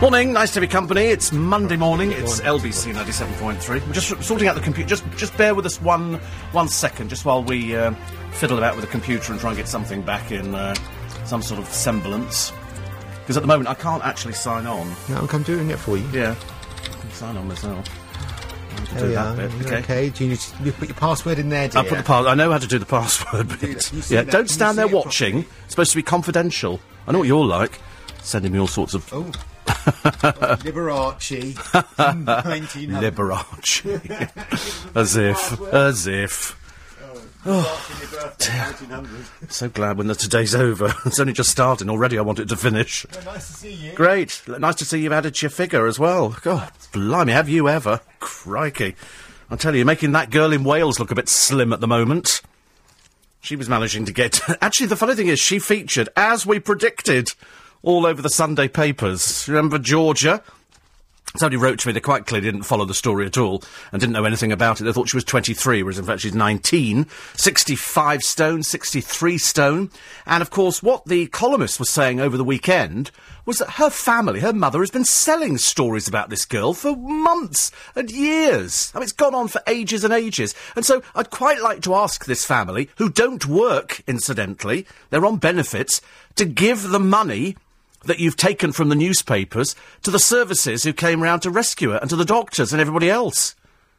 Morning, nice to be company. It's Monday morning. It's LBC 97.3. We're just sorting out the computer. Just, just bear with us one, one second, just while we uh, fiddle about with the computer and try and get something back in uh, some sort of semblance. Because at the moment I can't actually sign on. No, I'm doing it for you. Yeah, I can sign on myself. I There do we that are. bit. Okay. okay. Do you, need to, you put your password in there, dear? I put the pass. I know how to do the password bit. See Yeah, don't stand there watching. It's supposed to be confidential. I know what you're like. Sending me all sorts of Oh. Liberace. 1900. Liberace. as if, oh, as if. Oh, oh. So glad when the today's over. It's only just starting already. I want it to finish. Nice to see you. Great. Nice to see you've added to your figure as well. God, blimey, have you ever? Crikey. I tell you, you're making that girl in Wales look a bit slim at the moment. She was managing to get. Actually, the funny thing is, she featured, as we predicted, all over the Sunday papers. Remember Georgia? Somebody wrote to me, they quite clearly didn't follow the story at all and didn't know anything about it. They thought she was 23, whereas in fact she's 19, 65 stone, 63 stone. And of course, what the columnist was saying over the weekend was that her family, her mother, has been selling stories about this girl for months and years. I mean, it's gone on for ages and ages. And so I'd quite like to ask this family, who don't work, incidentally, they're on benefits, to give the money that you've taken from the newspapers to the services who came round to rescue her and to the doctors and everybody else.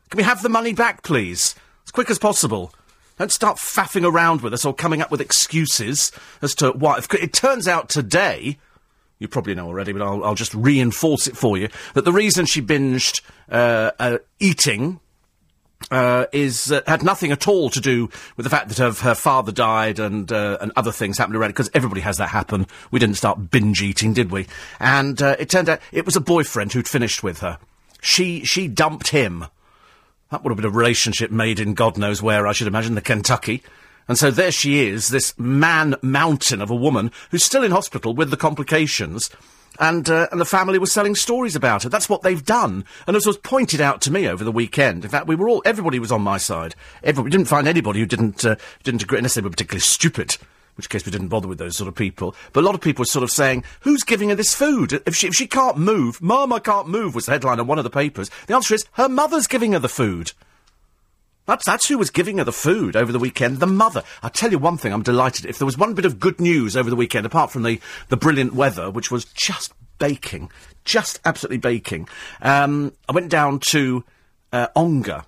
Can we have the money back, please? As quick as possible. Don't start faffing around with us or coming up with excuses as to why. It turns out today, you probably know already, but I'll, I'll just reinforce it for you, that the reason she binged uh, uh, eating uh, is uh, had nothing at all to do with the fact that her, her father died and uh, and other things happened around because everybody has that happen. We didn't start binge eating, did we? And uh, it turned out it was a boyfriend who'd finished with her. She she dumped him. That would have been a relationship made in God knows where, I should imagine, the Kentucky. And so there she is, this man mountain of a woman who's still in hospital with the complications. And, uh, and the family was selling stories about her. That's what they've done. And as was pointed out to me over the weekend, in fact, we were all, everybody was on my side. Everybody, we didn't find anybody who didn't, uh, didn't agree, unless they were particularly stupid. In which case we didn't bother with those sort of people. But a lot of people were sort of saying, who's giving her this food? If she, if she can't move, Mama can't move was the headline on one of the papers. The answer is, her mother's giving her the food. That's, that's who was giving her the food over the weekend, the mother. I'll tell you one thing, I'm delighted. If there was one bit of good news over the weekend, apart from the, the brilliant weather, which was just baking, just absolutely baking, um, I went down to uh, Ongar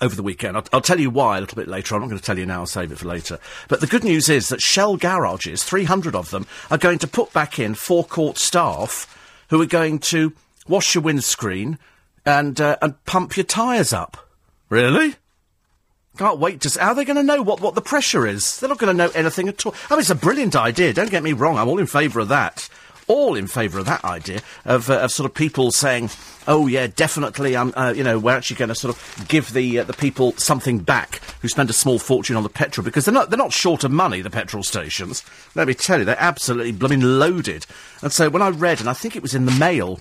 over the weekend. I'll, I'll tell you why a little bit later. I'm not going to tell you now, I'll save it for later. But the good news is that Shell garages, 300 of them, are going to put back in forecourt staff who are going to wash your windscreen and, uh, and pump your tyres up. Really? Can't wait to. s- How are they going to know what, what the pressure is? They're not going to know anything at all. I mean, it's a brilliant idea. Don't get me wrong. I'm all in favour of that. All in favour of that idea of, uh, of sort of people saying, "Oh yeah, definitely." Um, uh, you know, we're actually going to sort of give the uh, the people something back who spend a small fortune on the petrol because they're not they're not short of money. The petrol stations. Let me tell you, they're absolutely blooming loaded. And so when I read, and I think it was in the Mail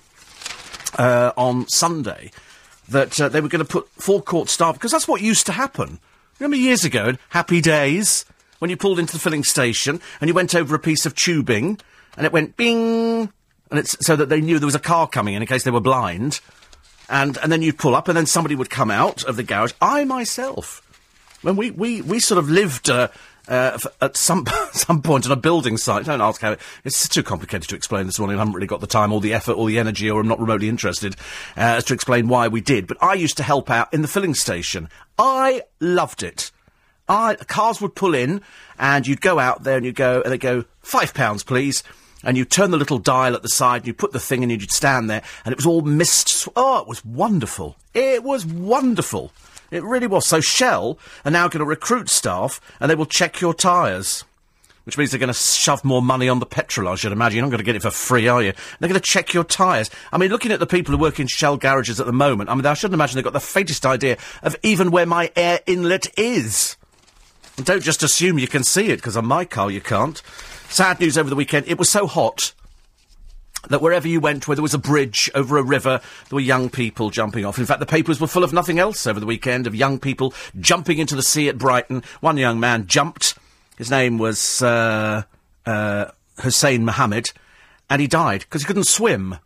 uh, on Sunday that uh, they were going to put forecourt staff because that's what used to happen. Remember years ago in Happy Days when you pulled into the filling station and you went over a piece of tubing and it went bing and it's so that they knew there was a car coming in in case they were blind and and then you'd pull up and then somebody would come out of the garage. I myself when we, we, we sort of lived uh, uh, at some some point on a building site. Don't ask how. It, it's too complicated to explain this morning. I haven't really got the time, or the effort, or the energy, or I'm not remotely interested uh, as to explain why we did. But I used to help out in the filling station. I loved it. I, cars would pull in, and you'd go out there, and you'd go, and they go five pounds, please. And you turn the little dial at the side, and you put the thing in, and you'd stand there, and it was all mist. Oh, it was wonderful. It was wonderful. It really was. So Shell are now going to recruit staff, and they will check your tyres. Which means they're going to shove more money on the petrol, I should imagine. You're not going to get it for free, are you? They're going to check your tyres. I mean, looking at the people who work in Shell garages at the moment, I mean, I shouldn't imagine they've got the faintest idea of even where my air inlet is. And don't just assume you can see it, because on my car you can't. Sad news over the weekend. It was so hot that wherever you went, where there was a bridge over a river, there were young people jumping off. In fact, the papers were full of nothing else over the weekend of young people jumping into the sea at Brighton. One young man jumped. His name was uh, uh, Hussein Mohammed, and he died because he couldn't swim.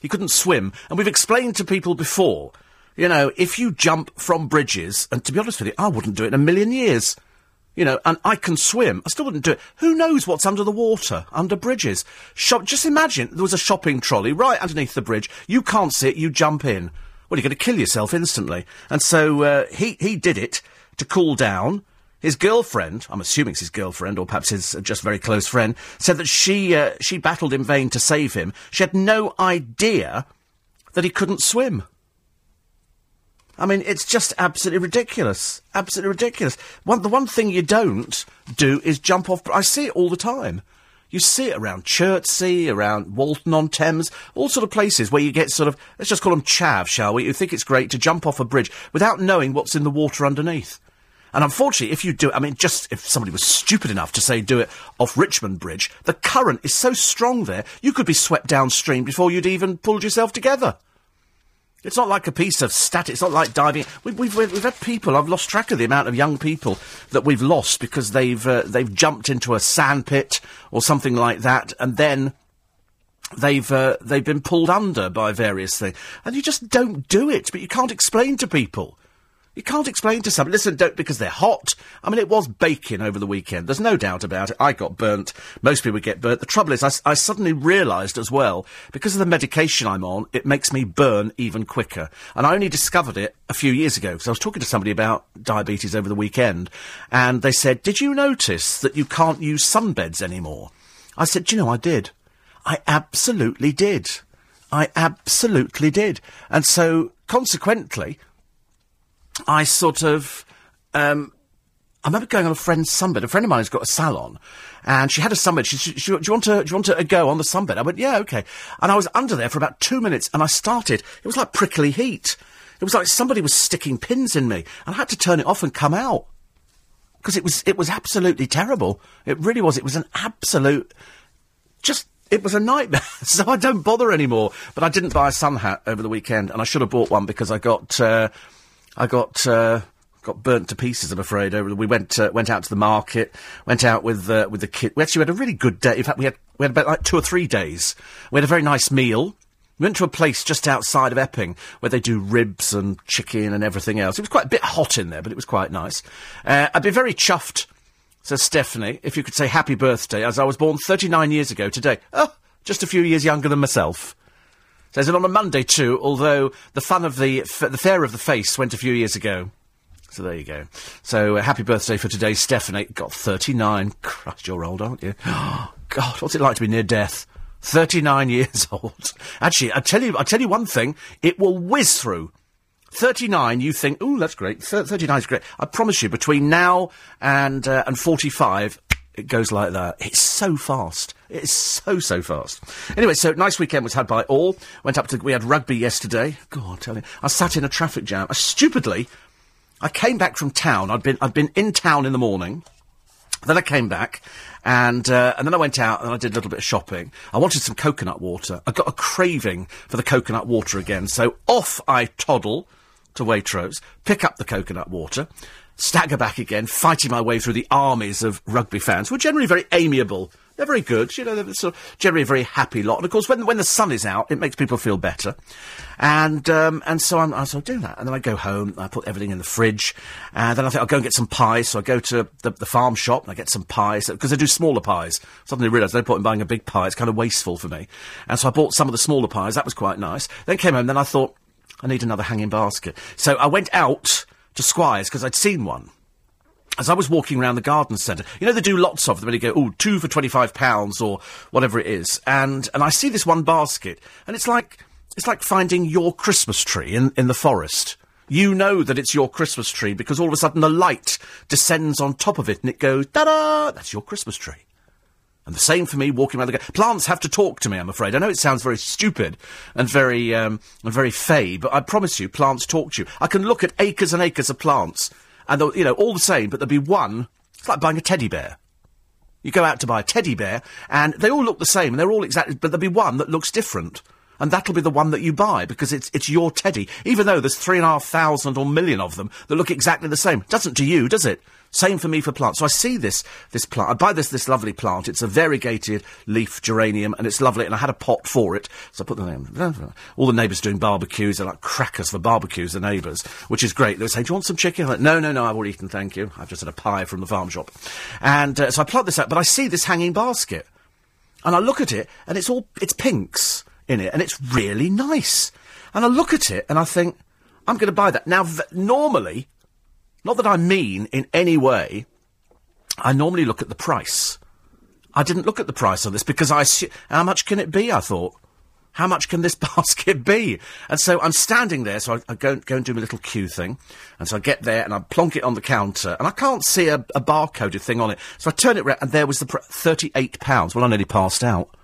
He couldn't swim. And we've explained to people before, you know, if you jump from bridges, and to be honest with you, I wouldn't do it in a million years. You know, and I can swim. I still wouldn't do it. Who knows what's under the water, under bridges? Shop, just imagine there was a shopping trolley right underneath the bridge. You can't see it, you jump in. Well, you're going to kill yourself instantly. And so uh, he, he did it to cool down. His girlfriend, I'm assuming it's his girlfriend or perhaps his uh, just very close friend, said that she uh, she battled in vain to save him. She had no idea that he couldn't swim. I mean, it's just absolutely ridiculous. Absolutely ridiculous. One, the one thing you don't do is jump off. I see it all the time. You see it around Chertsey, around Walton on Thames, all sort of places where you get sort of, let's just call them chav, shall we? You think it's great to jump off a bridge without knowing what's in the water underneath. And unfortunately, if you do, I mean, just if somebody was stupid enough to say do it off Richmond Bridge, the current is so strong there, you could be swept downstream before you'd even pulled yourself together. It's not like a piece of static. It's not like diving. We, we've we've had people. I've lost track of the amount of young people that we've lost because they've uh, they've jumped into a sandpit or something like that, and then they've uh, they've been pulled under by various things, and you just don't do it. But you can't explain to people. You can't explain to somebody, listen, don't, because they're hot. I mean, it was baking over the weekend. There's no doubt about it. I got burnt. Most people get burnt. The trouble is, I, I suddenly realised as well, because of the medication I'm on, it makes me burn even quicker. And I only discovered it a few years ago, because I was talking to somebody about diabetes over the weekend, and they said, did you notice that you can't use sunbeds anymore? I said, you know, I did. I absolutely did. I absolutely did. And so, consequently, I sort of, um, I remember going on a friend's sunbed. A friend of mine has got a salon, and she had a sunbed. She, she, she, do you want to, do you want to go on the sunbed? I went, yeah, okay. And I was under there for about two minutes, and I started. It was like prickly heat. It was like somebody was sticking pins in me, and I had to turn it off and come out because it was, it was absolutely terrible. It really was. It was an absolute, just it was a nightmare, so I don't bother anymore. But I didn't buy a sun hat over the weekend, and I should have bought one because I got uh, I got uh, got burnt to pieces. I'm afraid. We went uh, went out to the market, went out with uh, with the kid. We actually had a really good day. In fact, we had we had about like two or three days. We had a very nice meal. We went to a place just outside of Epping where they do ribs and chicken and everything else. It was quite a bit hot in there, but it was quite nice. Uh, I'd be very chuffed, says Stephanie, if you could say happy birthday, as I was born 39 years ago today. Oh, just a few years younger than myself. Says it on a Monday too, although the fun of the, f- the fair of the face went a few years ago. So there you go. So uh, happy birthday for today, Stephanie. Got 39. Christ, you're old, aren't you? God, what's it like to be near death? 39 years old. Actually, I tell you, I tell you one thing, it will whiz through. 39, you think, ooh, that's great. Th- 39 is great. I promise you, between now and, uh, and 45, it goes like that. It's so fast. It's so, so fast. Anyway, so nice weekend was had by all. Went up to, we had rugby yesterday. God, tell you. I sat in a traffic jam. I, stupidly, I came back from town. I'd been, I'd been in town in the morning. Then I came back, and uh, and then I went out and I did a little bit of shopping. I wanted some coconut water. I got a craving for the coconut water again, so off I toddle to Waitrose, pick up the coconut water, stagger back again, fighting my way through the armies of rugby fans who are generally very amiable. They're very good, you know, they're sort of generally a very happy lot. And of course, when, when the sun is out, it makes people feel better. And, um, and so I'm, I sort of do that. And then I go home, I put everything in the fridge, and then I think I'll go and get some pies. So I go to the, the farm shop and I get some pies, because they do smaller pies. Suddenly I realised no point in buying a big pie, it's kind of wasteful for me. And so I bought some of the smaller pies, that was quite nice. Then came home, then I thought, I need another hanging basket. So I went out to Squires, because I'd seen one as I was walking around the garden centre, you know, they do lots of them, and you go, oh, two for £25 or whatever it is. And, and I see this one basket, and it's like, it's like finding your Christmas tree in, in the forest. You know that it's your Christmas tree because all of a sudden the light descends on top of it and it goes, da-da, that's your Christmas tree. And the same for me walking around the garden. Plants have to talk to me, I'm afraid. I know it sounds very stupid and very, um, and very fey, but I promise you, plants talk to you. I can look at acres and acres of plants and you know, all the same, but there'll be one. It's like buying a teddy bear. You go out to buy a teddy bear, and they all look the same, and they're all exactly, but there'll be one that looks different. And that'll be the one that you buy because it's it's your teddy. Even though there's three and a half thousand or million of them that look exactly the same, doesn't to you, does it? Same for me for plants. So I see this this plant. I buy this this lovely plant. It's a variegated leaf geranium, and it's lovely. And I had a pot for it, so I put the name. All the neighbours doing barbecues. They're like crackers for barbecues. The neighbours, which is great. They say, "Do you want some chicken?" I'm like, no, no, no. I've already eaten. Thank you. I've just had a pie from the farm shop. And uh, so I plant this out, but I see this hanging basket, and I look at it, and it's all it's pinks in it, and it's really nice. And I look at it, and I think, I'm going to buy that. Now, v- normally, not that I mean in any way, I normally look at the price. I didn't look at the price on this because I assu- how much can it be? I thought. How much can this basket be? And so I'm standing there, so I, I go, go and do my little queue thing. And so I get there and I plonk it on the counter, and I can't see a, a barcoded thing on it. So I turn it round, and there was the pr- £38. Well, I nearly passed out.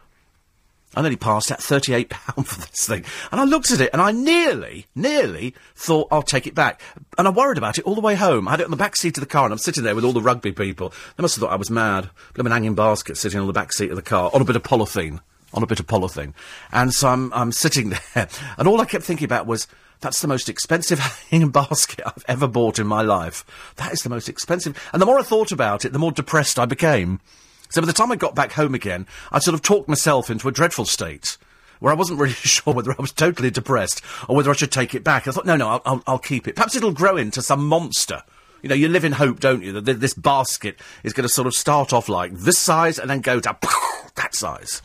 I nearly passed out £38 for this thing. And I looked at it and I nearly, nearly thought I'll take it back. And I worried about it all the way home. I had it on the back seat of the car and I'm sitting there with all the rugby people. They must have thought I was mad. I'm an hanging basket sitting on the back seat of the car on a bit of polythene. On a bit of polythene. And so I'm, I'm sitting there. And all I kept thinking about was, that's the most expensive hanging basket I've ever bought in my life. That is the most expensive. And the more I thought about it, the more depressed I became. So by the time I got back home again, I'd sort of talked myself into a dreadful state where I wasn't really sure whether I was totally depressed or whether I should take it back. I thought, no, no, I'll, I'll, I'll keep it. Perhaps it'll grow into some monster. You know, you live in hope, don't you? That this basket is going to sort of start off like this size and then go to that size.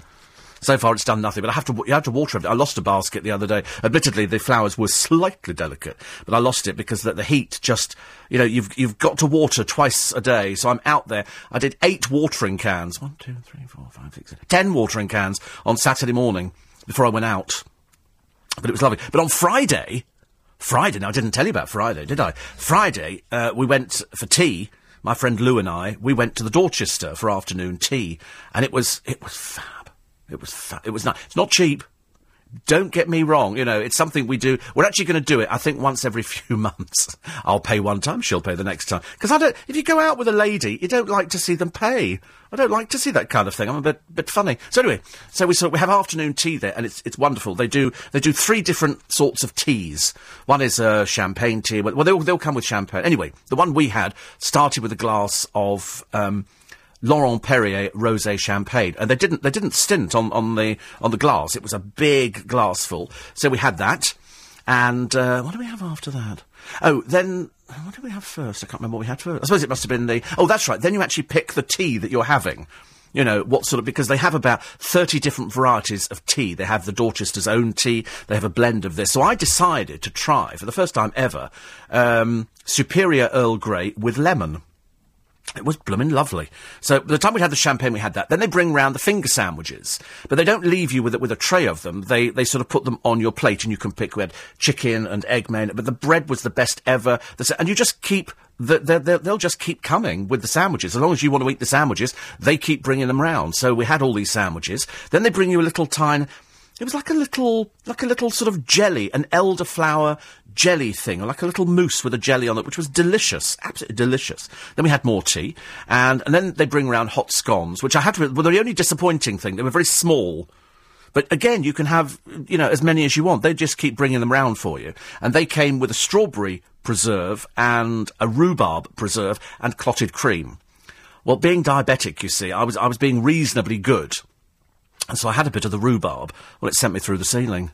So far, it's done nothing. But I have to, you have to water it. I lost a basket the other day. Admittedly, the flowers were slightly delicate, but I lost it because the, the heat just, you know, you've you've got to water twice a day. So I'm out there. I did eight watering cans. One, two, three, four, five, six, ten watering cans on Saturday morning before I went out. But it was lovely. But on Friday, Friday. Now I didn't tell you about Friday, did I? Friday, uh, we went for tea. My friend Lou and I, we went to the Dorchester for afternoon tea, and it was it was fab. It was it was not. It's not cheap. Don't get me wrong. You know, it's something we do. We're actually going to do it. I think once every few months. I'll pay one time. She'll pay the next time. Because I don't. If you go out with a lady, you don't like to see them pay. I don't like to see that kind of thing. I'm a bit bit funny. So anyway, so we sort we have afternoon tea there, and it's it's wonderful. They do they do three different sorts of teas. One is a champagne tea. Well, they'll they'll come with champagne. Anyway, the one we had started with a glass of. Um, Laurent Perrier rosé champagne, and they didn't they didn't stint on, on the on the glass. It was a big glassful, so we had that. And uh, what do we have after that? Oh, then what did we have first? I can't remember what we had first. I suppose it must have been the. Oh, that's right. Then you actually pick the tea that you're having. You know, what sort of, because they have about 30 different varieties of tea. They have the Dorchester's own tea. They have a blend of this. So I decided to try, for the first time ever, um, Superior Earl Grey with lemon. It was blooming lovely. So by the time we had the champagne, we had that. Then they bring round the finger sandwiches, but they don't leave you with it with a tray of them. They they sort of put them on your plate, and you can pick. We had chicken and egg mayo, but the bread was the best ever. The and you just keep. The, the, the, they'll just keep coming with the sandwiches. As long as you want to eat the sandwiches, they keep bringing them round. So we had all these sandwiches. Then they bring you a little tiny. It was like a little, like a little sort of jelly, an elderflower jelly thing, or like a little mousse with a jelly on it, which was delicious, absolutely delicious. Then we had more tea, and, and then they bring round hot scones, which I had to, were the only disappointing thing. They were very small. But again, you can have, you know, as many as you want. They just keep bringing them round for you. And they came with a strawberry preserve and a rhubarb preserve and clotted cream. Well, being diabetic, you see, I was, I was being reasonably good. And so I had a bit of the rhubarb. Well, it sent me through the ceiling.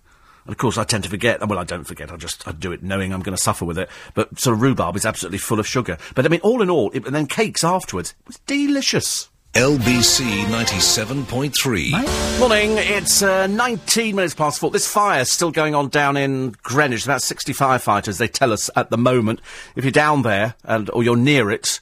And of course, I tend to forget. Well, I don't forget. I just I do it knowing I'm going to suffer with it. But sort of rhubarb is absolutely full of sugar. But I mean, all in all, it, and then cakes afterwards it was delicious. LBC 97.3. Morning, it's uh, 19 minutes past four. This fire's still going on down in Greenwich. About 60 firefighters, they tell us at the moment. If you're down there, and or you're near it,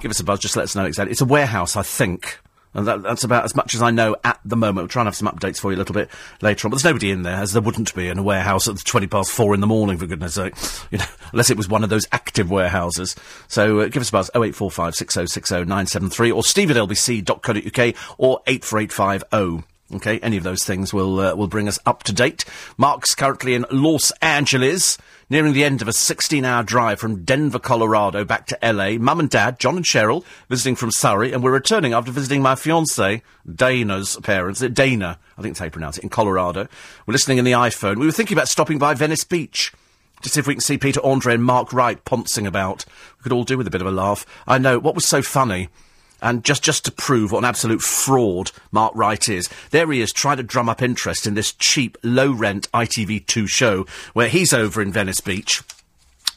give us a buzz, just let us know exactly. It's a warehouse, I think. And that, that's about as much as I know at the moment. We'll try and have some updates for you a little bit later on. But there's nobody in there, as there wouldn't be in a warehouse at 20 past four in the morning, for goodness sake. You know, unless it was one of those active warehouses. So uh, give us a buzz, 0845 6060 973, or steve at lbc.co.uk, or 84850. Okay, any of those things will uh, will bring us up to date. Mark's currently in Los Angeles, nearing the end of a 16-hour drive from Denver, Colorado, back to LA. Mum and Dad, John and Cheryl, visiting from Surrey, and we're returning after visiting my fiancée, Dana's parents. Uh, Dana, I think that's how you pronounce it, in Colorado. We're listening in the iPhone. We were thinking about stopping by Venice Beach. to see if we can see Peter Andre and Mark Wright poncing about. We could all do with a bit of a laugh. I know what was so funny. And just, just to prove what an absolute fraud Mark Wright is, there he is trying to drum up interest in this cheap, low rent ITV2 show where he's over in Venice Beach.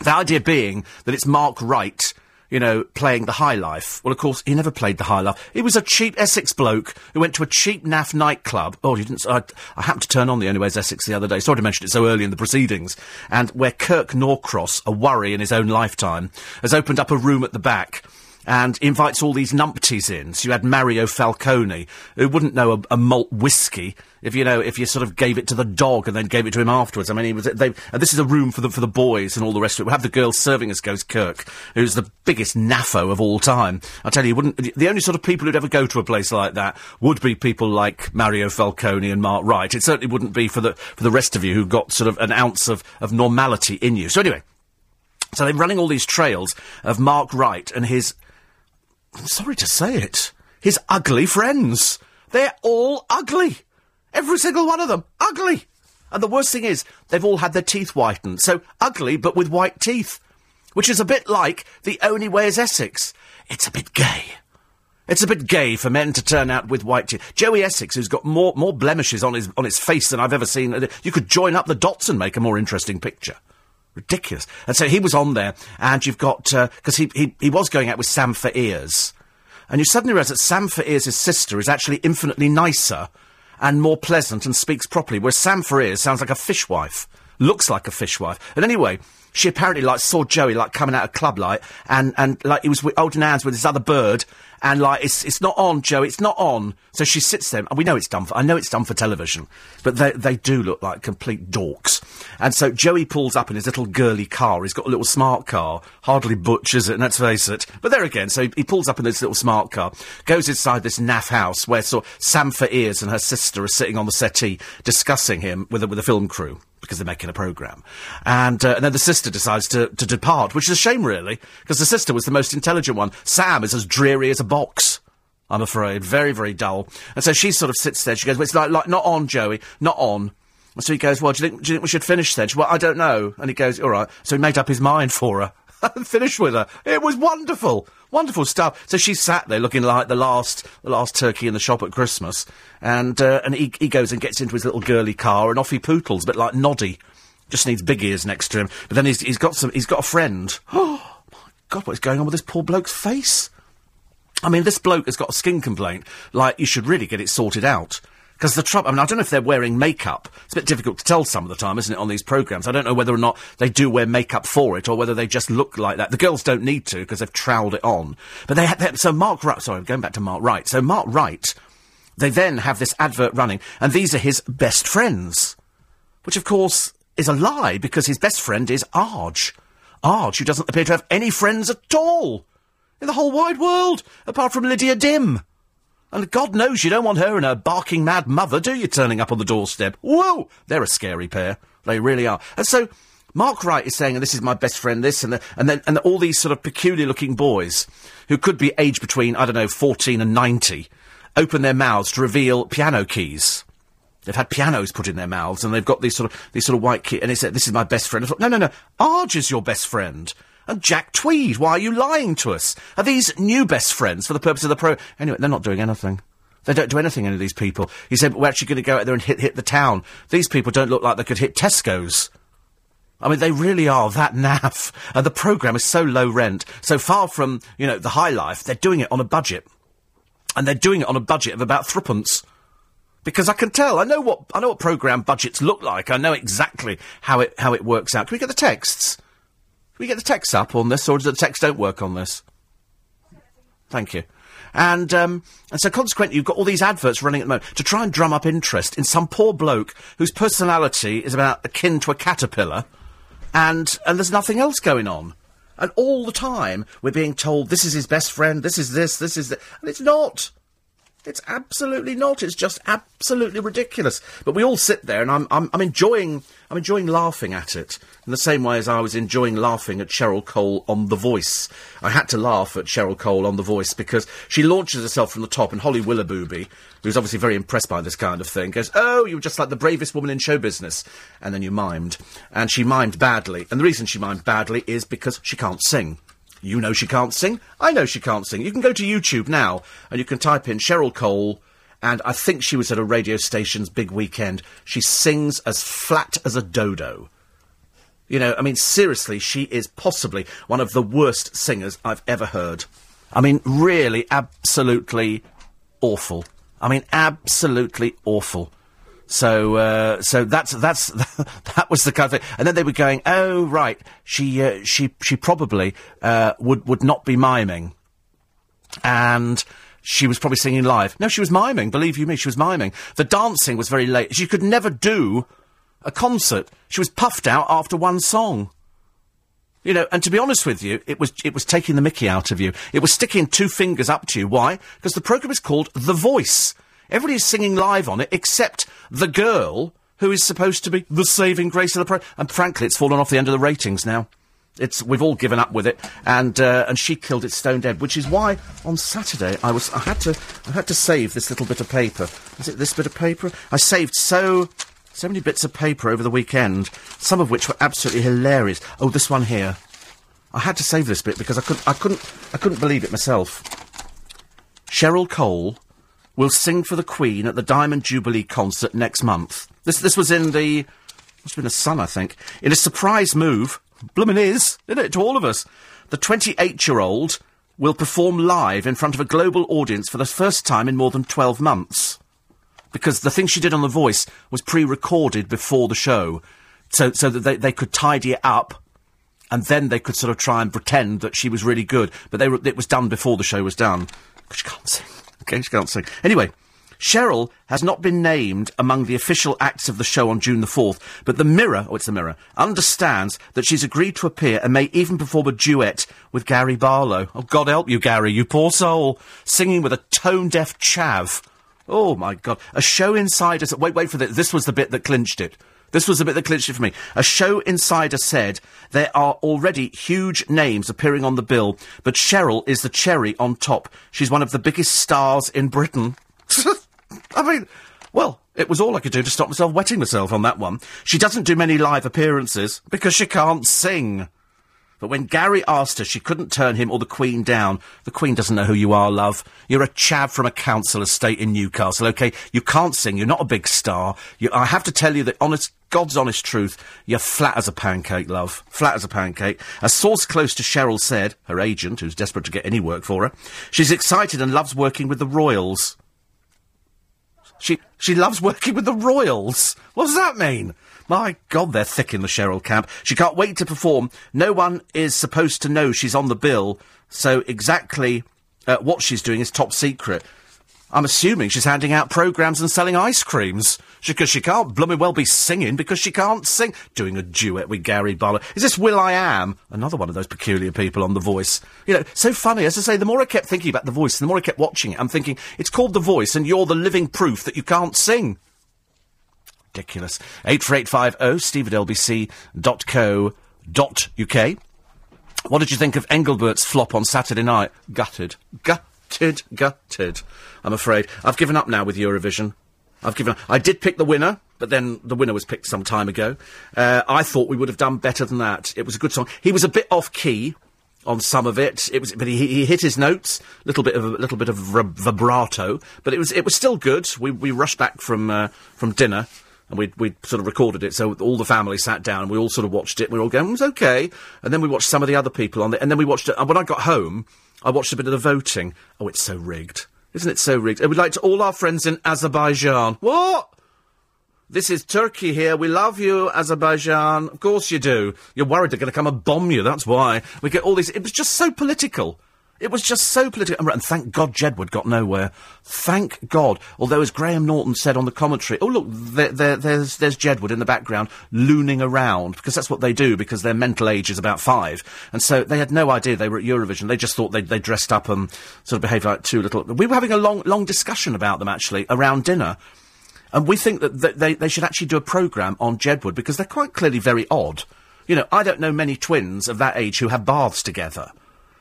The idea being that it's Mark Wright you know, playing the high life. Well, of course, he never played the high life. He was a cheap Essex bloke who went to a cheap naff nightclub. Oh, you didn't. I, I happened to turn on the Only Way Is Essex the other day. Sorry to mention it so early in the proceedings. And where Kirk Norcross, a worry in his own lifetime, has opened up a room at the back and invites all these numpties in. So you had Mario Falcone, who wouldn't know a, a, malt whiskey if you know if you sort of gave it to the dog and then gave it to him afterwards. I mean, he was. They, and this is a room for the for the boys and all the rest of it. We have the girls serving us goes Kirk, who's the biggest naffo of all time. I tell you, wouldn't the only sort of people who'd ever go to a place like that would be people like Mario Falcone and Mark Wright. It certainly wouldn't be for the for the rest of you who got sort of an ounce of of normality in you. So anyway. So they're running all these trails of Mark Wright and his I'm sorry to say it, his ugly friends. They're all ugly. Every single one of them. Ugly. And the worst thing is, they've all had their teeth whitened. So ugly, but with white teeth. Which is a bit like the only way is Essex. It's a bit gay. It's a bit gay for men to turn out with white teeth. Joey Essex, who's got more, more blemishes on his, on his face than I've ever seen. You could join up the dots and make a more interesting picture. Ridiculous. And so he was on there, and you've got, because uh, he, he, he was going out with Sam Faiers. And you suddenly realise that Sam Faiers' sister is actually infinitely nicer and more pleasant and speaks properly, whereas Sam Faiers sounds like a fishwife, looks like a fishwife. And anyway, she apparently like saw Joey like coming out of club light and, and like he was holding hands with this other bird and like it's it's not on, Joe. It's not on. So she sits there, and we know it's done for. I know it's done for television, but they they do look like complete dorks. And so Joey pulls up in his little girly car. He's got a little smart car, hardly butchers it? Let's face it. But there again, so he, he pulls up in this little smart car, goes inside this naff house where so Sam Faiers and her sister are sitting on the settee discussing him with a, with a film crew because they're making a programme. And, uh, and then the sister decides to, to depart, which is a shame, really, because the sister was the most intelligent one. Sam is as dreary as a box. I'm afraid. Very, very dull. And so she sort of sits there. She goes, well, it's like, like not on, Joey. Not on. And so he goes, well, do you, think, do you think we should finish then? She, well, I don't know. And he goes, all right. So he made up his mind for her. finished with her. It was wonderful. Wonderful stuff. So she sat there looking like the last, the last turkey in the shop at Christmas. And, uh, and he, he goes and gets into his little girly car and off he pootles, a bit like Noddy. Just needs big ears next to him. But then he's, he's got some, he's got a friend. Oh, my God, what's going on with this poor bloke's face? I mean, this bloke has got a skin complaint. Like, you should really get it sorted out. Because the trouble, I mean, I don't know if they're wearing makeup. It's a bit difficult to tell some of the time, isn't it, on these programmes? I don't know whether or not they do wear makeup for it, or whether they just look like that. The girls don't need to, because they've troweled it on. But they, so Mark Wright, sorry, I'm going back to Mark Wright. So Mark Wright, they then have this advert running, and these are his best friends. Which, of course, is a lie, because his best friend is Arg. Arg, who doesn't appear to have any friends at all in the whole wide world, apart from Lydia Dim. And God knows you don't want her and her barking mad mother, do you, turning up on the doorstep? Whoa! They're a scary pair. They really are. And so, Mark Wright is saying, and this is my best friend, this, and, the, and then, and all these sort of peculiar looking boys, who could be aged between, I don't know, 14 and 90, open their mouths to reveal piano keys. They've had pianos put in their mouths, and they've got these sort of, these sort of white keys, and he said, this is my best friend. I thought, no, no, no, Arg is your best friend. And Jack Tweed, why are you lying to us? Are these new best friends for the purpose of the pro? Anyway, they're not doing anything. They don't do anything, any of these people. He said, we're actually going to go out there and hit, hit the town. These people don't look like they could hit Tesco's. I mean, they really are that naff. And the programme is so low rent, so far from, you know, the high life, they're doing it on a budget. And they're doing it on a budget of about threepence. Because I can tell, I know what, I know what programme budgets look like. I know exactly how it, how it works out. Can we get the texts? We get the text up on this, or does the text don't work on this? Thank you. And, um, and so consequently, you've got all these adverts running at the moment to try and drum up interest in some poor bloke whose personality is about akin to a caterpillar, and, and there's nothing else going on. And all the time, we're being told this is his best friend, this is this, this is that. And it's not. It's absolutely not. It's just absolutely ridiculous. But we all sit there, and I'm, I'm, I'm enjoying, I'm enjoying laughing at it in the same way as I was enjoying laughing at Cheryl Cole on The Voice. I had to laugh at Cheryl Cole on The Voice because she launches herself from the top, and Holly Willoughby, who's obviously very impressed by this kind of thing, goes, "Oh, you're just like the bravest woman in show business," and then you mimed, and she mimed badly, and the reason she mimed badly is because she can't sing. You know she can't sing. I know she can't sing. You can go to YouTube now and you can type in Cheryl Cole, and I think she was at a radio station's big weekend. She sings as flat as a dodo. You know, I mean, seriously, she is possibly one of the worst singers I've ever heard. I mean, really, absolutely awful. I mean, absolutely awful. So, uh, so that's that's that was the kind of thing. And then they were going, "Oh, right, she uh, she she probably uh, would would not be miming," and she was probably singing live. No, she was miming. Believe you me, she was miming. The dancing was very late. She could never do a concert. She was puffed out after one song. You know, and to be honest with you, it was it was taking the mickey out of you. It was sticking two fingers up to you. Why? Because the program is called The Voice. Everybody's singing live on it except the girl who is supposed to be the saving grace of the pro. And frankly, it's fallen off the end of the ratings now. It's we've all given up with it, and uh, and she killed it stone dead. Which is why on Saturday I was I had to I had to save this little bit of paper. Is it this bit of paper? I saved so so many bits of paper over the weekend, some of which were absolutely hilarious. Oh, this one here. I had to save this bit because I couldn't I couldn't I couldn't believe it myself. Cheryl Cole will sing for the Queen at the Diamond Jubilee concert next month. This this was in the must have been the Sun, I think. In a surprise move, bloomin' is, isn't it, to all of us? The 28-year-old will perform live in front of a global audience for the first time in more than 12 months. Because the thing she did on The Voice was pre-recorded before the show, so so that they, they could tidy it up, and then they could sort of try and pretend that she was really good. But they were, it was done before the show was done. Because she can't sing. Can't sing. Anyway, Cheryl has not been named among the official acts of the show on June the 4th, but the Mirror, oh, it's the Mirror, understands that she's agreed to appear and may even perform a duet with Gary Barlow. Oh, God help you, Gary, you poor soul. Singing with a tone-deaf chav. Oh, my God. A show insider... Wait, wait for this. This was the bit that clinched it. This was a bit that clinched it for me. A show insider said there are already huge names appearing on the bill, but Cheryl is the cherry on top. She's one of the biggest stars in Britain. I mean, well, it was all I could do to stop myself wetting myself on that one. She doesn't do many live appearances because she can't sing. But when Gary asked her, she couldn't turn him or the Queen down. The Queen doesn't know who you are, love. You're a chav from a council estate in Newcastle, okay? You can't sing. You're not a big star. You, I have to tell you the honest, God's honest truth. You're flat as a pancake, love. Flat as a pancake. A source close to Cheryl said, her agent, who's desperate to get any work for her, she's excited and loves working with the royals. She, she loves working with the royals. What does that mean? My God, they're thick in the Cheryl camp. She can't wait to perform. No one is supposed to know she's on the bill, so exactly uh, what she's doing is top secret. I'm assuming she's handing out programmes and selling ice creams. Because she, she, can't blooming well be singing because she can't sing. Doing a duet with Gary Barlow. Is this will.i.am? Another one of those peculiar people on The Voice. You know, so funny. As I say, the more I kept thinking about The Voice, the more I kept watching it, I'm thinking, it's called The Voice and you're the living proof that you can't sing. Ridiculous. 84850 steve at lbc.co.uk. What did you think of Engelbert's flop on Saturday night? Gutted. Gutted, gutted. I'm afraid. I've given up now with Eurovision. I've given up. I did pick the winner, but then the winner was picked some time ago. Uh, I thought we would have done better than that. It was a good song. He was a bit off key on some of it. It was, but he, he hit his notes, little bit of a little bit of vibrato, but it was it was still good. We we rushed back from uh, from dinner and we we sort of recorded it. So all the family sat down and we all sort of watched it. We were all going, mm, it was okay. And then we watched some of the other people on it, and then we watched it. And when I got home, I watched a bit of the voting. Oh, it's so rigged, isn't it? So rigged. We'd like to all our friends in Azerbaijan. What? This is Turkey here. We love you, Azerbaijan. Of course you do. You're worried they're going to come and bomb you. That's why we get all these. It was just so political. It was just so political. And thank God Jedward got nowhere. Thank God. Although, as Graham Norton said on the commentary, oh, look, there, there, there's, there's Jedward in the background looning around, because that's what they do, because their mental age is about five. And so they had no idea they were at Eurovision. They just thought they, they dressed up and sort of behaved like two little. We were having a long, long discussion about them, actually, around dinner. And we think that th- they, they should actually do a programme on Jedward, because they're quite clearly very odd. You know, I don't know many twins of that age who have baths together.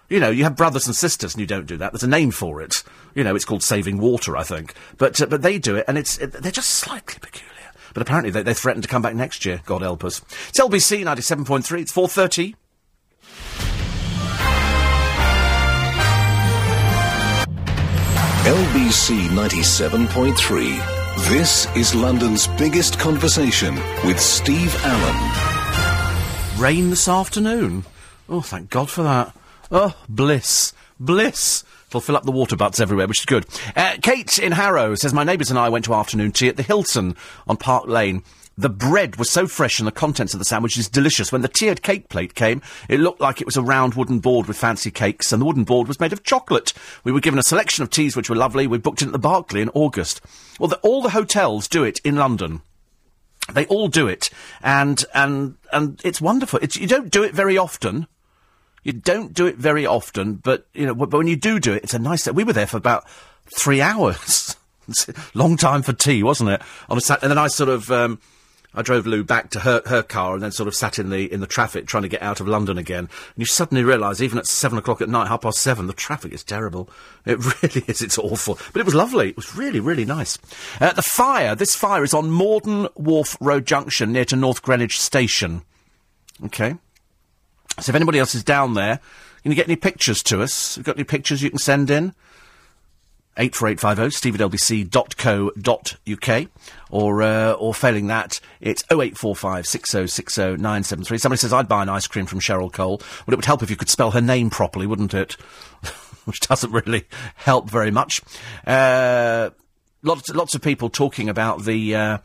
You know, you have brothers and sisters, and you don't do that. There's a name for it. You know, it's called saving water, I think. But uh, but they do it, and it's it, they're just slightly peculiar. But apparently they, they threaten to come back next year. God help us. It's LBC ninety seven point three. It's four thirty. LBC 97.3. This is London's biggest conversation with Steve Allen. Rain this afternoon. Oh, thank God for that. Oh, bliss. Bliss. It'll fill up the water butts everywhere, which is good. Uh, Kate in Harrow says, My neighbours and I went to afternoon tea at the Hilton on Park Lane. The bread was so fresh and the contents of the sandwich is delicious. When the tiered cake plate came, it looked like it was a round wooden board with fancy cakes, and the wooden board was made of chocolate. We were given a selection of teas which were lovely. We booked in at the Berkeley in August. Well, the, all the hotels do it in London. They all do it, and and and it's wonderful. It's, you don't do it very often. You don't do it very often, but you know, but when you do do it, it's a nice. We were there for about three hours. Long time for tea, wasn't it? On a sat, and then I sort of. Um, I drove Lou back to her, her car and then sort of sat in the in the traffic trying to get out of London again. And you suddenly realise, even at seven o'clock at night, half past seven, the traffic is terrible. It really is. It's awful. But it was lovely. It was really, really nice. Uh, the fire. This fire is on Morden Wharf Road Junction near to North Greenwich Station. Okay. So if anybody else is down there, can you get any pictures to us? We've got any pictures you can send in? 84850 steve or, uh, or failing that, it's 0845 6060 973. Somebody says, I'd buy an ice cream from Cheryl Cole. Well, it would help if you could spell her name properly, wouldn't it? Which doesn't really help very much. Uh, lots, lots of people talking about the, uh,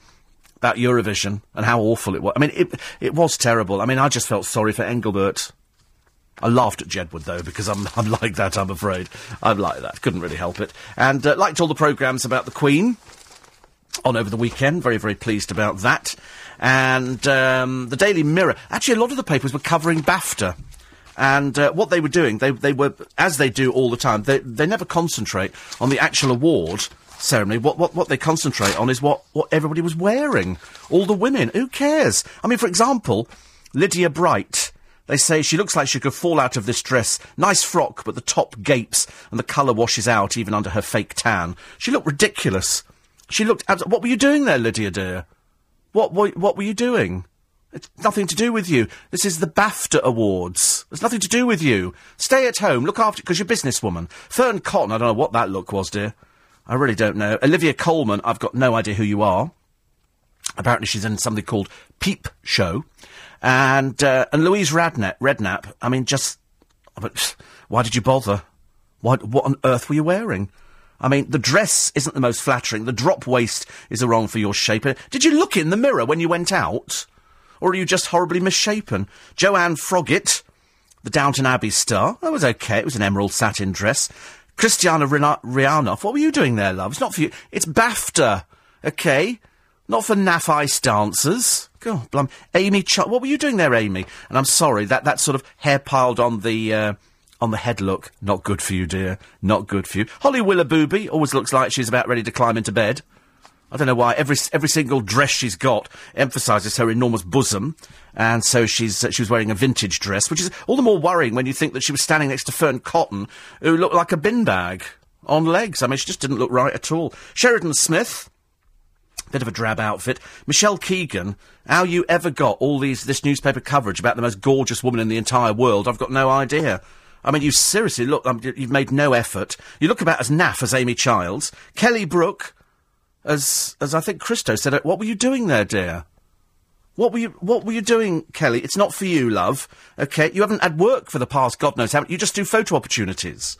about Eurovision and how awful it was. I mean, it, it was terrible. I mean, I just felt sorry for Engelbert. I laughed at Jedward though because I'm I'm like that. I'm afraid I'm like that. Couldn't really help it. And uh, liked all the programmes about the Queen on over the weekend. Very very pleased about that. And um, the Daily Mirror. Actually, a lot of the papers were covering BAFTA. And uh, what they were doing, they they were as they do all the time. They they never concentrate on the actual award ceremony. What what what they concentrate on is what what everybody was wearing. All the women. Who cares? I mean, for example, Lydia Bright. They say she looks like she could fall out of this dress. Nice frock, but the top gapes and the colour washes out even under her fake tan. She looked ridiculous. She looked. Abs- what were you doing there, Lydia dear? What what what were you doing? It's nothing to do with you. This is the BAFTA Awards. It's nothing to do with you. Stay at home. Look after because you're a businesswoman. Fearne Cotton. I don't know what that look was, dear. I really don't know. Olivia Colman, I've got no idea who you are. Apparently, she's in something called Peep Show. And uh, and Louise Radnap, Redknapp, I mean, just but why did you bother? Why, what on earth were you wearing? I mean, the dress isn't the most flattering. The drop waist is wrong for your shape. Did you look in the mirror when you went out, or are you just horribly misshapen? Joanne Froggatt, the Downton Abbey star, that was okay. It was an emerald satin dress. Kristina Rihanoff, what were you doing there, love? It's not for you. It's BAFTA, okay? Not for naff ice dancers. God, blum. Amy Ch- what were you doing there, Amy? And I'm sorry, that, that sort of hair piled on the, uh, on the head look, not good for you, dear. Not good for you. Holly Willoughby always looks like she's about ready to climb into bed. I don't know why. Every every single dress she's got emphasises her enormous bosom, and so she's uh, she was wearing a vintage dress, which is all the more worrying when you think that she was standing next to Fearne Cotton, who looked like a bin bag on legs. I mean, she just didn't look right at all. Sheridan Smith, bit of a drab outfit. Michelle Keegan, how you ever got all these this newspaper coverage about the most gorgeous woman in the entire world? I've got no idea. I mean, you seriously look. Um, you've made no effort. You look about as naff as Amy Childs. Kelly Brook, as as I think Christo said. What were you doing there, dear? What were you What were you doing, Kelly? It's not for you, love. Okay, you haven't had work for the past God knows how. You just do photo opportunities.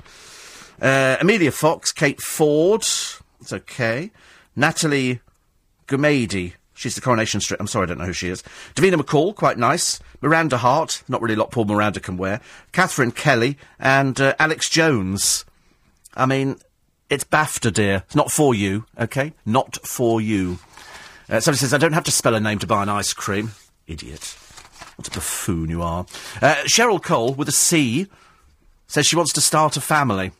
Uh, Amelia Fox, Kate Ford. It's okay. Natalie Gumede. She's the Coronation Street. I'm sorry, I don't know who she is. Davina McCall, quite nice. Miranda Hart, not really a lot Paul Miranda can wear. Catherine Kelly and uh, Alex Jones. I mean, it's BAFTA, dear. It's not for you, okay? Not for you. Uh, somebody says, I don't have to spell a name to buy an ice cream. Idiot. What a buffoon you are. Uh, Cheryl Cole, with a C, says she wants to start a family.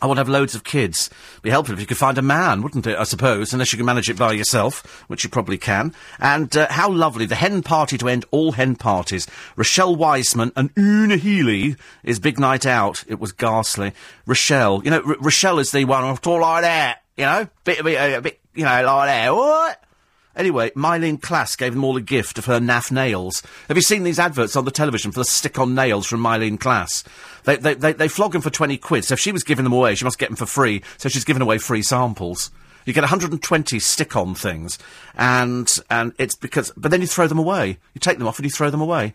I to have loads of kids. Be helpful if you could find a man, wouldn't it? I suppose, unless you can manage it by yourself, which you probably can. And uh, how lovely the hen party to end all hen parties. Rochelle Wiseman and Una Healy is big night out. It was ghastly. Rochelle, you know, R- Rochelle is the one who's all like that. You know, bit, bit, a bit, you know, like that. What? Anyway, Myleene Klass gave them all a gift of her naff nails. Have you seen these adverts on the television for the stick-on nails from Myleene Klass? They, they, they, they flog them for 20 quid, so if she was giving them away, she must get them for free, so she's giving away free samples. You get 120 stick-on things, and, and it's because, but then you throw them away. You take them off and you throw them away.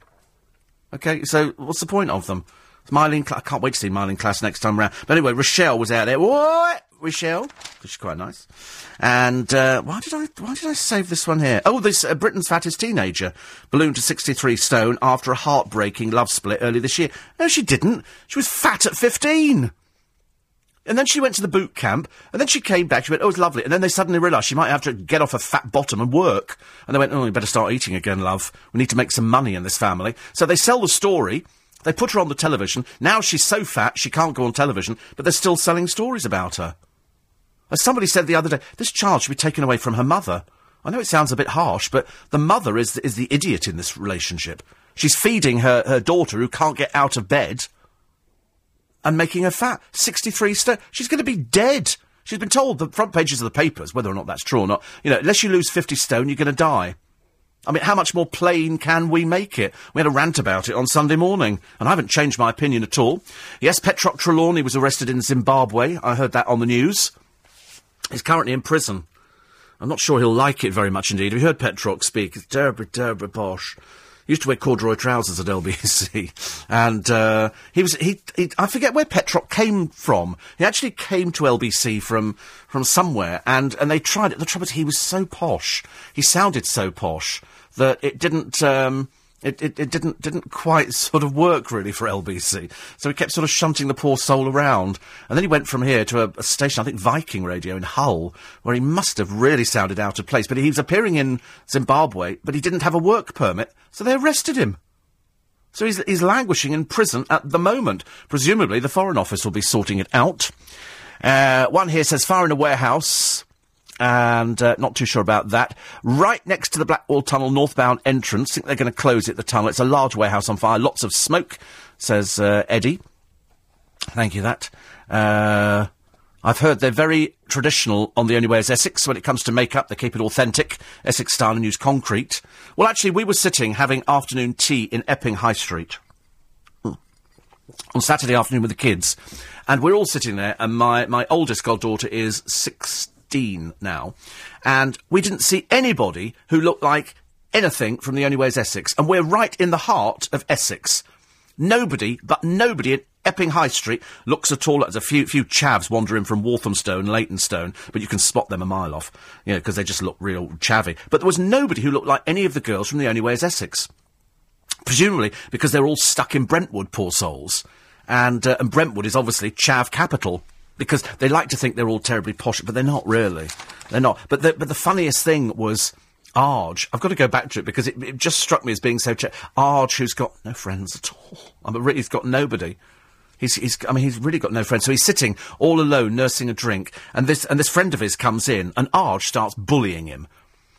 Okay, so what's the point of them? Myleene, Cla- I can't wait to see Myleene Klass next time round. But anyway, Rochelle was out there. What? Rochelle? 'Cause she's quite nice. And, uh, why did I, why did I save this one here? Oh, this, uh, Britain's fattest teenager ballooned to 63 stone after a heartbreaking love split early this year. No, she didn't. She was fat at 15. And then she went to the boot camp, and then she came back, she went, oh, it's lovely. And then they suddenly realised she might have to get off her fat bottom and work. And they went, oh, you better start eating again, love. We need to make some money in this family. So they sell the story, they put her on the television. Now she's so fat she can't go on television, but they're still selling stories about her. As somebody said the other day, this child should be taken away from her mother. I know it sounds a bit harsh, but the mother is, is the idiot in this relationship. She's feeding her, her daughter who can't get out of bed and making her fat. 63 stone. She's going to be dead. She's been told the front pages of the papers, whether or not that's true or not, you know, unless you lose 50 stone, you're going to die. I mean, how much more plain can we make it? We had a rant about it on Sunday morning, and I haven't changed my opinion at all. Yes, Petrock Trelawney was arrested in Zimbabwe. I heard that on the news. He's currently in prison. I'm not sure he'll like it very much indeed. Have you heard Petrock speak? It's terribly, terribly posh. He used to wear corduroy trousers at LBC, and uh, he was he, he. I forget where Petrock came from. He actually came to LBC from from somewhere, and and they tried it. The trouble is, he was so posh. He sounded so posh that it didn't. Um, it, it, it didn't didn't quite sort of work really for LBC. So he kept sort of shunting the poor soul around. And then he went from here to a, a station, I think Viking Radio in Hull, where he must have really sounded out of place. But he was appearing in Zimbabwe, but he didn't have a work permit, so they arrested him. So he's, he's languishing in prison at the moment. Presumably the Foreign Office will be sorting it out. Uh, one here says fire in a warehouse and uh, not too sure about that. Right next to the Blackwall Tunnel northbound entrance, think they're going to close it. The tunnel. It's a large warehouse on fire. Lots of smoke, says uh, Eddie. Thank you. That. Uh, I've heard they're very traditional on the only way is Essex when it comes to makeup. They keep it authentic, Essex style, and use concrete. Well, actually, we were sitting having afternoon tea in Epping High Street on Saturday afternoon with the kids, and we're all sitting there, and my, my oldest goddaughter is 16 now, and we didn't see anybody who looked like anything from The Only Way is Essex, and we're right in the heart of Essex. Nobody, but nobody at Epping High Street looks at all. There's a few few chavs wandering from Walthamstow, Leytonstone, but you can spot them a mile off, you know, because they just look real chavvy. But there was nobody who looked like any of the girls from The Only Way is Essex. Presumably because they're all stuck in Brentwood, poor souls. And, uh, and Brentwood is obviously chav capital. Because they like to think they're all terribly posh, but they're not really. They're not. But the, but the funniest thing was Arg. I've got to go back to it because it, it just struck me as being so. Ch- Arg, who's got no friends at all. I mean, really, he's got nobody. He's, he's, I mean, he's really got no friends. So he's sitting all alone, nursing a drink, and this, and this friend of his comes in, and Arg starts bullying him.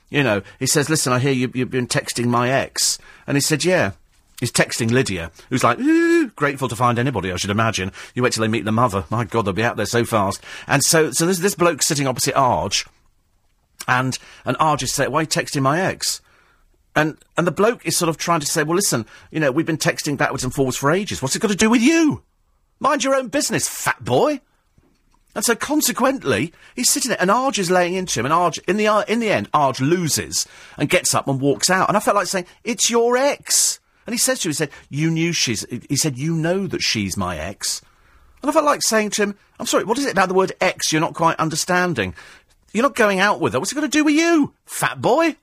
You know, he says, listen, I hear you, you've been texting my ex. And he said, yeah. He's texting Lydia, who's like, grateful to find anybody, I should imagine. You wait till they meet the mother. My God, they'll be out there so fast. And so, so this bloke sitting opposite Arg, and, and Arg is saying, why are you texting my ex? And, and the bloke is sort of trying to say, well, listen, you know, we've been texting backwards and forwards for ages. What's it got to do with you? Mind your own business, fat boy. And so consequently, he's sitting there and Arg is laying into him and Arg, in the, in the end, Arg loses and gets up and walks out. And I felt like saying, it's your ex. And he says to him, he said, you knew she's, he said, you know that she's my ex. And I felt like saying to him, I'm sorry, what is it about the word ex you're not quite understanding? You're not going out with her. What's it going to do with you, fat boy?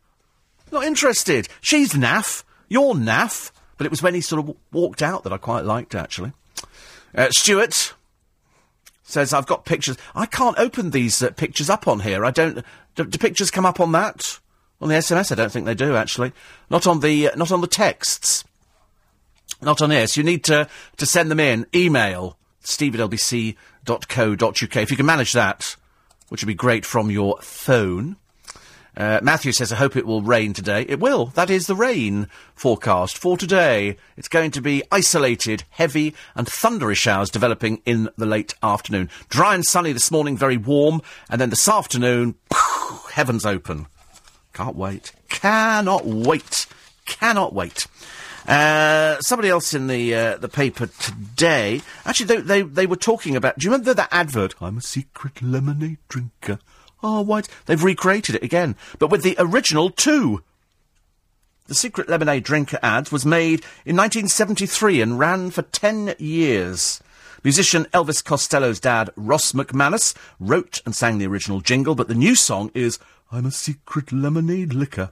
Not interested. She's naff. You're naff. But it was when he sort of w- walked out that I quite liked, actually. Uh, Stuart says, I've got pictures. I can't open these uh, pictures up on here. I don't. Do, do pictures come up on that? On the SMS, I don't think they do, actually. Not on the, uh, not on the texts. Not on here. So you need to, to send them in. Email steve at lbc.co.uk. If you can manage that, which would be great from your phone. Uh, Matthew says, I hope it will rain today. It will. That is the rain forecast for today. It's going to be isolated, heavy and thundery showers developing in the late afternoon. Dry and sunny this morning, very warm. And then this afternoon, heavens open. Can't wait. Cannot wait. Cannot wait. Uh, somebody else in the uh, the paper today. Actually, they, they they were talking about. Do you remember that advert? I'm a secret lemonade drinker. Oh, white. They've recreated it again, but with the original two. The secret lemonade drinker ad was made in 1973 and ran for 10 years. Musician Elvis Costello's dad, Ross McManus, wrote and sang the original jingle, but the new song is I'm a secret lemonade liquor.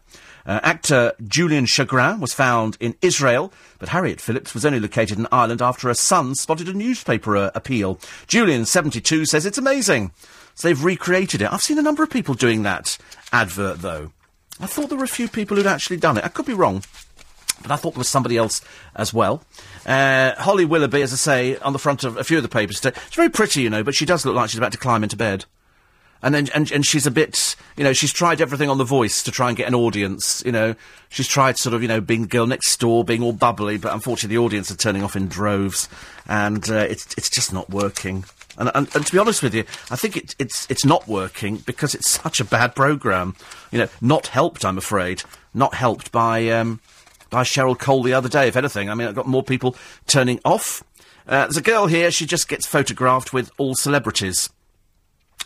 Uh, actor Julian Chagrin was found in Israel, but Harriet Phillips was only located in Ireland after her son spotted a newspaper uh, appeal. Julian, 72, says it's amazing. So they've recreated it. I've seen a number of people doing that advert, though. I thought there were a few people who'd actually done it. I could be wrong. But I thought there was somebody else as well. Uh, Holly Willoughby, as I say, on the front of a few of the papers today. She's very pretty, you know, but she does look like she's about to climb into bed. And then, and, and she's a bit, you know, she's tried everything on The Voice to try and get an audience, you know. She's tried sort of, you know, being the girl next door, being all bubbly, but unfortunately the audience are turning off in droves. And, uh, it's, it's just not working. And, and, and to be honest with you, I think it, it's, it's not working because it's such a bad programme. You know, not helped, I'm afraid. Not helped by, um, by Cheryl Cole the other day, if anything. I mean, I've got more people turning off. Uh, there's a girl here, she just gets photographed with all celebrities.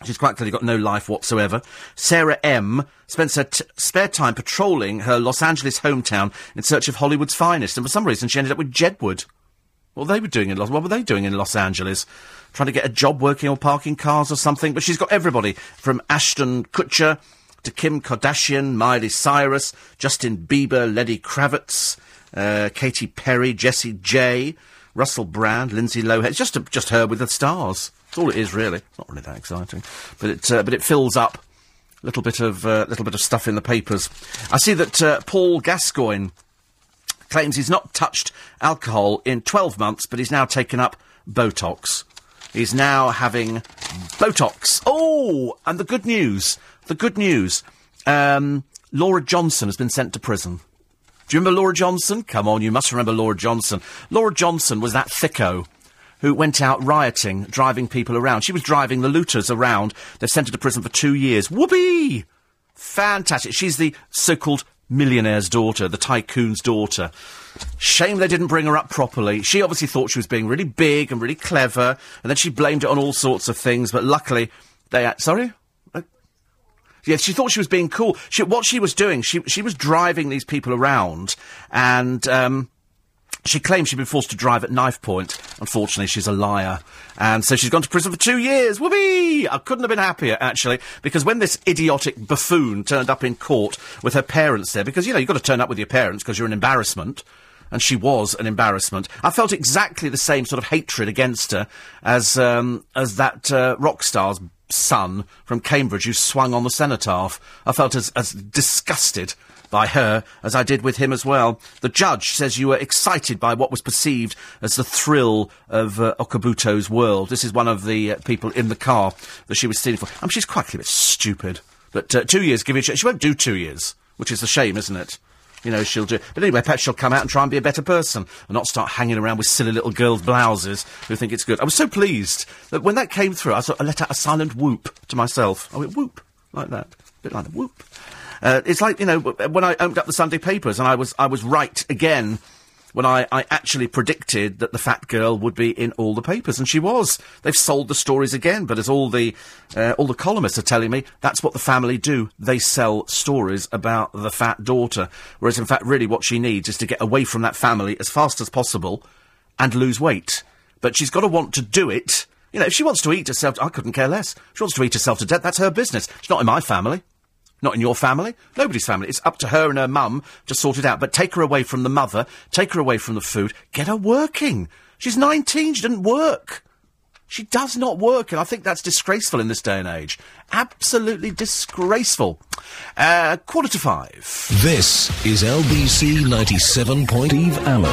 She's quite clearly got no life whatsoever. Sarah M. spends her t- spare time patrolling her Los Angeles hometown in search of Hollywood's finest, and for some reason she ended up with Jedward. What were they doing in Los? What were they doing in Los Angeles? Trying to get a job working or parking cars or something? But she's got everybody from Ashton Kutcher to Kim Kardashian, Miley Cyrus, Justin Bieber, Lenny Kravitz, uh, Katy Perry, Jessie J, Russell Brand, Lindsay Lohan. It's just a, just her with the stars. That's all it is, really. It's not really that exciting, but it uh, but it fills up a little bit of uh, little bit of stuff in the papers. I see that uh, Paul Gascoigne claims he's not touched alcohol in 12 months, but he's now taken up Botox. He's now having Botox. Oh, and the good news, the good news, um, Laura Johnson has been sent to prison. Do you remember Laura Johnson? Come on, you must remember Laura Johnson. Laura Johnson was that thicko who went out rioting, driving people around. She was driving the looters around. They've sent her to prison for two years. Whoopee! Fantastic. She's the so-called millionaire's daughter, the tycoon's daughter. Shame they didn't bring her up properly. She obviously thought she was being really big and really clever, and then she blamed it on all sorts of things, but luckily they... Sorry? Uh, Yes, she thought she was being cool. She, what she was doing, she she was driving these people around, and um, she claims she'd been forced to drive at knife point. Unfortunately, she's a liar, and so she's gone to prison for two years. Whoopee! I couldn't have been happier actually, because when this idiotic buffoon turned up in court with her parents there, because you know you've got to turn up with your parents because you're an embarrassment. And she was an embarrassment. I felt exactly the same sort of hatred against her as um, as that uh, rock star's son from Cambridge who swung on the cenotaph. I felt as, as disgusted by her as I did with him as well. The judge says you were excited by what was perceived as the thrill of uh, Okabuto's world. This is one of the uh, people in the car that she was stealing for. I mean, she's quite a bit stupid. But uh, two years, give you She won't do two years, which is a shame, isn't it? You know, she'll do. But anyway, perhaps she'll come out and try and be a better person and not start hanging around with silly little girls' blouses who think it's good. I was so pleased that when that came through, I, sort of let out a silent whoop to myself. I went whoop, like that. A bit like that, whoop. Uh, it's like, you know, when I opened up the Sunday papers and I was, I was right again when I, I actually predicted that the fat girl would be in all the papers, and she was. They've sold the stories again, but as all the uh, all the columnists are telling me, that's what the family do. They sell stories about the fat daughter, whereas in fact, really, what she needs is to get away from that family as fast as possible and lose weight. But she's got to want to do it You know, if she wants to eat herself, I couldn't care less. She wants to eat herself to death. That's her business. It's not in my family. Not in your family. Nobody's family. It's up to her and her mum to sort it out. But take her away from the mother. Take her away from the food. Get her working. She's 19. She doesn't work. She does not work, and I think that's disgraceful in this day and age. Absolutely disgraceful. Uh, quarter to five. This is LBC 97. Point Steve Allen.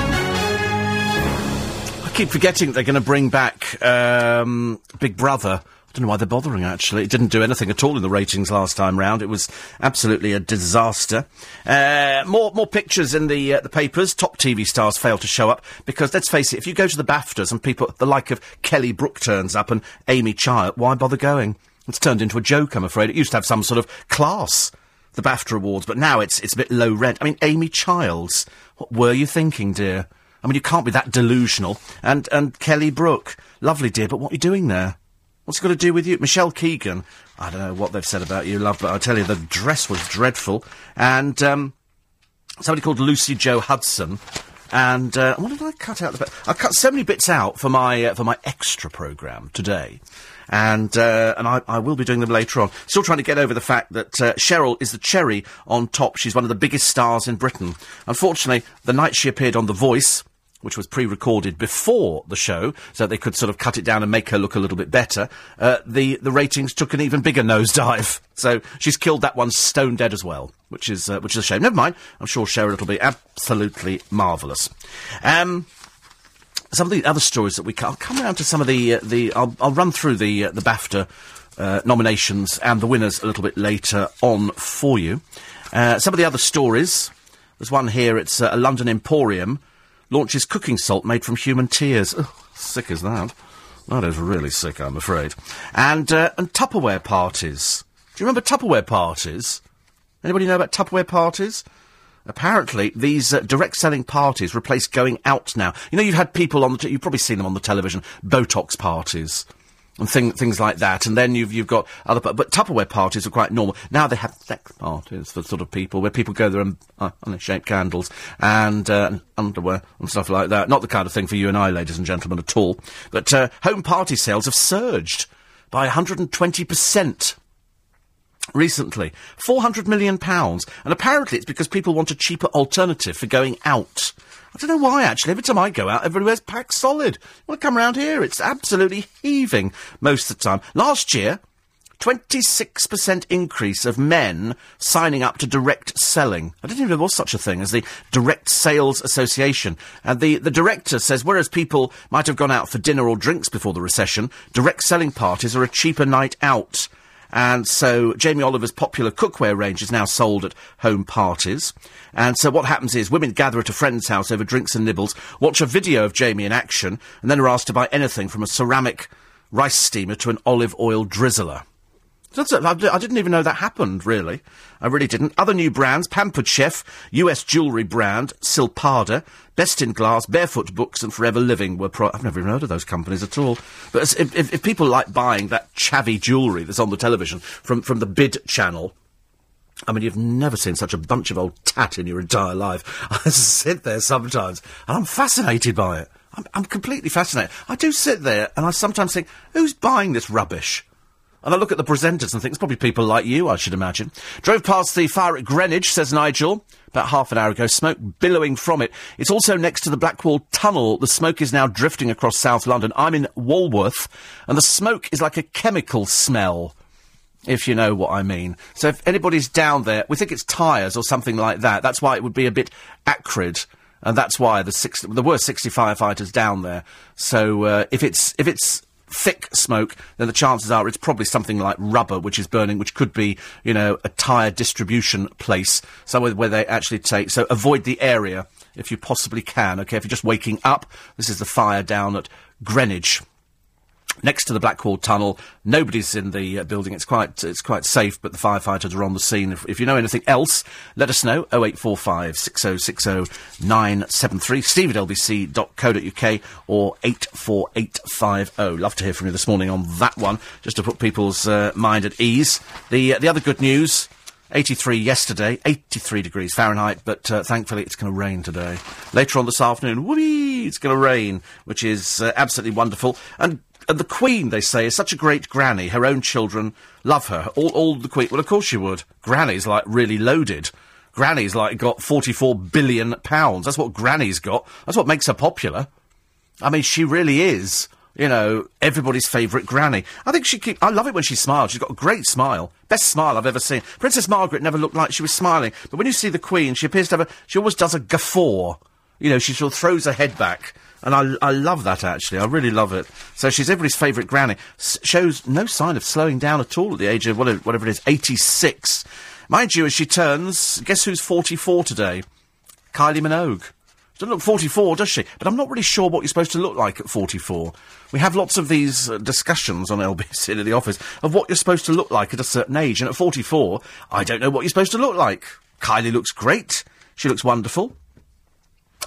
I keep forgetting they're going to bring back um, Big Brother. I don't know why they're bothering, actually. It didn't do anything at all in the ratings last time round. It was absolutely a disaster. Uh, more, more pictures in the, uh, the papers. Top TV stars fail to show up because, let's face it, if you go to the BAFTAs and people, the like of Kelly Brook turns up and Amy Childs, why bother going? It's turned into a joke, I'm afraid. It used to have some sort of class, the BAFTA Awards, but now it's, it's a bit low rent. I mean, Amy Childs, what were you thinking, dear? I mean, you can't be that delusional. And, and Kelly Brook, lovely dear, but what are you doing there? What's it got to do with you? Michelle Keegan, I don't know what they've said about you, love, but I tell you, the dress was dreadful. And, um, somebody called Lucy-Jo Hudson. And, uh, what did I cut out? The? I cut so many bits out for my, uh, for my extra programme today. And, uh, and I, I will be doing them later on. Still trying to get over the fact that, uh, Cheryl is the cherry on top. She's one of the biggest stars in Britain. Unfortunately, the night she appeared on The Voice, which was pre-recorded before the show, so they could sort of cut it down and make her look a little bit better. Uh, the the ratings took an even bigger nosedive, so she's killed that one stone dead as well, which is uh, which is a shame. Never mind, I'm sure Cheryl will be absolutely marvellous. Um, some of the other stories that we ca- I'll come around to some of the uh, the I'll, I'll run through the uh, the BAFTA uh, nominations and the winners a little bit later on for you. Uh, some of the other stories. There's one here. It's a London Emporium launches cooking salt made from human tears. Sick as that. That is really sick, I'm afraid. And uh, and Tupperware parties. Do you remember Tupperware parties? Anybody know about Tupperware parties? Apparently, these uh, direct selling parties replace going out now. You know, you've had people on the, t- you've probably seen them on the television, Botox parties. And thing, things like that, and then you've you've got other, but Tupperware parties are quite normal. Now they have sex parties for sort of people where people go there and uh, and shape candles and, uh, and underwear and stuff like that. Not the kind of thing for you and I, ladies and gentlemen, at all. But uh, home party sales have surged by 120 percent recently. £400 million. And apparently it's because people want a cheaper alternative for going out. I don't know why, actually. Every time I go out, everywhere's packed solid. Want to come round here? It's absolutely heaving most of the time. Last year, 26% increase of men signing up to direct selling. I didn't even know there was such a thing as the Direct Sales Association. And the, the director says, whereas people might have gone out for dinner or drinks before the recession, direct selling parties are a cheaper night out. And so Jamie Oliver's popular cookware range is now sold at home parties. And so what happens is women gather at a friend's house over drinks and nibbles, watch a video of Jamie in action, and then are asked to buy anything from a ceramic rice steamer to an olive oil drizzler. That's it. I, didn't even know that happened, really. I really didn't. Other new brands, Pampered Chef, US jewellery brand, Silpada, Best in Glass, Barefoot Books and Forever Living were pro- I've never even heard of those companies at all. But if, if, if people like buying that chavvy jewellery that's on the television from, from the Bid channel, I mean, you've never seen such a bunch of old tat in your entire life. I sit there sometimes and I'm fascinated by it. I'm, I'm completely fascinated. I do sit there and I sometimes think, who's buying this rubbish? And I look at the presenters and think it's probably people like you, I should imagine. Drove past the fire at Greenwich, says Nigel, about half an hour ago. Smoke billowing from it. It's also next to the Blackwall Tunnel. The smoke is now drifting across South London. I'm in Walworth, and the smoke is like a chemical smell. If you know what I mean. So if anybody's down there, we think it's tyres or something like that. That's why it would be a bit acrid. And that's why the six, there were 60 firefighters down there. So, uh, if it's, if it's thick smoke, then the chances are it's probably something like rubber which is burning, which could be, you know, a tyre distribution place, somewhere where they actually take. So avoid the area if you possibly can, okay? If you're just waking up, this is the fire down at Greenwich. Next to the Blackwall Tunnel, nobody's in the uh, building. It's quite it's quite safe, but the firefighters are on the scene. If, if you know anything else, let us know. 0845 6060 973, steve at lbc.co.uk or 84850. Love to hear from you this morning on that one, just to put people's uh, mind at ease. The, uh, the other good news 83 yesterday, 83 degrees Fahrenheit, but uh, thankfully it's going to rain today. Later on this afternoon, whoopee! it's going to rain, which is uh, absolutely wonderful. And and the Queen, they say, is such a great granny. Her own children love her. All, all the Queen. Well, of course she would. Granny's like really loaded. Granny's like got forty-four billion pounds. That's what Granny's got. That's what makes her popular. I mean, she really is. You know, everybody's favourite granny. I think she keep. I love it when she smiles. She's got a great smile. Best smile I've ever seen. Princess Margaret never looked like she was smiling, but when you see the Queen, she appears to have a. She always does a guffaw. You know, she sort of throws her head back. And I, I love that actually. I really love it. So she's everybody's favourite granny. S- shows no sign of slowing down at all at the age of whatever, whatever it is, 86. Mind you, as she turns, guess who's 44 today? Kylie Minogue. Doesn't look 44, does she? But I'm not really sure what you're supposed to look like at 44. We have lots of these uh, discussions on LBC in the office of what you're supposed to look like at a certain age. And at 44, I don't know what you're supposed to look like. Kylie looks great. She looks wonderful.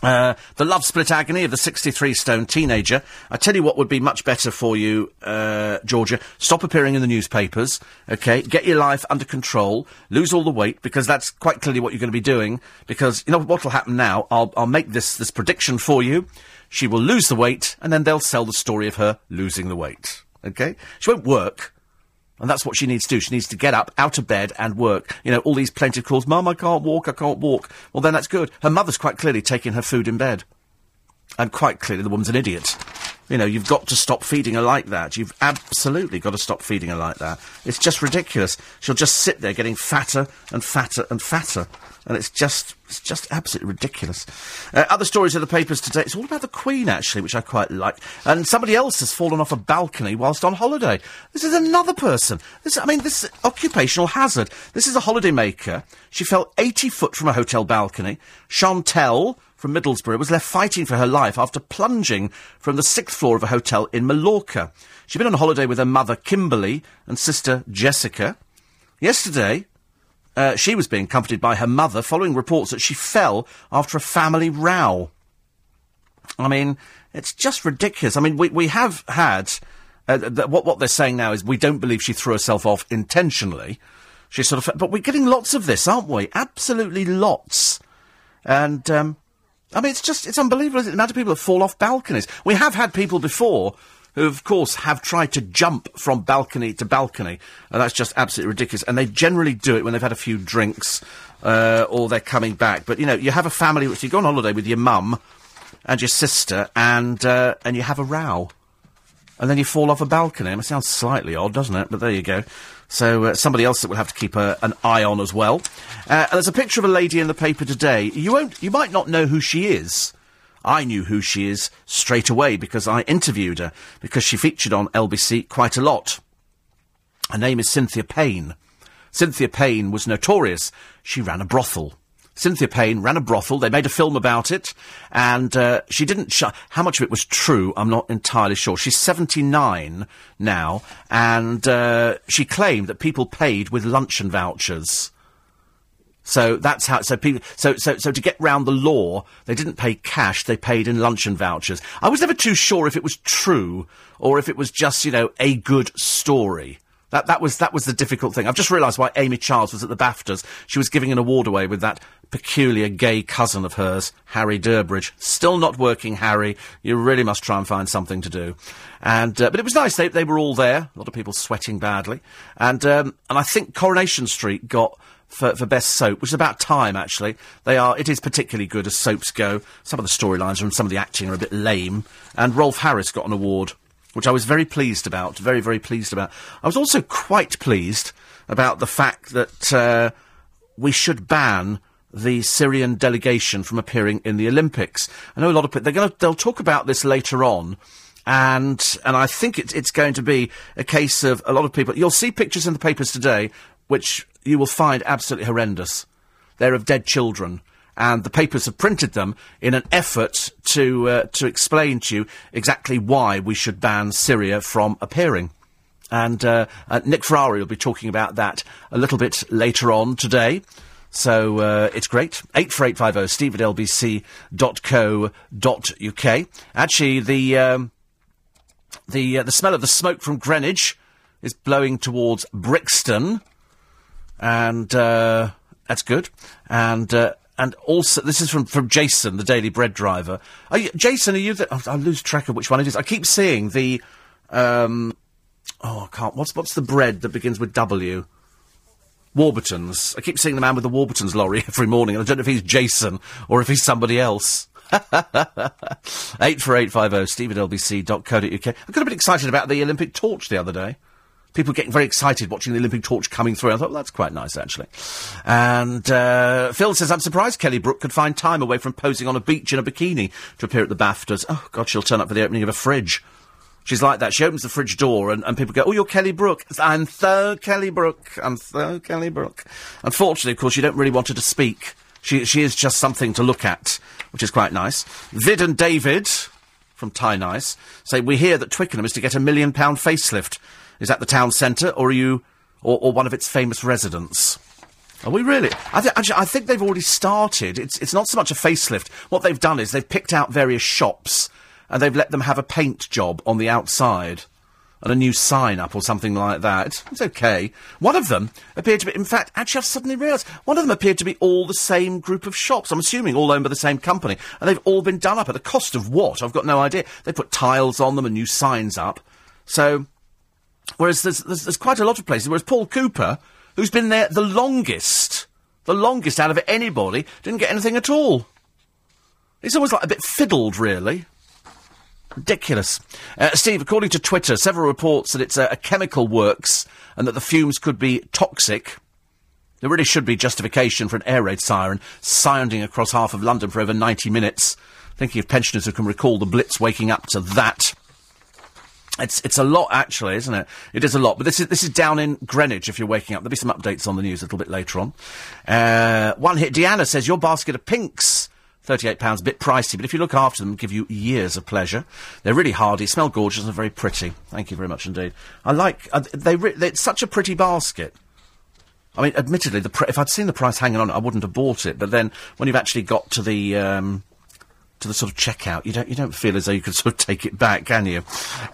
Uh, the love split agony of the 63 stone teenager. I tell you what would be much better for you, uh, Georgia. Stop appearing in the newspapers, okay? Get your life under control. Lose all the weight, because that's quite clearly what you're going to be doing. Because, you know, what will happen now? I'll, I'll make this, this prediction for you. She will lose the weight, and then they'll sell the story of her losing the weight, okay? She won't work. And that's what she needs to do. She needs to get up, out of bed, and work. You know, all these plaintive calls, Mum, I can't walk, I can't walk. Well, then that's good. Her mother's quite clearly taking her food in bed. And quite clearly the woman's an idiot. You know, you've got to stop feeding her like that. You've absolutely got to stop feeding her like that. It's just ridiculous. She'll just sit there getting fatter and fatter and fatter. And it's just, it's just absolutely ridiculous. Uh, other stories in the papers today. It's all about the Queen, actually, which I quite like. And somebody else has fallen off a balcony whilst on holiday. This is another person. This, I mean, this is occupational hazard. This is a holidaymaker. She fell 80 foot from a hotel balcony. Chantel from Middlesbrough was left fighting for her life after plunging from the sixth floor of a hotel in Mallorca. She'd been on holiday with her mother, Kimberly, and sister, Jessica. Yesterday, uh, she was being comforted by her mother following reports that she fell after a family row. I mean, it's just ridiculous. I mean, we, we have had. Uh, th- what, what they're saying now is we don't believe she threw herself off intentionally. She sort of. But we're getting lots of this, aren't we? Absolutely lots. And, um, I mean, it's just. It's unbelievable. The amount of people that fall off balconies. We have had people before who, of course, have tried to jump from balcony to balcony, and that's just absolutely ridiculous. And they generally do it when they've had a few drinks uh, or they're coming back. But you know, you have a family. If you go on holiday with your mum and your sister, and uh, and you have a row, and then you fall off a balcony. It sounds slightly odd, doesn't it? But there you go. So uh, somebody else that we'll have to keep a, an eye on as well. Uh, and there's a picture of a lady in the paper today. You won't. You might not know who she is. I knew who she is straight away because I interviewed her, because she featured on LBC quite a lot. Her name is Cynthia Payne. Cynthia Payne was notorious. She ran a brothel. Cynthia Payne ran a brothel. They made a film about it, and uh, she didn't. Sh- how much of it was true? I'm not entirely sure. She's 79 now, and uh, she claimed that people paid with luncheon vouchers. So that's how. So people. So so so to get round the law, they didn't pay cash. They paid in luncheon vouchers. I was never too sure if it was true or if it was just you know a good story. That that was that was the difficult thing. I've just realised why Amy Childs was at the BAFTAs. She was giving an award away with that peculiar gay cousin of hers, Harry Derbridge. Still not working, Harry. You really must try and find something to do. And uh, but it was nice. They they were all there. A lot of people sweating badly. And um, and I think Coronation Street got for, for best soap, which is about time actually. They are. It is particularly good as soaps go. Some of the storylines and some of the acting are a bit lame. And Rolf Harris got an award, which I was very pleased about. Very very pleased about. I was also quite pleased about the fact that uh, we should ban the Syrian delegation from appearing in the Olympics. I know a lot of people. They're going to. They'll talk about this later on and and I think it's it's going to be a case of a lot of people. You'll see pictures in the papers today, which you will find absolutely horrendous. They're of dead children, and the papers have printed them in an effort to uh, to explain to you exactly why we should ban Syria from appearing. And uh, uh, Nick Ferrari will be talking about that a little bit later on today. So uh, it's great. 84850 steve at lbc.co.uk. Actually, the, um, the, uh, the smell of the smoke from Greenwich is blowing towards Brixton. And uh, that's good. And uh, and also, this is from, from Jason, the Daily Bread driver. Are you, Jason, are you the, oh, I lose track of which one it is. I keep seeing the, um, oh, I can't, what's, what's the bread that begins with W? Warburtons. I keep seeing the man with the Warburtons lorry every morning, and I don't know if he's Jason or if he's somebody else. 84850 steve at lbc.co.uk. I got a bit excited about the Olympic torch the other day. People getting very excited watching the Olympic torch coming through. I thought, well, that's quite nice, actually. And uh, Phil says, I'm surprised Kelly Brook could find time away from posing on a beach in a bikini to appear at the BAFTAs. Oh, God, she'll turn up for the opening of a fridge. She's like that. She opens the fridge door and, and people go, Oh, you're Kelly Brook. I'm so Kelly Brook. I'm so Kelly Brook. Unfortunately, of course, you don't really want her to speak. She, she is just something to look at, which is quite nice. Vid and David from Ty Nice say, We hear that Twickenham is to get a million pound facelift. Is that the town centre or are you, or, or one of its famous residents? Are we really? I, th- actually, I think they've already started. It's, it's not so much a facelift. What they've done is they've picked out various shops and they've let them have a paint job on the outside and a new sign up or something like that. It's okay. One of them appeared to be, in fact, actually I've suddenly realised, one of them appeared to be all the same group of shops. I'm assuming all owned by the same company. And they've all been done up at the cost of what? I've got no idea. They put tiles on them and new signs up. So, whereas there's, there's, there's quite a lot of places, whereas Paul Cooper, who's been there the longest, the longest out of anybody, didn't get anything at all. He's always like a bit fiddled, really. Ridiculous. Uh, Steve, according to Twitter, several reports that it's a chemical works and that the fumes could be toxic. There really should be justification for an air raid siren sounding across half of London for over 90 minutes. Thinking of pensioners who can recall the Blitz waking up to that. It's it's a lot actually, isn't it? It is a lot. But this is this is down in Greenwich. If you're waking up, there'll be some updates on the news a little bit later on. Uh, one hit. Deanna says your basket of pinks. £38, a bit pricey, but if you look after them, give you years of pleasure. They're really hardy, smell gorgeous, and very pretty. Thank you very much indeed. I like, uh, they, re- it's such a pretty basket. I mean, admittedly, the pr- if I'd seen the price hanging on it, I wouldn't have bought it. But then, when you've actually got to the um, to the sort of checkout, you don't you don't feel as though you could sort of take it back, can you?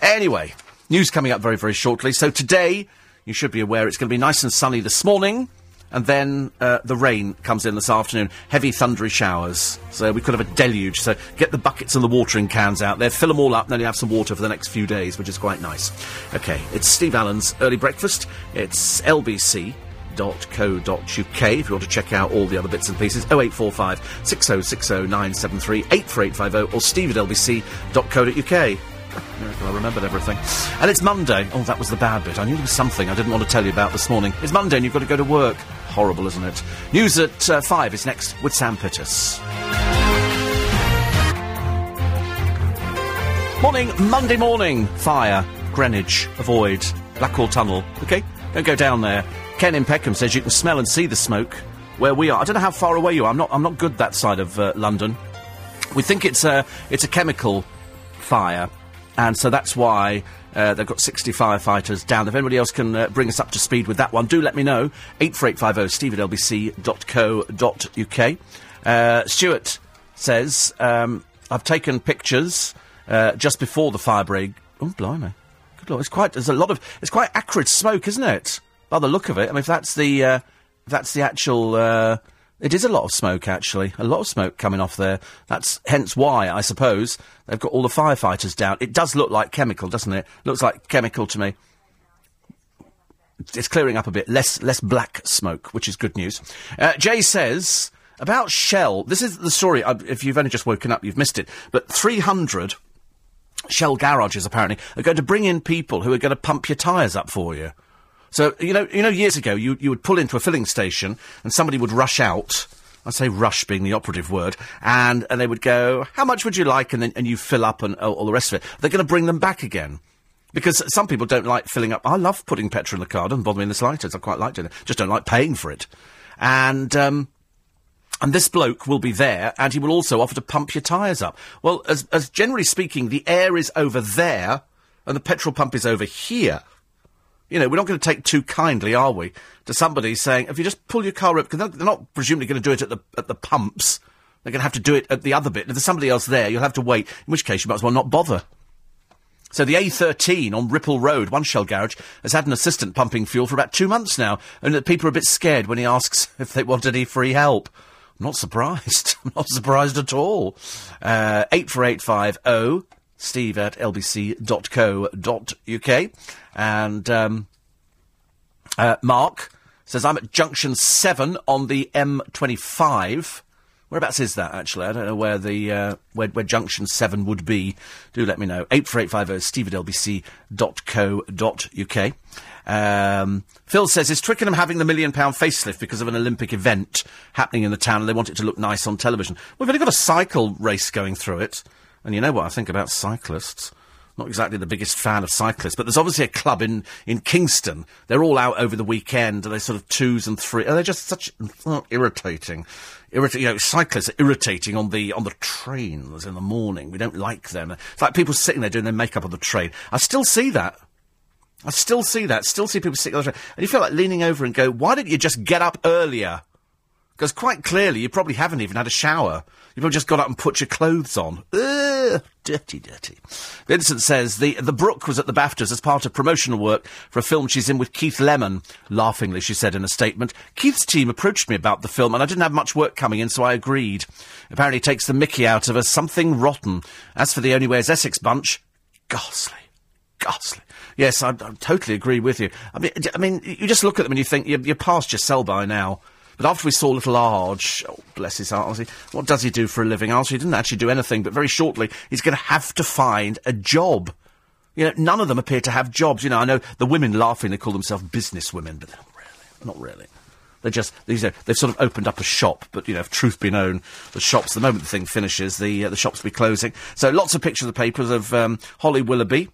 Anyway, news coming up very very shortly. So today, you should be aware it's going to be nice and sunny this morning and then uh, the rain comes in this afternoon. Heavy thundery showers. So we could have a deluge. So get the buckets and the watering cans out there, fill them all up, and then you have some water for the next few days, which is quite nice. Okay, it's Steve Allen's early breakfast. It's LBC. .co.uk if you want to check out all the other bits and pieces 0845 6060 973 84850 or steve at lbc.co.uk Miracle, I remembered everything. And it's Monday. Oh, that was the bad bit. I knew there was something I didn't want to tell you about this morning. It's Monday and you've got to go to work. Horrible, isn't it? News at uh, 5 is next with Sam Pittis. Morning, Monday morning. Fire, Greenwich, avoid, Blackwall Tunnel. Okay? Don't go down there. Ken in Peckham says you can smell and see the smoke where we are. I don't know how far away you are. I'm not, I'm not good that side of uh, London. We think it's a, it's a chemical fire and so that's why uh, they've got 60 firefighters down. If anybody else can uh, bring us up to speed with that one, do let me know. 84850 steve at lbc.co.uk. Uh, Stuart says, um, I've taken pictures uh, just before the fire break. Oh, blimey. Good lord. It's quite, there's a lot of, it's quite acrid smoke, isn't it? By the look of it. I mean, if that's the, uh, that's the actual, uh, it is a lot of smoke, actually. A lot of smoke coming off there. That's hence why, I suppose, they've got all the firefighters down. It does look like chemical, doesn't it? Looks like chemical to me. It's clearing up a bit. Less, less black smoke, which is good news. Uh, Jay says, about Shell, this is the story, uh, if you've only just woken up, you've missed it, but 300 Shell garages, apparently, are going to bring in people who are going to pump your tyres up for you. So you know, you know, years ago, you you would pull into a filling station and somebody would rush out. I say rush being the operative word, and and they would go, "How much would you like?" And then and you fill up and all, all the rest of it. They're going to bring them back again. Because some people don't like filling up. I love putting petrol in the car. Doesn't bother me in the slightest. I quite like doing it. Just don't like paying for it. And um, and this bloke will be there, and he will also offer to pump your tyres up. Well, as, as generally speaking, the air is over there, and the petrol pump is over here. You know, we're not going to take too kindly, are we, to somebody saying, if you just pull your car up, because they're, not presumably going to do it at the, at the pumps. They're going to have to do it at the other bit. If there's somebody else there, you'll have to wait, in which case you might as well not bother. So the A13 on Ripple Road, one Shell garage, has had an assistant pumping fuel for about two months now, and the people are a bit scared when he asks if they want any free help. I'm not surprised. I'm not surprised at all. Uh, 84850 steve at lbc.co.uk. And um, uh, Mark says, I'm at junction 7 on the M25. Whereabouts is that, actually? I don't know where the uh, where, where junction 7 would be. Do let me know. 84850 steve at lbc.co.uk. Um, Phil says, is Twickenham having the million pound facelift because of an Olympic event happening in the town and they want it to look nice on television? We've only got a cycle race going through it. And you know what I think about cyclists? Not exactly the biggest fan of cyclists, but there's obviously a club in, in Kingston. They're all out over the weekend, and they're sort of twos and three. And they're just such oh, irritating. Irritating, you know, cyclists are irritating on the on the trains in the morning. We don't like them. It's like people sitting there doing their makeup on the train. I still see that. I still see that. Still see people sitting on the train, and you feel like leaning over and go, "Why don't you just get up earlier?" Because quite clearly, you probably haven't even had a shower. You've probably just got up and put your clothes on. Ugh, dirty, dirty. Vincent says the the Brook was at the BAFTAs as part of promotional work for a film she's in with Keith Lemon. Laughingly, she said in a statement, Keith's team approached me about the film, and I didn't have much work coming in, so I agreed. Apparently, takes the Mickey out of us, something rotten. As for the Only Wears Essex bunch, ghastly, ghastly. Yes, I, I totally agree with you. I mean, I mean, you just look at them and you think you're, you're past your sell by now. But after we saw little Arg, oh, bless his heart, what does he do for a living? He didn't actually do anything, but very shortly, he's going to have to find a job. You know, none of them appear to have jobs. You know, I know the women laughing, they call themselves business women, but not really. Not really. They're just, these are, they've sort of opened up a shop, but, you know, if truth be known, the shops, the moment the thing finishes, the, uh, the shops will be closing. So lots of pictures of the papers of um, Holly Willoughby,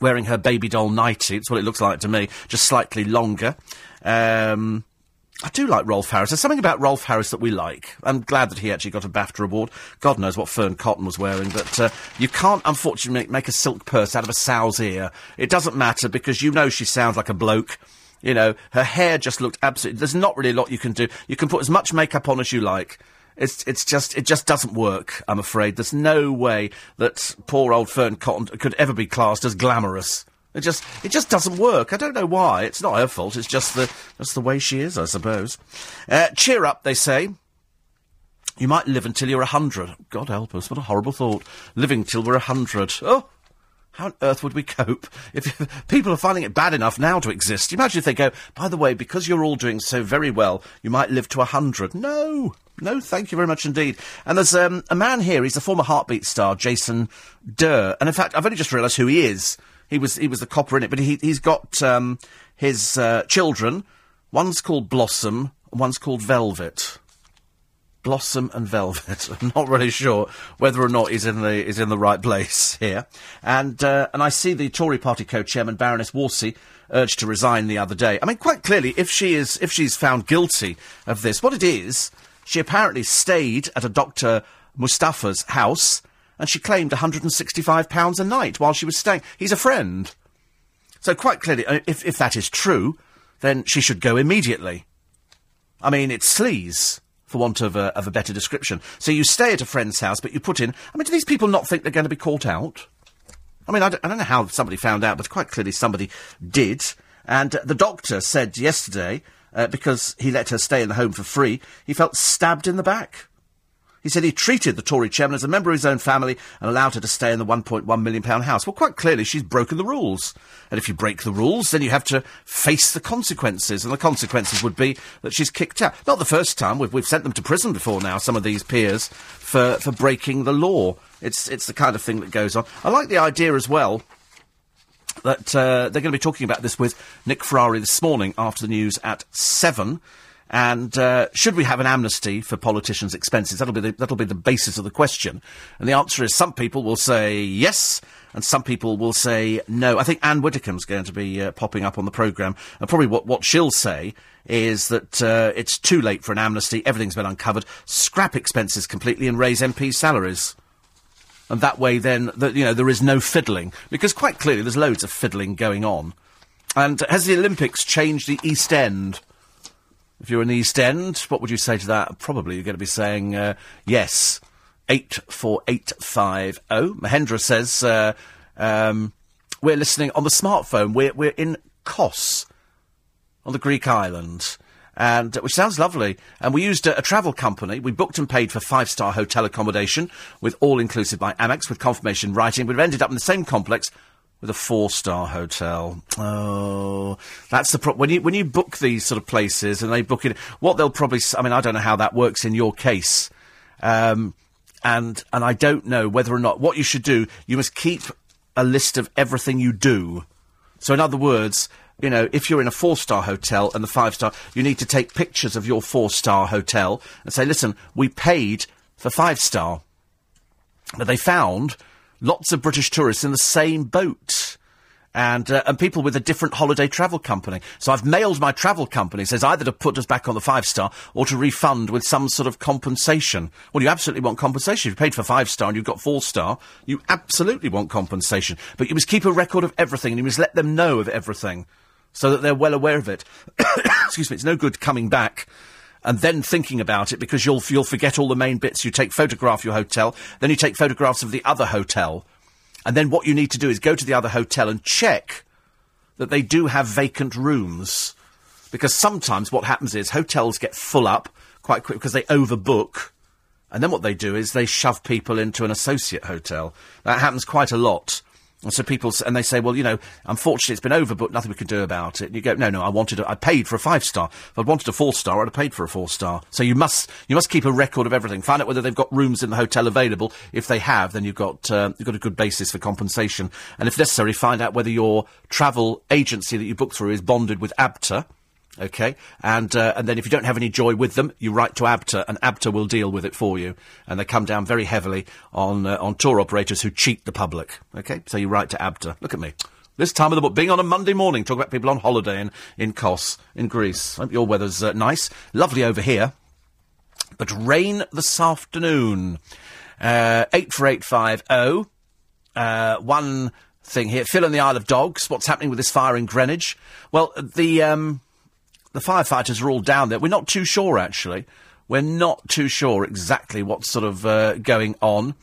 wearing her baby doll nightie. It's what it looks like to me, just slightly longer. Um, I do like Rolf Harris. There's something about Rolf Harris that we like. I'm glad that he actually got a BAFTA award. God knows what Fearne Cotton was wearing, but uh, you can't, unfortunately, make, a silk purse out of a sow's ear. It doesn't matter because you know she sounds like a bloke. You know, her hair just looked absolutely. There's not really a lot you can do. You can put as much makeup on as you like. It's it's just it just doesn't work. I'm afraid there's no way that poor old Fearne Cotton could ever be classed as glamorous. It just it just doesn't work. I don't know why. It's not her fault. It's just the just the way she is, I suppose. Uh, cheer up, they say. You might live until you're a hundred. God help us! What a horrible thought. Living till we're a hundred. Oh, how on earth would we cope if people are finding it bad enough now to exist? Imagine if they go, by the way, because you're all doing so very well, you might live to a hundred. No, no, thank you very much indeed. And there's um, a man here. He's the former Heartbeat star, Jason Durr. And in fact, I've only just realised who he is. He was he was the copper in it, but he he's got um, his uh, children. One's called Blossom, and one's called Velvet. Blossom and Velvet. I'm not really sure whether or not he's in the is in the right place here. And uh, and I see the Tory party co-chairman Baroness Warsi urged to resign the other day. I mean, quite clearly, if she is if she's found guilty of this, what it is, she apparently stayed at a Doctor Mustafa's house and she claimed £165 a night while she was staying. He's a friend. So quite clearly, uh, if, if that is true, then she should go immediately. I mean, it's sleaze, for want of a, of a better description. So you stay at a friend's house, but you put in... I mean, do these people not think they're going to be caught out? I mean, I don't, I don't know how somebody found out, but quite clearly somebody did. And uh, the doctor said yesterday, uh, because he let her stay in the home for free, he felt stabbed in the back. He said he treated the Tory chairman as a member of his own family and allowed her to stay in the £1.1 million house. Well, quite clearly, she's broken the rules. And if you break the rules, then you have to face the consequences. And the consequences would be that she's kicked out. Not the first time. We've, we've sent them to prison before now, some of these peers, for, for breaking the law. It's, it's the kind of thing that goes on. I like the idea as well that uh, they're going to be talking about this with Nick Ferrari this morning after the news at 7. And uh, should we have an amnesty for politicians' expenses? That'll be the, that'll be the basis of the question. And the answer is some people will say yes, and some people will say no. I think Anne Widdecombe's going to be uh, popping up on the programme, and probably what, what she'll say is that uh, it's too late for an amnesty. Everything's been uncovered. Scrap expenses completely and raise MP salaries. And that way, then, the, you know, there is no fiddling because quite clearly there's loads of fiddling going on. And has the Olympics changed the East End? If you're in the East End, what would you say to that? Probably you're going to be saying uh, yes. 84850. Mahendra says, uh, um, we're listening on the smartphone. We're, we're in Kos, on the Greek island. and which sounds lovely. And we used a, a travel company. We booked and paid for five star hotel accommodation with all inclusive by Amex with confirmation writing. We've ended up in the same complex with a four star hotel. Oh, that's the problem. When you when you book these sort of places and they book it, what they'll probably. I mean, I don't know how that works in your case, um, and and I don't know whether or not what you should do. You must keep a list of everything you do. So, in other words, you know, if you're in a four star hotel and the five star, you need to take pictures of your four star hotel and say, listen, we paid for five star. But they found lots of British tourists in the same boat. And, uh, and people with a different holiday travel company. So I've mailed my travel company, says either to put us back on the five star or to refund with some sort of compensation. Well, you absolutely want compensation. If you paid for five star and you've got four star, you absolutely want compensation. But you must keep a record of everything and you must let them know of everything so that they're well aware of it. Excuse me, it's no good coming back and then thinking about it because you'll you'll forget all the main bits. You take photograph your hotel, then you take photographs of the other hotel, and then what you need to do is go to the other hotel and check that they do have vacant rooms. Because sometimes what happens is hotels get full up quite quick because they overbook. And then what they do is they shove people into an associate hotel. That happens quite a lot. And so people, and they say, well, you know, unfortunately it's been overbooked, nothing we can do about it. And you go, no, no, I wanted, a, I paid for a five star. If I'd wanted a four star, I'd have paid for a four star. So you must, you must keep a record of everything. Find out whether they've got rooms in the hotel available. If they have, then you've got, uh, you've got a good basis for compensation. And if necessary, find out whether your travel agency that you book through is bonded with ABTA. Okay, and uh, and then if you don't have any joy with them, you write to ABTA, and ABTA will deal with it for you. And they come down very heavily on uh, on tour operators who cheat the public. Okay, so you write to ABTA. Look at me. This time of the book, being on a Monday morning, talking about people on holiday in in Kos in Greece. I Hope your weather's uh, nice, lovely over here, but rain this afternoon. Uh, eight four eight five oh. Uh, one thing here. Phil and the Isle of Dogs. What's happening with this fire in Greenwich? Well, the um, the firefighters are all down there. We're not too sure, actually. We're not too sure exactly what's sort of uh, going on.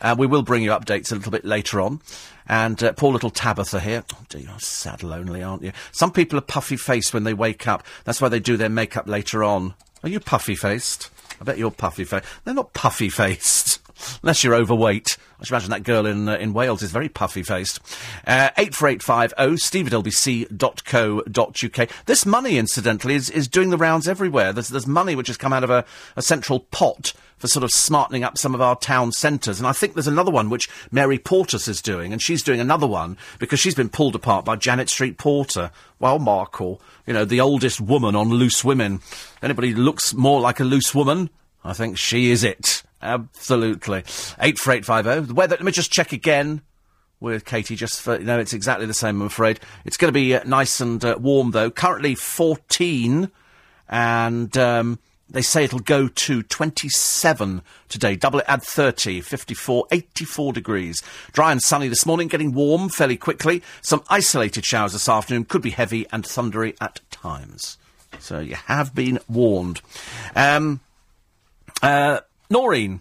Uh, we will bring you updates a little bit later on. And uh, poor little Tabitha here. Oh, dear, you're sad lonely, aren't you? Some people are puffy faced when they wake up. That's why they do their makeup later on. Are you puffy faced? I bet you're puffy faced. They're not puffy faced. Unless you're overweight. I should imagine that girl in uh, in Wales is very puffy faced. Uh, 84850 steve at lbc.co.uk. This money, incidentally, is, is doing the rounds everywhere. There's, there's money which has come out of a, a central pot for sort of smartening up some of our town centres. And I think there's another one which Mary Portas is doing, and she's doing another one because she's been pulled apart by Janet Street Porter. Well, Markle, you know, the oldest woman on Loose Women. Anybody looks more like a loose woman? I think she is it. Absolutely. 84850. The weather, let me just check again with Katie, just for, you know, it's exactly the same, I'm afraid. It's going to be uh, nice and uh, warm, though. Currently 14, and um, they say it'll go to 27 today. Double it, add 30, 54, 84 degrees. Dry and sunny this morning, getting warm fairly quickly. Some isolated showers this afternoon, could be heavy and thundery at times. So you have been warned. Um, uh, Noreen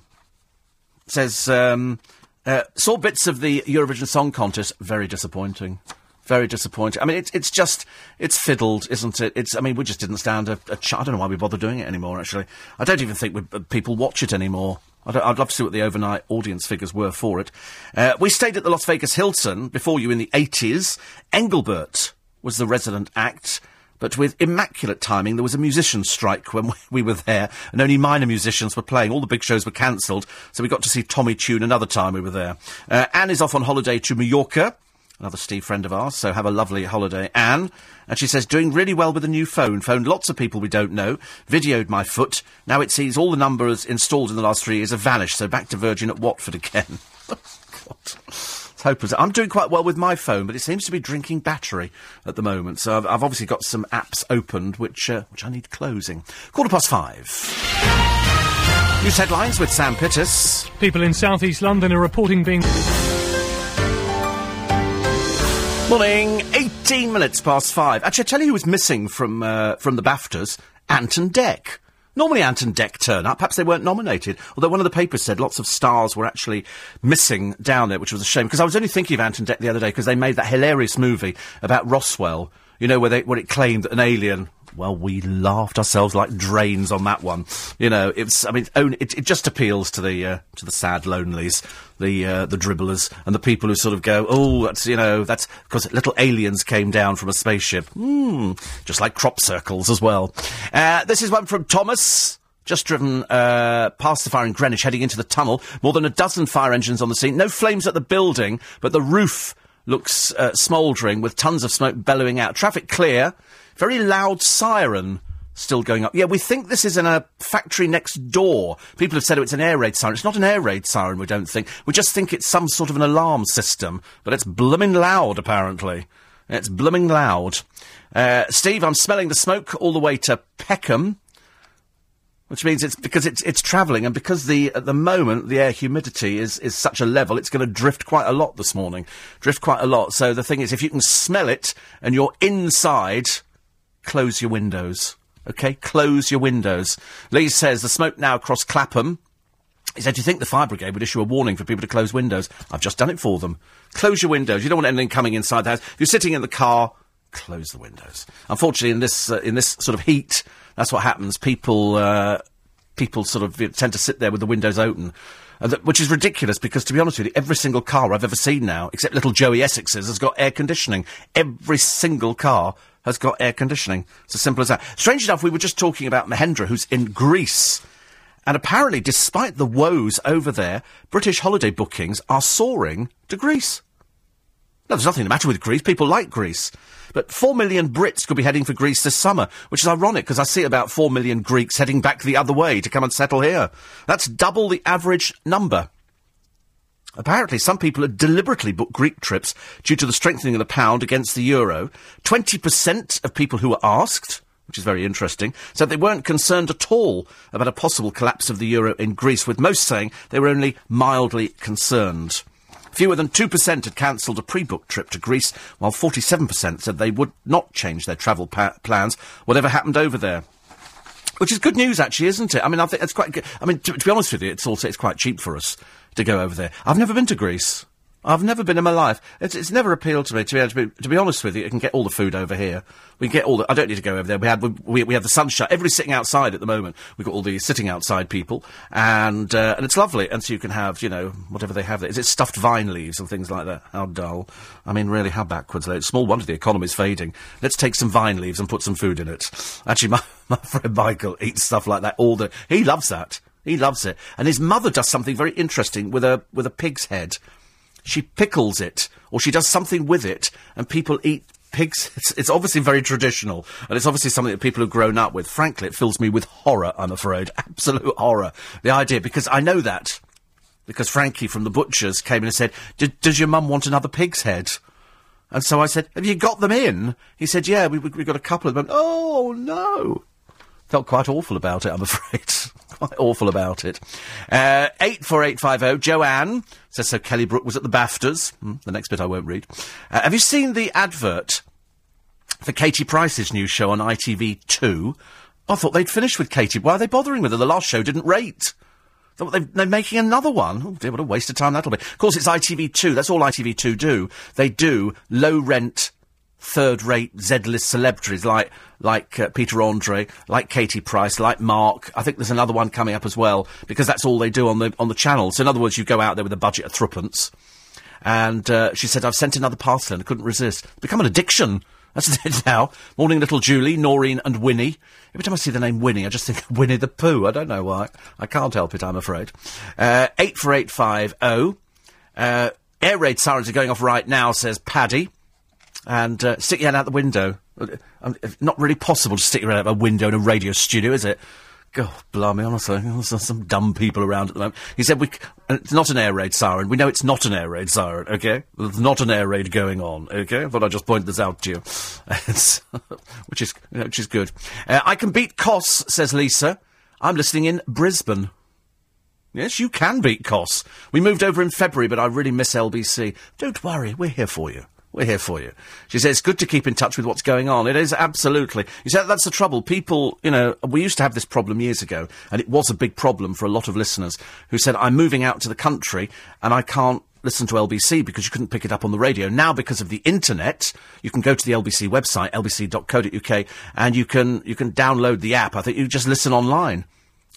says, um, uh, saw bits of the Eurovision Song Contest. Very disappointing. Very disappointing. I mean, it's it's just it's fiddled, isn't it? It's. I mean, we just didn't stand a, a ch- I don't know why we bother doing it anymore. Actually, I don't even think we, uh, people watch it anymore. I I'd love to see what the overnight audience figures were for it. Uh, we stayed at the Las Vegas Hilton before you in the eighties. Engelbert was the resident act. But with immaculate timing, there was a musicians' strike when we were there, and only minor musicians were playing. All the big shows were cancelled, so we got to see Tommy Tune another time we were there. Uh, Anne is off on holiday to Mallorca, another Steve friend of ours, so have a lovely holiday, Anne. And she says, doing really well with a new phone. Phoned lots of people we don't know, videoed my foot. Now it sees all the numbers installed in the last three years have vanished, so back to Virgin at Watford again. God. Hopeless. I'm doing quite well with my phone, but it seems to be drinking battery at the moment. So I've, I've obviously got some apps opened which uh, which I need closing. Quarter past five. News headlines with Sam Pittis. People in southeast London are reporting being. Morning, 18 minutes past five. Actually, I tell you who was missing from uh, from the BAFTAs? Ant and Dec. Normally Ant and Dec turn up. Perhaps they weren't nominated. Although one of the papers said lots of stars were actually missing down there, which was a shame. Because I was only thinking of Ant and Dec the other day because they made that hilarious movie about Roswell. You know, where they where it claimed that an alien well, we laughed ourselves like drains on that one. You know, it's, I mean, it, it just appeals to the, uh, to the sad lonelies, the, uh, the dribblers, and the people who sort of go, oh, that's, you know, that's because little aliens came down from a spaceship. Hmm, just like crop circles as well. Uh, this is one from Thomas. Just driven uh, past the fire in Greenwich, heading into the tunnel. More than a dozen fire engines on the scene. No flames at the building, but the roof looks uh, smouldering with tons of smoke bellowing out. Traffic clear. Very loud siren still going up. Yeah, we think this is in a factory next door. People have said it's an air raid siren. It's not an air raid siren, we don't think. We just think it's some sort of an alarm system. But it's blooming loud, apparently. It's blooming loud. Uh, Steve, I'm smelling the smoke all the way to Peckham which means it's because it's it's travelling, and because the at the moment the air humidity is is such a level, it's going to drift quite a lot this morning, drift quite a lot. So the thing is, if you can smell it and you're inside, close your windows. Okay, close your windows. Lee says the smoke now across Clapham. He said, "Do you think the fire brigade would issue a warning for people to close windows?" I've just done it for them. Close your windows. You don't want anything coming inside the house. If you're sitting in the car, close the windows. Unfortunately, in this uh, in this sort of heat that's what happens. People, uh, people sort of tend to sit there with the windows open. Uh, th- which is ridiculous because, to be honest with you, every single car I've ever seen now, except little Joey Essex's, has got air conditioning. Every single car has got air conditioning. It's as simple as that. Strange enough, we were just talking about Mahendra, who's in Greece. And apparently, despite the woes over there, British holiday bookings are soaring to Greece. No, there's nothing the matter with Greece. People like Greece. But four million Brits could be heading for Greece this summer, which is ironic because I see about four million Greeks heading back the other way to come and settle here. That's double the average number. Apparently, some people had deliberately booked Greek trips due to the strengthening of the pound against the euro. 20% of people who were asked, which is very interesting, said they weren't concerned at all about a possible collapse of the euro in Greece, with most saying they were only mildly concerned. Fewer than 2% had cancelled a pre-booked trip to Greece, while 47% said they would not change their travel pa- plans, whatever happened over there. Which is good news, actually, isn't it? I mean, I think it's quite good. I mean, to, to be honest with you, it's also, it's quite cheap for us to go over there. I've never been to Greece. I've never been in my life. It's, it's never appealed to me. To be, to be, to be honest with you, you can get all the food over here. We get all the. I don't need to go over there. We had we, we have the sunshine. Everybody's sitting outside at the moment. We've got all the sitting outside people, and uh, and it's lovely. And so you can have you know whatever they have there. Is it stuffed vine leaves and things like that? How dull. I mean, really, how backwards. It's small wonder the economy's fading. Let's take some vine leaves and put some food in it. Actually, my my friend Michael eats stuff like that all the. He loves that. He loves it. And his mother does something very interesting with a with a pig's head she pickles it, or she does something with it, and people eat pigs. It's, it's, obviously very traditional, and it's obviously something that people have grown up with. Frankly, it fills me with horror, I'm afraid. Absolute horror. The idea, because I know that. Because Frankie from the butcher's came in and said, Does your mum want another pig's head? And so I said, Have you got them in? He said, Yeah, we, we, we got a couple of them. Oh, no. Felt quite awful about it, I'm afraid. Quite awful about it. Uh, 84850, Joanne says so Kelly Brook was at the BAFTAs. Hmm, the next bit I won't read. Uh, have you seen the advert for Katie Price's new show on ITV2? I thought they'd finished with Katie. Why are they bothering with her? The last show didn't rate. They're making another one. Oh dear, what a waste of time that'll be. Of course, it's ITV2. That's all ITV2 do. They do low rent third-rate Z-list celebrities like like uh, Peter Andre, like Katie Price, like Mark. I think there's another one coming up as well because that's all they do on the on the channel. So in other words, you go out there with a budget of threepence, and uh, she said, "I've sent another parcel and I couldn't resist." It's become an addiction. That's it now. Morning, little Julie, Noreen, and Winnie. Every time I see the name Winnie, I just think Winnie the Pooh. I don't know why. I can't help it, I'm afraid. Uh, 84850. Uh, air raid sirens are going off right now, says Paddy and uh, stick your head out the window. Um, not really possible to stick your head out a window in a radio studio, is it? God, blimey, honestly, there's some dumb people around at the moment. He said, we, it's not an air raid siren. We know it's not an air raid siren, okay? There's not an air raid going on, okay? I thought I'd just point this out to you. which is, which is good. Uh, I can beat Kos, says Lisa. I'm listening in Brisbane. Yes, you can beat Kos. We moved over in February, but I really miss LBC. Don't worry, we're here for you. We're here for you. She says it's good to keep in touch with what's going on. It is absolutely. You said that's the trouble. People, you know, we used to have this problem years ago, and it was a big problem for a lot of listeners who said, "I'm moving out to the country and I can't listen to LBC because you couldn't pick it up on the radio. Now, because of the internet, you can go to the LBC website, lbc.co.uk, and you can you can download the app. I think you just listen online.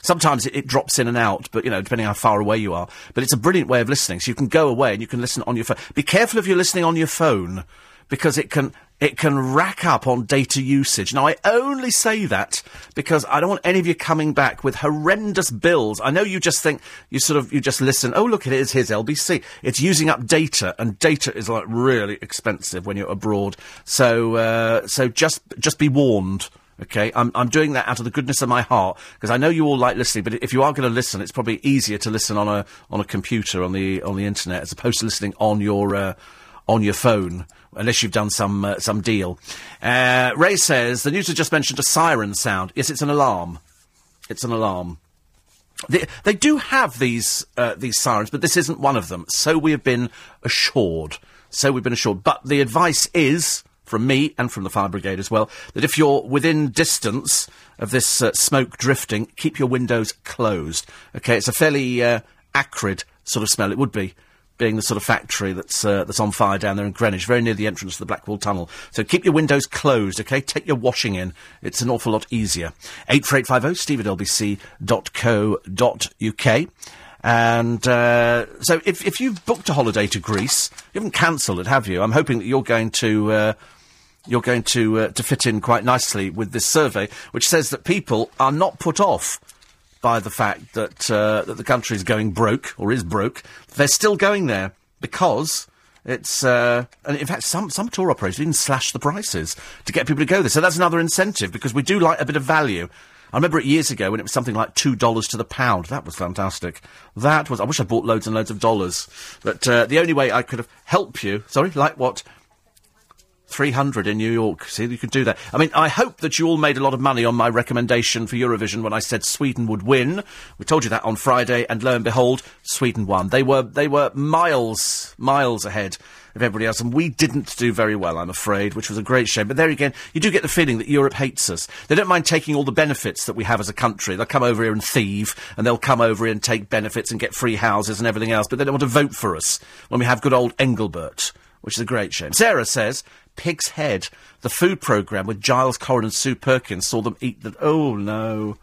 Sometimes it, it, drops in and out, but you know, depending how far away you are. But it's a brilliant way of listening. So you can go away and you can listen on your phone. Be careful if you're listening on your phone, because it can it can rack up on data usage. Now, I only say that because I don't want any of you coming back with horrendous bills. I know you just think you sort of you just listen. Oh, look, it is his LBC. It's using up data, and data is like really expensive when you're abroad. So, uh, so just just be warned. Okay, I'm, I'm doing that out of the goodness of my heart because I know you all like listening. But if you are going to listen, it's probably easier to listen on a on a computer on the on the internet as opposed to listening on your uh, on your phone, unless you've done some uh, some deal. Uh, Ray says the news has just mentioned a siren sound. Yes, it's an alarm. It's an alarm. They, they do have these uh, these sirens, but this isn't one of them. So we have been assured. So we've been assured. But the advice is from me and from the fire brigade as well, that if you're within distance of this uh, smoke drifting, keep your windows closed. Okay, it's a fairly uh, acrid sort of smell. It would be. Being the sort of factory that's uh, that's on fire down there in Greenwich, very near the entrance to the Blackwall Tunnel. So keep your windows closed, okay? Take your washing in. It's an awful lot easier. Eight four eight five zero steve at lbc.co.uk. And uh, so if, if you've booked a holiday to Greece, you haven't cancelled it, have you? I'm hoping that you're going to uh, you're going to uh, to fit in quite nicely with this survey, which says that people are not put off by the fact that uh, that the country is going broke or is broke. They're still going there because it's uh, and in fact some some tour operators even slash the prices to get people to go there. So that's another incentive because we do like a bit of value. I remember it years ago when it was something like two dollars to the pound. That was fantastic. That was. I wish I bought loads and loads of dollars. But uh, the only way I could have helped you. Sorry, like what? 300 in New York. See, you could do that. I mean, I hope that you all made a lot of money on my recommendation for Eurovision when I said Sweden would win. We told you that on Friday, and lo and behold, Sweden won. They were, they were miles, miles ahead of everybody else, and we didn't do very well, I'm afraid, which was a great shame. But there again, you do get the feeling that Europe hates us. They don't mind taking all the benefits that we have as a country. They'll come over here and thieve, and they'll come over here and take benefits and get free houses and everything else, but they don't want to vote for us when we have good old Engelbert which is a great shame. Sarah says, Pig's Head, the food programme with Giles Coren and Sue Perkins, saw them eat the. Oh, no.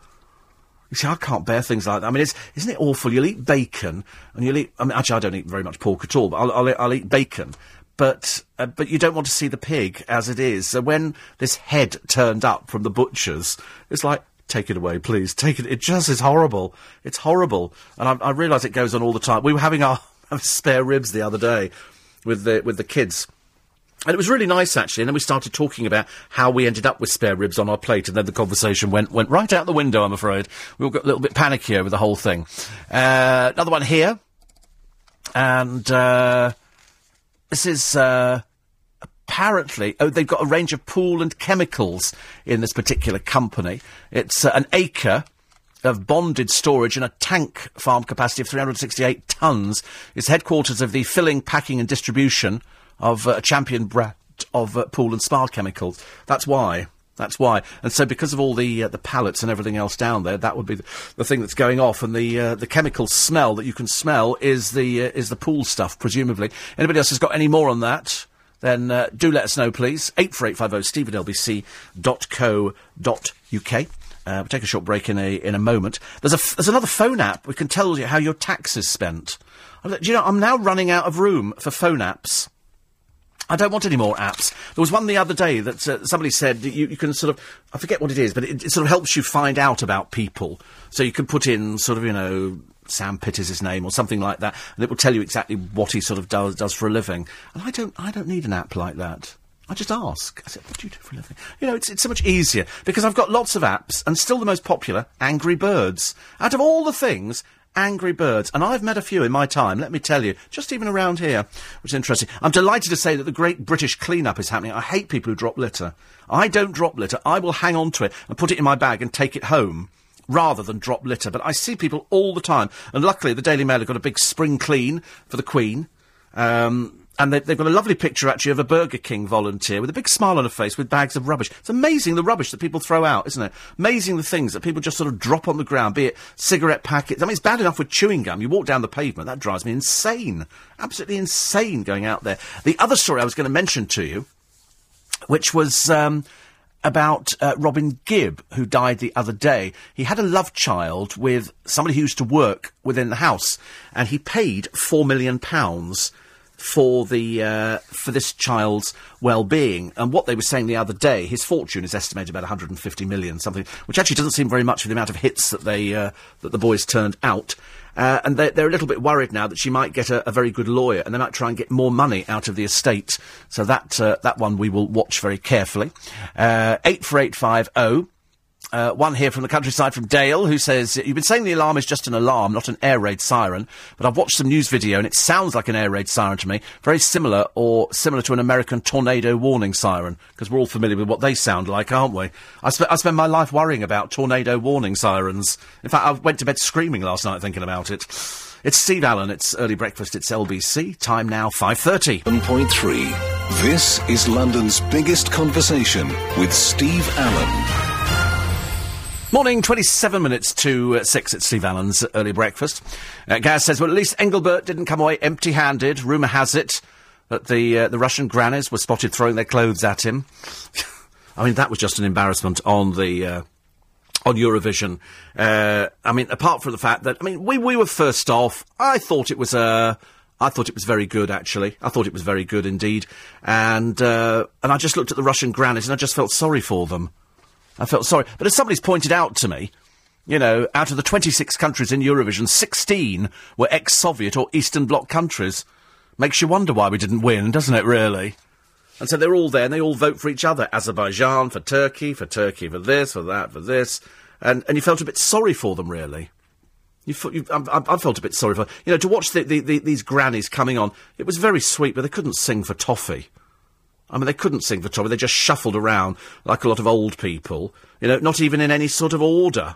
You see, I can't bear things like that. I mean, isn't it awful? You'll eat bacon, and you'll eat. I mean, actually, I don't eat very much pork at all, but I'll, I'll, I'll eat bacon. But uh, but you don't want to see the pig as it is. So when this head turned up from the butcher's, it's like take it away, please. Take it. It just is horrible. It's horrible, and I, I realise it goes on all the time. We were having our spare ribs the other day with the with the kids and it was really nice, actually. And then we started talking about how we ended up with spare ribs on our plate, and then the conversation went went right out the window. I'm afraid we all got a little bit panicky over the whole thing. Uh, another one here, and uh, this is uh, apparently oh they've got a range of pool and chemicals in this particular company. It's uh, an acre of bonded storage and a tank farm capacity of 368 tons. It's headquarters of the filling, packing, and distribution of uh, a champion brand of uh, pool and spa chemicals. That's why. That's why. And so, because of all the uh, the pallets and everything else down there, that would be the, the thing that's going off. And the uh, the chemical smell that you can smell is the uh, is the pool stuff, presumably. Anybody else has got any more on that? Then uh, do let us know, please. Eight four eight five zero steve at lbc.co.uk. Uh, we'll take a short break in a in a moment. There's a f- there's another phone app. We can tell you how your tax is spent. Do you know? I'm now running out of room for phone apps. I don't want any more apps. There was one the other day that uh, somebody said you, you, can sort of, I forget what it is, but it, it, sort of helps you find out about people. So you can put in sort of, you know, Sam Pitt is his name or something like that, and it will tell you exactly what he sort of does, does for a living. And I don't, I don't need an app like that. I just ask. I said, what do you do for a living? You know, it's, it's so much easier because I've got lots of apps and still the most popular, Angry Birds. Out of all the things, Angry Birds, and I've met a few in my time, let me tell you, just even around here, which is interesting. I'm delighted to say that the great British clean-up is happening. I hate people who drop litter. I don't drop litter. I will hang on to it and put it in my bag and take it home rather than drop litter. But I see people all the time, and luckily the Daily Mail have got a big spring clean for the Queen. Um, and they, they've got a lovely picture actually of a Burger King volunteer with a big smile on her face with bags of rubbish. It's amazing the rubbish that people throw out, isn't it? Amazing the things that people just sort of drop on the ground, be it cigarette packets. I mean, it's bad enough with chewing gum. You walk down the pavement, that drives me insane. Absolutely insane going out there. The other story I was going to mention to you, which was. Um, about uh, Robin Gibb, who died the other day. He had a love child with somebody who used to work within the house, and he paid four million pounds for the uh, for this child's well-being. And what they were saying the other day, his fortune is estimated about 150 million, something which actually doesn't seem very much for the amount of hits that they uh, that the boys turned out. Uh, and they're, they're, a little bit worried now that she might get a, a, very good lawyer, and they might try and get more money out of the estate. So that uh, that one we will watch very carefully. Uh, eight four eight five zero. Uh, one here from the countryside from Dale who says, You've been saying the alarm is just an alarm, not an air raid siren, but I've watched some news video and it sounds like an air raid siren to me. Very similar or similar to an American tornado warning siren, because we're all familiar with what they sound like, aren't we? I, sp- I spend my life worrying about tornado warning sirens. In fact, I went to bed screaming last night thinking about it. It's Steve Allen, it's early breakfast, it's LBC, time now 5.30. 1.3. This is London's biggest conversation with Steve Allen. Morning, 27 minutes to uh, 6 at Steve Allen's early breakfast. Uh, Gaz says, well, at least Engelbert didn't come away empty-handed. Rumour has it that the, uh, the Russian grannies were spotted throwing their clothes at him. I mean, that was just an embarrassment on the, uh, on Eurovision. Uh, I mean, apart from the fact that, I mean, we, we were first off. I thought it was, uh, I thought it was very good, actually. I thought it was very good indeed. And, uh, and I just looked at the Russian grannies and I just felt sorry for them. I felt sorry. But as somebody's pointed out to me, you know, out of the 26 countries in Eurovision, 16 were ex-Soviet or Eastern Bloc countries. Makes you wonder why we didn't win, doesn't it, really? And so they're all there and they all vote for each other. Azerbaijan for Turkey, for Turkey for this, for that, for this. And, and you felt a bit sorry for them, really. You, you, I, I, felt a bit sorry for You know, to watch the, the, the, these grannies coming on, it was very sweet, but they couldn't sing for toffee. I mean, they couldn't sing for Tommy. They just shuffled around like a lot of old people. You know, not even in any sort of order.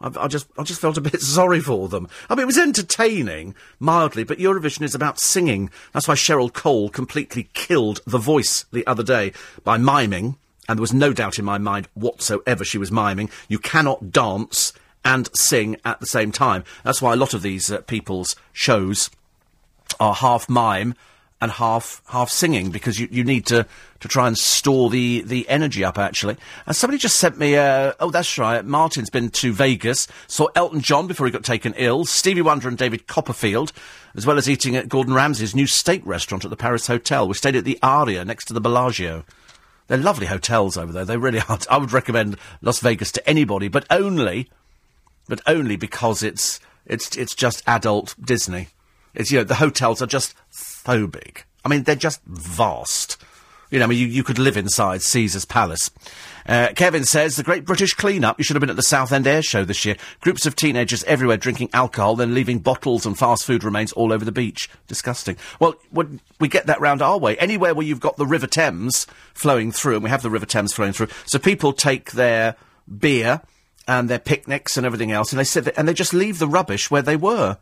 I, I, just, I just felt a bit sorry for them. I mean, it was entertaining, mildly, but Eurovision is about singing. That's why Cheryl Cole completely killed The Voice the other day by miming, and there was no doubt in my mind whatsoever she was miming. You cannot dance and sing at the same time. That's why a lot of these uh, people's shows are half mime and half half singing because you, you need to, to try and store the, the energy up actually. And somebody just sent me uh, oh that's right, Martin's been to Vegas, saw Elton John before he got taken ill, Stevie Wonder and David Copperfield, as well as eating at Gordon Ramsay's new steak restaurant at the Paris Hotel. We stayed at the Aria next to the Bellagio. They're lovely hotels over there. They really are. I would recommend Las Vegas to anybody, but only, but only because it's it's it's just adult Disney. It's you know the hotels are just big. I mean, they're just vast. You know, I mean, you, you could live inside Caesar's Palace. Uh, Kevin says, the Great British Clean-Up. You should have been at the Southend Air Show this year. Groups of teenagers everywhere drinking alcohol, then leaving bottles and fast food remains all over the beach. Disgusting. Well, we get that round our way. Anywhere where you've got the River Thames flowing through, and we have the River Thames flowing through, so people take their beer and their picnics and everything else, and they sit there, and they just leave the rubbish where they were.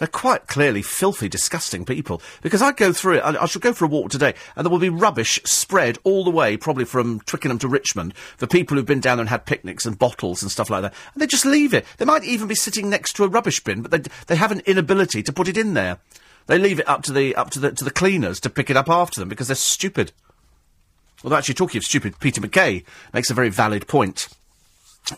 They're quite clearly filthy, disgusting people. Because I go through it, I, I shall go for a walk today, and there will be rubbish spread all the way, probably from Twickenham to Richmond, for people who've been down there and had picnics and bottles and stuff like that. And they just leave it. They might even be sitting next to a rubbish bin, but they, they have an inability to put it in there. They leave it up to the, up to the, to the cleaners to pick it up after them because they're stupid. Although actually talking of stupid, Peter McKay makes a very valid point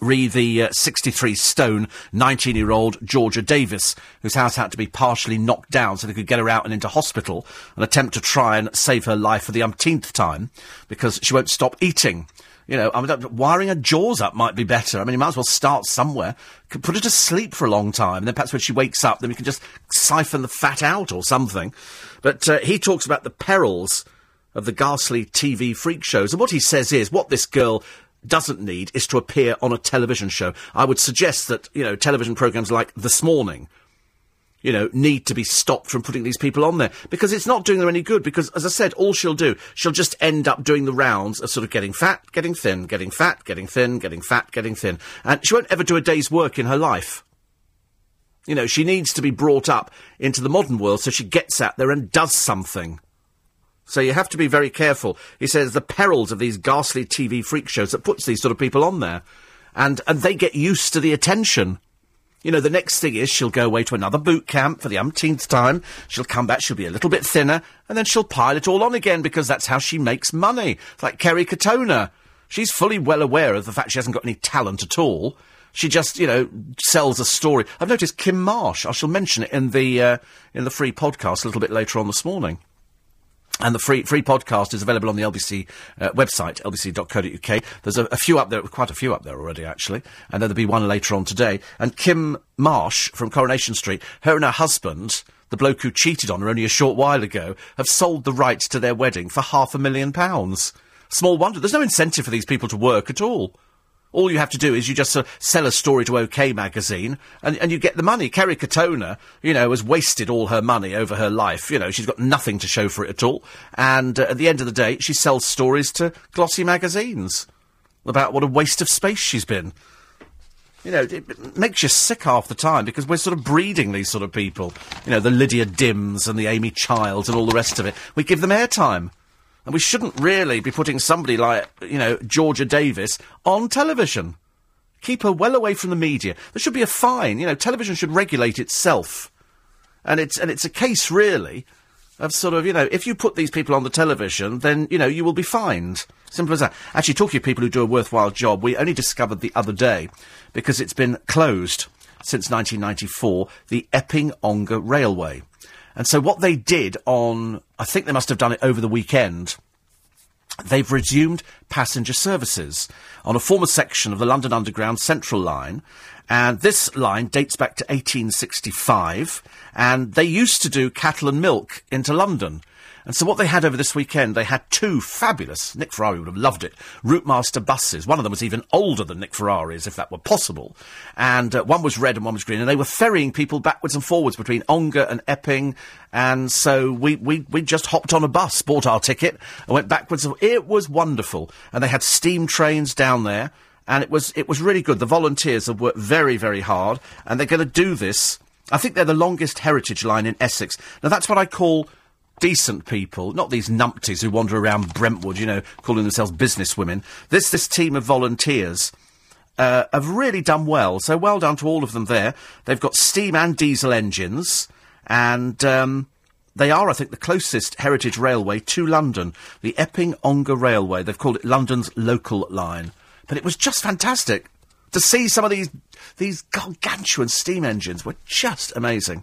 re the 63 uh, stone 19 year old Georgia Davis, whose house had to be partially knocked down so they could get her out and into hospital and attempt to try and save her life for the umpteenth time because she won't stop eating. You know, I mean, wiring her jaws up might be better. I mean, you might as well start somewhere. Put her to sleep for a long time, and then perhaps when she wakes up, then we can just siphon the fat out or something. But uh, he talks about the perils of the ghastly TV freak shows. And what he says is, what this girl doesn't need is to appear on a television show. I would suggest that, you know, television programs like This Morning, you know, need to be stopped from putting these people on there because it's not doing them any good. Because, as I said, all she'll do, she'll just end up doing the rounds of sort of getting fat, getting thin, getting fat, getting thin, getting fat, getting thin. And she won't ever do a day's work in her life. You know, she needs to be brought up into the modern world so she gets out there and does something. So you have to be very careful. He says the perils of these ghastly TV freak shows that puts these sort of people on there. And, and they get used to the attention. You know, the next thing is she'll go away to another boot camp for the umpteenth time. She'll come back, she'll be a little bit thinner, and then she'll pile it all on again because that's how she makes money. It's like Kerry Katona. She's fully well aware of the fact she hasn't got any talent at all. She just, you know, sells a story. I've noticed Kim Marsh. I shall mention it in the uh, in the free podcast a little bit later on this morning. And the free free podcast is available on the LBC uh, website, lbc.co.uk. There's a, a, few up there, quite a few up there already, actually. And there'll be one later on today. And Kim Marsh from Coronation Street, her and her husband, the bloke who cheated on her only a short while ago, have sold the rights to their wedding for half a million pounds. Small wonder. There's no incentive for these people to work at all. All you have to do is you just uh, sell a story to OK magazine and, and you get the money. Kerry Katona, you know, has wasted all her money over her life. You know, she's got nothing to show for it at all. And uh, at the end of the day, she sells stories to glossy magazines about what a waste of space she's been. You know, it makes you sick half the time because we're sort of breeding these sort of people. You know, the Lydia Dims and the Amy Childs and all the rest of it. We give them airtime. And we shouldn't really be putting somebody like, you know, Georgia Davis on television. Keep her well away from the media. There should be a fine. You know, television should regulate itself. And it's, and it's a case, really, of sort of, you know, if you put these people on the television, then, you know, you will be fined. Simple as that. Actually, talking of people who do a worthwhile job, we only discovered the other day, because it's been closed since 1994, the Epping Ongar Railway. And so what they did on, I think they must have done it over the weekend, they've resumed passenger services on a former section of the London Underground Central Line. And this line dates back to 1865. And they used to do cattle and milk into London. And so what they had over this weekend, they had two fabulous, Nick Ferrari would have loved it, Routemaster buses. One of them was even older than Nick Ferrari's, if that were possible. And uh, one was red and one was green. And they were ferrying people backwards and forwards between Ongar and Epping. And so we, we, we just hopped on a bus, bought our ticket, and went backwards. It was wonderful. And they had steam trains down there. And it was, it was really good. The volunteers have worked very, very hard. And they're going to do this. I think they're the longest heritage line in Essex. Now that's what I call decent people, not these numpties who wander around Brentwood, you know, calling themselves businesswomen. This this team of volunteers uh, have really done well. So well done to all of them there. They've got steam and diesel engines, and um, they are, I think, the closest heritage railway to London, the Epping Ongar Railway. They've called it London's local line, but it was just fantastic to see some of these these gargantuan steam engines were just amazing.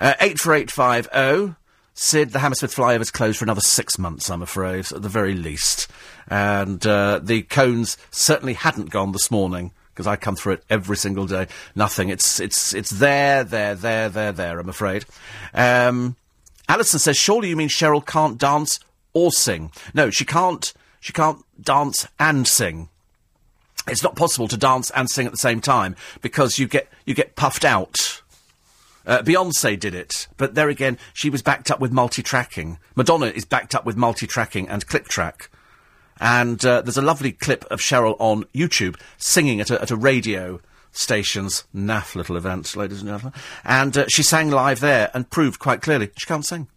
Uh, eight four eight five zero. Sid, the Hammersmith flyover's closed for another six months, I'm afraid, at the very least. And uh, the cones certainly hadn't gone this morning because I come through it every single day. Nothing. It's it's it's there, there, there, there, there. I'm afraid. Um, Alison says, "Surely you mean Cheryl can't dance or sing? No, she can't. She can't dance and sing." It's not possible to dance and sing at the same time because you get you get puffed out. Uh, Beyonce did it, but there again, she was backed up with multi-tracking. Madonna is backed up with multi-tracking and click track. And uh, there's a lovely clip of Cheryl on YouTube singing at a, at a radio station's naff little event, ladies and gentlemen. And uh, she sang live there and proved quite clearly she can't sing.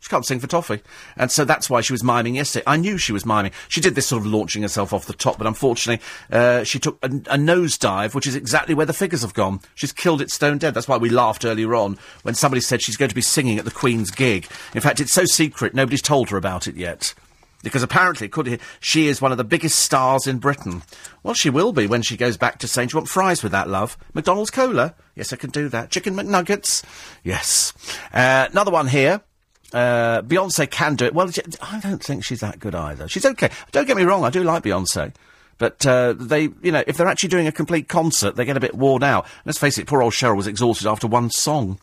She can't sing for toffee. And so that's why she was miming yesterday. I knew she was miming. She did this sort of launching herself off the top, but unfortunately, uh, she took a, a nosedive, which is exactly where the figures have gone. She's killed it stone dead. That's why we laughed earlier on when somebody said she's going to be singing at the Queen's gig. In fact, it's so secret, nobody's told her about it yet. Because apparently, could she is one of the biggest stars in Britain. Well, she will be when she goes back to saying, "Do you want fries with that, love?" McDonald's cola. Yes, I can do that. Chicken McNuggets. Yes. Uh, another one here. Uh, Beyonce can do it. Well, I don't think she's that good either. She's okay. Don't get me wrong, I do like Beyonce. But uh, they, you know, if they're actually doing a complete concert, they get a bit worn out. Let's face it, poor old Cheryl was exhausted after one song.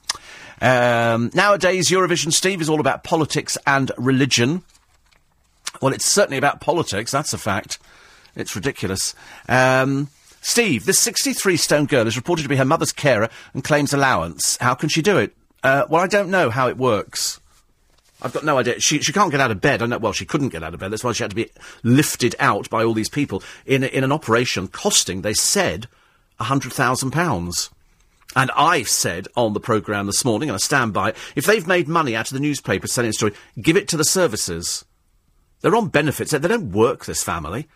Um, nowadays, Eurovision, Steve, is all about politics and religion. Well, it's certainly about politics, that's a fact. It's ridiculous. Um, Steve, this 63 stone girl is reported to be her mother's carer and claims allowance. How can she do it? Uh, well, I don't know how it works. I've got no idea. She she can't get out of bed. I know. Well, she couldn't get out of bed. That's why she had to be lifted out by all these people in in an operation costing, they said, a hundred thousand pounds. And I said on the programme this morning, and I stand by it, if they've made money out of the newspaper selling a story, give it to the services. They're on benefits. They they don't work, this family.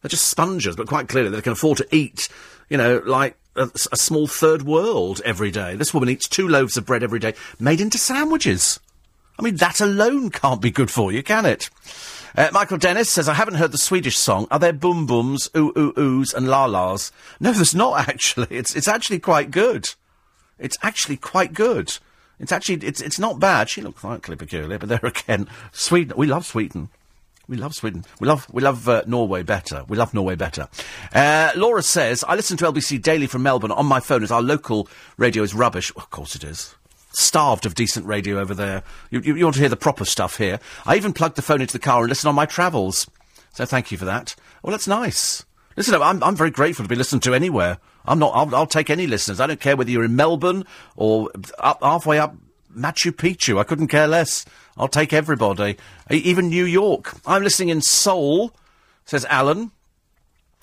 They're just sponges, but quite clearly they can afford to eat, you know, like a, a small third world every day. This woman eats two loaves of bread every day, made into sandwiches. I mean, that alone can't be good for you, can it? Uh, Michael Dennis says, I haven't heard the Swedish song. Are there boom booms, ooh ooh oohs, and la las? No, there's not actually. It's, it's actually quite good. It's actually quite good. It's actually, it's, it's not bad. She looks slightly peculiar, but there again, Sweden, we love Sweden. We love Sweden. We love we love uh, Norway better. We love Norway better. Uh, Laura says, I listen to LBC daily from Melbourne on my phone as our local radio is rubbish. Well, of course it is. Starved of decent radio over there. You, you, you want to hear the proper stuff here. I even plugged the phone into the car and listen on my travels. So thank you for that. Well, that's nice. Listen, I'm, I'm very grateful to be listened to anywhere. I'm not, I'll, I'll take any listeners. I don't care whether you're in Melbourne or up, halfway up Machu Picchu. I couldn't care less. I'll take everybody. Even New York. I'm listening in Seoul, says Alan,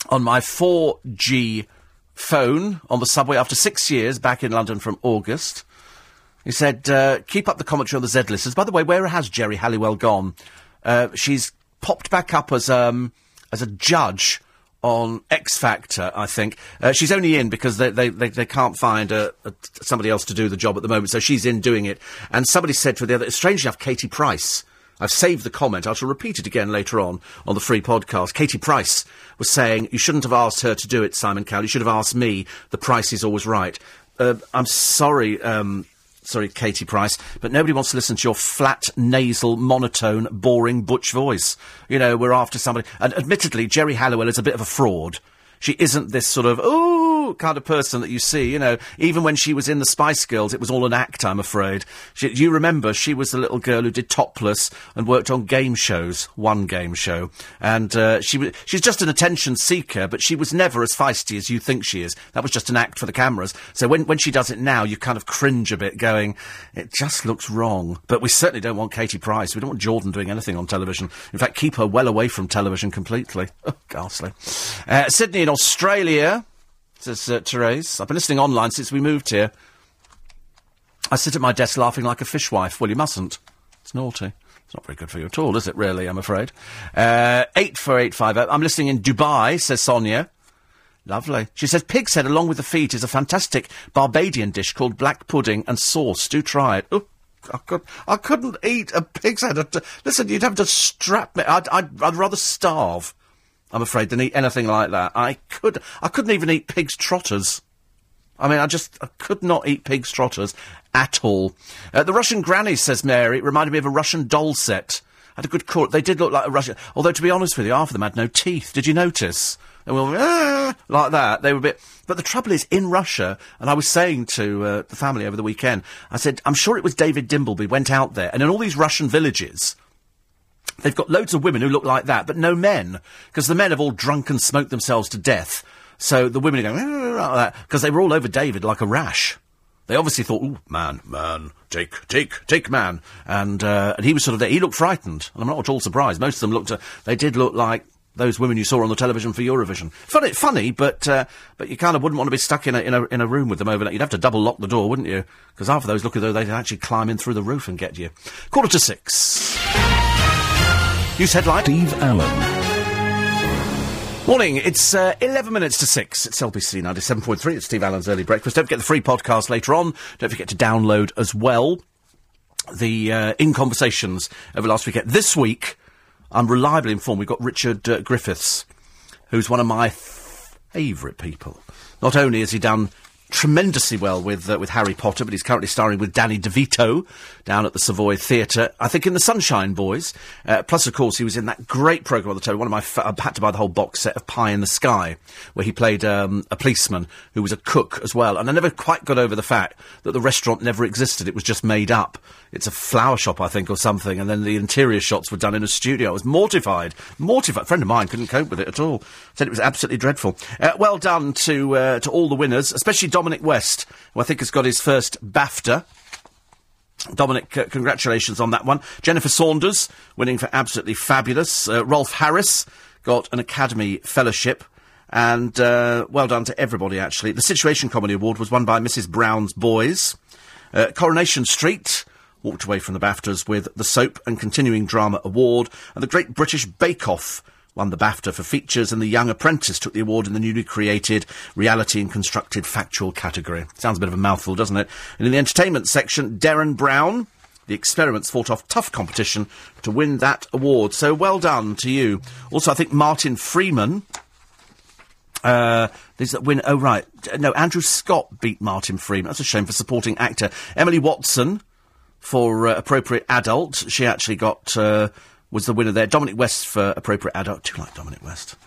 on my 4G phone on the subway after six years back in London from August. He said, uh, keep up the commentary on the Z listers. By the way, where has Geri Halliwell gone? Uh, she's popped back up as, um, as a judge on X Factor, I think. Uh, she's only in because they, they, they, they can't find uh uh somebody else to do the job at the moment, so she's in doing it. And somebody said to the other, strangely enough, Katie Price. I've saved the comment. I shall repeat it again later on on the free podcast. Katie Price was saying, you shouldn't have asked her to do it, Simon Cowell. You should have asked me. The price is always right. Uh, I'm sorry, um, sorry, Katie Price, but nobody wants to listen to your flat, nasal, monotone, boring butch voice. You know, we're after somebody. And admittedly, Geri Halliwell is a bit of a fraud. She isn't this sort of, ooh, kind of person that you see, you know. Even when she was in the Spice Girls, it was all an act, I'm afraid. She, you remember, she was the little girl who did Topless and worked on game shows, one game show. And uh, she was, she's just an attention seeker, but she was never as feisty as you think she is. That was just an act for the cameras. So when, when she does it now, you kind of cringe a bit, going, it just looks wrong. But we certainly don't want Katie Price. We don't want Jordan doing anything on television. In fact, keep her well away from television completely. Oh, ghastly. Uh, Sydney in Australia, says uh, Therese. I've been listening online since we moved here. I sit at my desk laughing like a fishwife. Well, you mustn't. It's naughty. It's not very good for you at all, is it, really, I'm afraid? Uh, 84850. I'm listening in Dubai, says Sonia. Lovely. She says pig's head along with the feet is a fantastic Barbadian dish called black pudding and sauce. Do try it. Oh, I, could, I couldn't eat a pig's head. Listen, you'd have to strap me. I'd, I'd, I'd rather starve, I'm afraid, than eat anything like that. I could, I couldn't even eat pig's trotters. I mean, I just I could not eat pig's trotters at all. Uh, the Russian grannies, says Mary, reminded me of a Russian doll set. Had a good call. They did look like a Russian. Although, to be honest with you, half of them had no teeth. Did you notice? They were "Ah," like that. They were a bit. But the trouble is, in Russia, and I was saying to uh, the family over the weekend, I said, I'm sure it was David Dimbleby went out there, and in all these Russian villages, They've got loads of women who look like that, but no men, because the men have all drunk and smoked themselves to death. So the women are going like because they were all over David like a rash. They obviously thought, "Ooh, man, man, take, take, take, man," and uh, and he was sort of there. He looked frightened, and I'm not at all surprised. Most of them looked, uh, they did look like those women you saw on the television for Eurovision. Funny, funny, but uh, but you kind of wouldn't want to be stuck in a in a in a room with them overnight. You'd have to double lock the door, wouldn't you? Because half of those look as though they'd actually climb in through the roof and get you. Quarter to six. News headline. Steve Allen. Morning, it's uh, 11 minutes to 6. It's LBC 97.3. It's Steve Allen's Early Breakfast. Don't forget the free podcast later on. Don't forget to download as well the uh, In Conversations over last weekend. This week, I'm reliably informed we've got Richard uh, Griffiths, who's one of my favourite people. Not only has he done tremendously well with uh, with Harry Potter, but he's currently starring with Danny DeVito down at the Savoy Theatre. I think in the Sunshine Boys. Uh, plus, of course, he was in that great program on the telly. One of my I had to buy the whole box set of Pie in the Sky, where he played um, a policeman who was a cook as well. And I never quite got over the fact that the restaurant never existed; it was just made up. It's a flower shop, I think, or something. And then the interior shots were done in a studio. I was mortified, mortified. A friend of mine couldn't cope with it at all. Said it was absolutely dreadful. Uh, well done to uh, to all the winners, especially Dominic West, who I think has got his first BAFTA. Dominic, congratulations on that one. Jennifer Saunders winning for absolutely fabulous. Uh, Rolf Harris got an Academy Fellowship. And uh, well done to everybody, actually. The Situation Comedy Award was won by Mrs. Brown's Boys. Uh, Coronation Street walked away from the BAFTAs with the Soap and Continuing Drama Award. And the Great British Bake Off won the BAFTA for features, and The Young Apprentice took the award in the newly created Reality and Constructed Factual category. Sounds a bit of a mouthful, doesn't it? And in the entertainment section, Derren Brown. The experiments fought off tough competition to win that award. So well done to you. Also, I think Martin Freeman uh, there's that win. Oh, right. No, Andrew Scott beat Martin Freeman. That's a shame for supporting actor. Emily Watson for uh, appropriate adult. She actually got uh, was the winner there. Dominic West for appropriate adult. Do like Dominic West?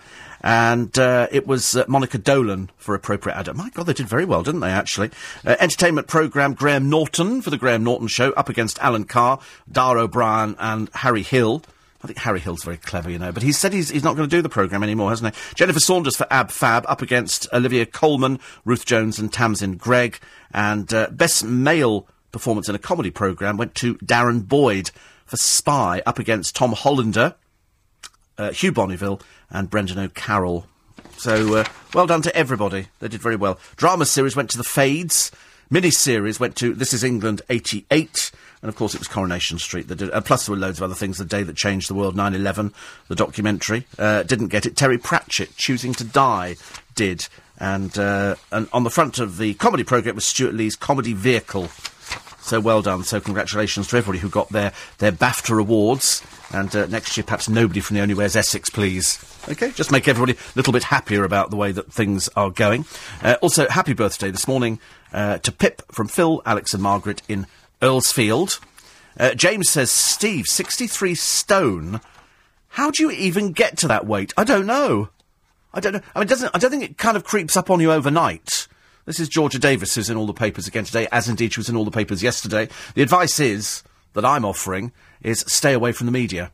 And uh, it was uh, Monica Dolan for appropriate adult. My God, they did very well, didn't they? Actually, uh, entertainment program Graham Norton for the Graham Norton Show up against Alan Carr, Dara Ó Briain, and Harry Hill. I think Harry Hill's very clever, you know, but he said he's, he's not going to do the programme anymore, hasn't he? Jennifer Saunders for Ab Fab, up against Olivia Colman, Ruth Jones, and Tamsin Greig. And uh, Best Male Performance in a Comedy Programme went to Darren Boyd for Spy, up against Tom Hollander, uh, Hugh Bonneville, and Brendan O'Carroll. So, uh, well done to everybody. They did very well. Drama series went to The Fades. Mini series went to This Is England 88. And of course, it was Coronation Street that did. Uh, plus, there were loads of other things. The Day That Changed the World, 9 11, the documentary. Uh, didn't get it. Terry Pratchett, Choosing to Die, did. And, uh, and on the front of the comedy programme was Stewart Lee's Comedy Vehicle. So well done. So congratulations to everybody who got their, their BAFTA awards. And uh, next year, perhaps nobody from the Only Way Is Essex, please. Okay, just make everybody a little bit happier about the way that things are going. Uh, also, happy birthday this morning uh, to Pip from Phil, Alex, and Margaret in Earlsfield. Uh, James says, Steve, 63 stone. How do you even get to that weight? I don't know. I don't know. I mean, doesn't, I don't think it kind of creeps up on you overnight. This is Georgia Davis, who's in all the papers again today, as indeed she was in all the papers yesterday. The advice is, that I'm offering, is stay away from the media.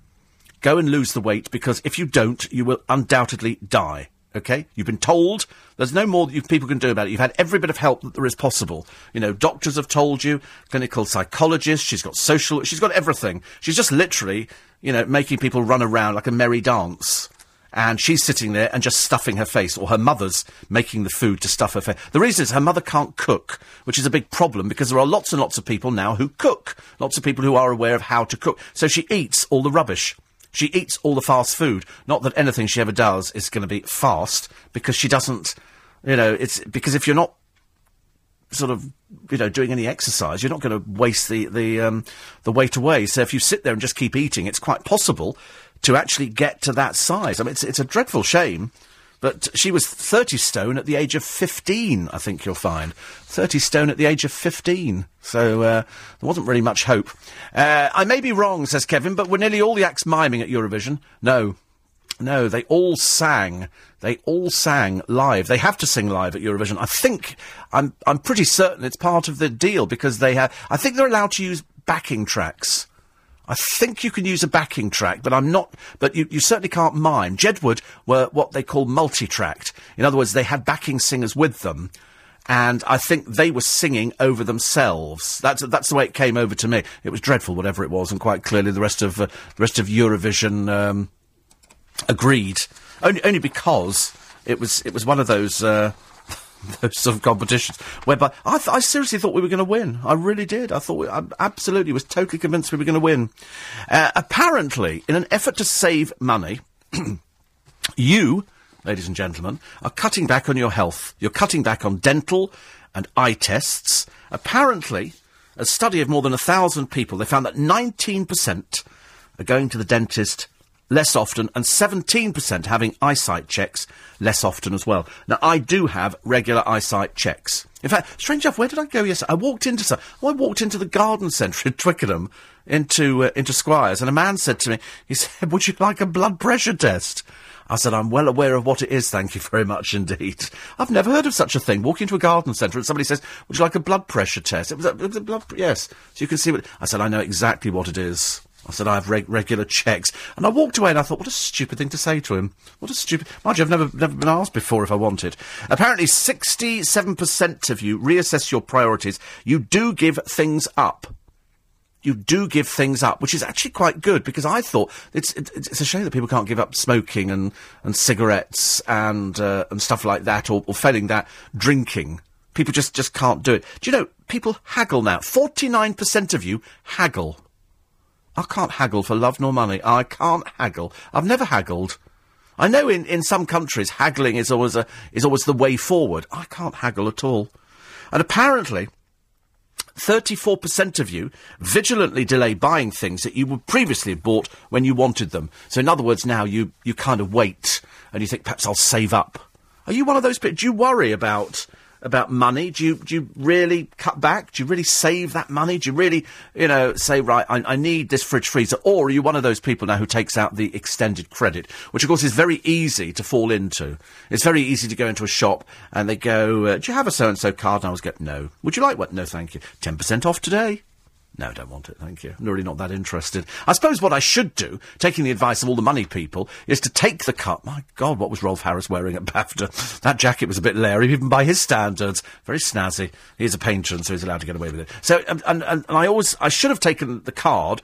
Go and lose the weight, because if you don't, you will undoubtedly die. Okay? You've been told. There's no more that people can do about it. You've had every bit of help that there is possible. You know, doctors have told you, clinical psychologists, she's got social, she's got everything. She's just literally, you know, making people run around like a merry dance. And she's sitting there and just stuffing her face, or her mother's making the food to stuff her face. The reason is her mother can't cook, which is a big problem because there are lots and lots of people now who cook. Lots of people who are aware of how to cook. So she eats all the rubbish. She eats all the fast food. Not that anything she ever does is going to be fast, because she doesn't, you know, it's because if you're not sort of, you know, doing any exercise, you're not going to waste the the um, the weight away. So if you sit there and just keep eating, it's quite possible to actually get to that size. I mean, it's it's a dreadful shame. But she was 30 stone at the age of 15, I think you'll find. 30 stone at the age of 15. So uh, there wasn't really much hope. Uh, I may be wrong, says Kevin, but were nearly all the acts miming at Eurovision? No. No, they all sang. They all sang live. They have to sing live at Eurovision. I think I'm I'm pretty certain it's part of the deal because they have. I think they're allowed to use backing tracks. I think you can use a backing track, but I'm not. But you, you certainly can't mime. Jedward were what they call multi-tracked. In other words, they had backing singers with them, and I think they were singing over themselves. That's that's the way it came over to me. It was dreadful, whatever it was, and quite clearly the rest of uh, the rest of Eurovision um, agreed. Only only because it was it was one of those. Uh, those sort of competitions whereby I, th- I seriously thought we were going to win. I really did. I thought we, I absolutely was totally convinced we were going to win. Uh, apparently, in an effort to save money, you, ladies and gentlemen, are cutting back on your health. You're cutting back on dental and eye tests. Apparently, a study of more than a thousand people, they found that 19% are going to the dentist less often, and 17% having eyesight checks less often as well. Now, I do have regular eyesight checks. In fact, strange enough, where did I go yesterday? I walked into some, I walked into the garden centre in Twickenham, into uh, into Squires, and a man said to me, he said, "Would you like a blood pressure test?" I said, I'm well aware of what it is, thank you very much indeed. I've never heard of such a thing. Walk into a garden centre and somebody says, Would you like a blood pressure test? It was a, it was a blood, yes. So you can see what, I said, I know exactly what it is. I said, I have reg- regular checks. And I walked away and I thought, what a stupid thing to say to him. What a stupid... Mind you, I've never, never been asked before if I wanted. Apparently, 67% of you reassess your priorities. You do give things up. you do give things up, which is actually quite good because I thought it's it's, it's a shame that people can't give up smoking and and cigarettes and uh, and stuff like that, or, or failing that, drinking. People just just can't do it. Do you know people haggle now? Forty nine percent of you haggle. I can't haggle for love nor money. I can't haggle. I've never haggled. I know in, in some countries haggling is always a is always the way forward. I can't haggle at all. And apparently, 34% of you vigilantly delay buying things that you would previously have bought when you wanted them. So in other words, now you, you kind of wait and you think perhaps I'll save up. Are you one of those people? Do you worry about about money? Do you do you really cut back? Do you really save that money? Do you really, you know, say right, I, I need this fridge freezer? Or are you one of those people now who takes out the extended credit, which of course is very easy to fall into. It's very easy to go into a shop and they go, uh, "Do you have a so and so card?" And I always go, "No." Would you like what? No, thank you. Ten percent off today. No, I don't want it, thank you. I'm really not that interested. I suppose what I should do, taking the advice of all the money people, is to take the cut. My God, what was Rolf Harris wearing at BAFTA? That jacket was a bit leery, even by his standards. Very snazzy. He's a patron, so he's allowed to get away with it. So, um, and, and, and I always, I should have taken the card,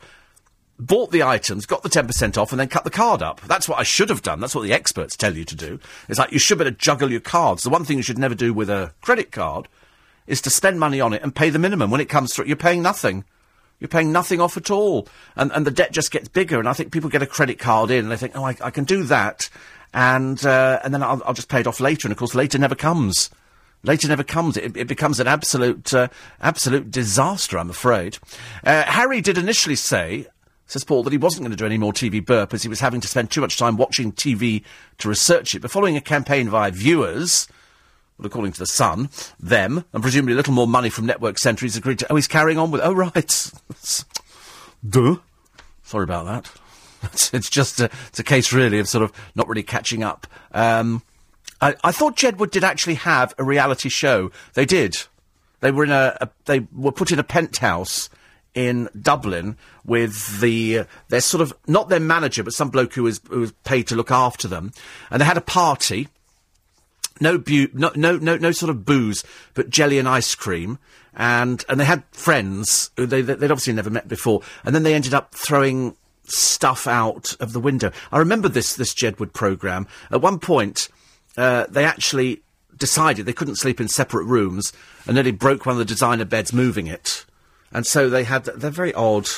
bought the items, got the 10% off, and then cut the card up. That's what I should have done. That's what the experts tell you to do. It's like you should better juggle your cards. The one thing you should never do with a credit card is to spend money on it and pay the minimum. When it comes through, you're paying nothing. You're paying nothing off at all. And, and the debt just gets bigger. And I think people get a credit card in and they think, oh, I, I can do that. And, uh, and then I'll, I'll just pay it off later. And of course, later never comes. Later never comes. It, it becomes an absolute, uh, absolute disaster, I'm afraid. Uh, Harry did initially say, says Paul, that he wasn't going to do any more TV burp as he was having to spend too much time watching TV to research it. But following a campaign via viewers, well, according to the Sun, them, and presumably a little more money from Network Centre, he's agreed to. Oh, he's carrying on with. Oh, right. Duh. Sorry about that. It's, it's just a, it's a case really of sort of not really catching up. Um, I, I thought Jedward did actually have a reality show. They did. They were in a, a they were put in a penthouse in Dublin with the their sort of not their manager but some bloke who was who was paid to look after them, and they had a party no, bu- no, no, no, no sort of booze, but jelly and ice cream. And, and they had friends who they, they'd obviously never met before. And then they ended up throwing stuff out of the window. I remember this, this Jedward programme. At one point, uh, they actually decided they couldn't sleep in separate rooms and nearly broke one of the designer beds moving it. And so they had, they're very odd.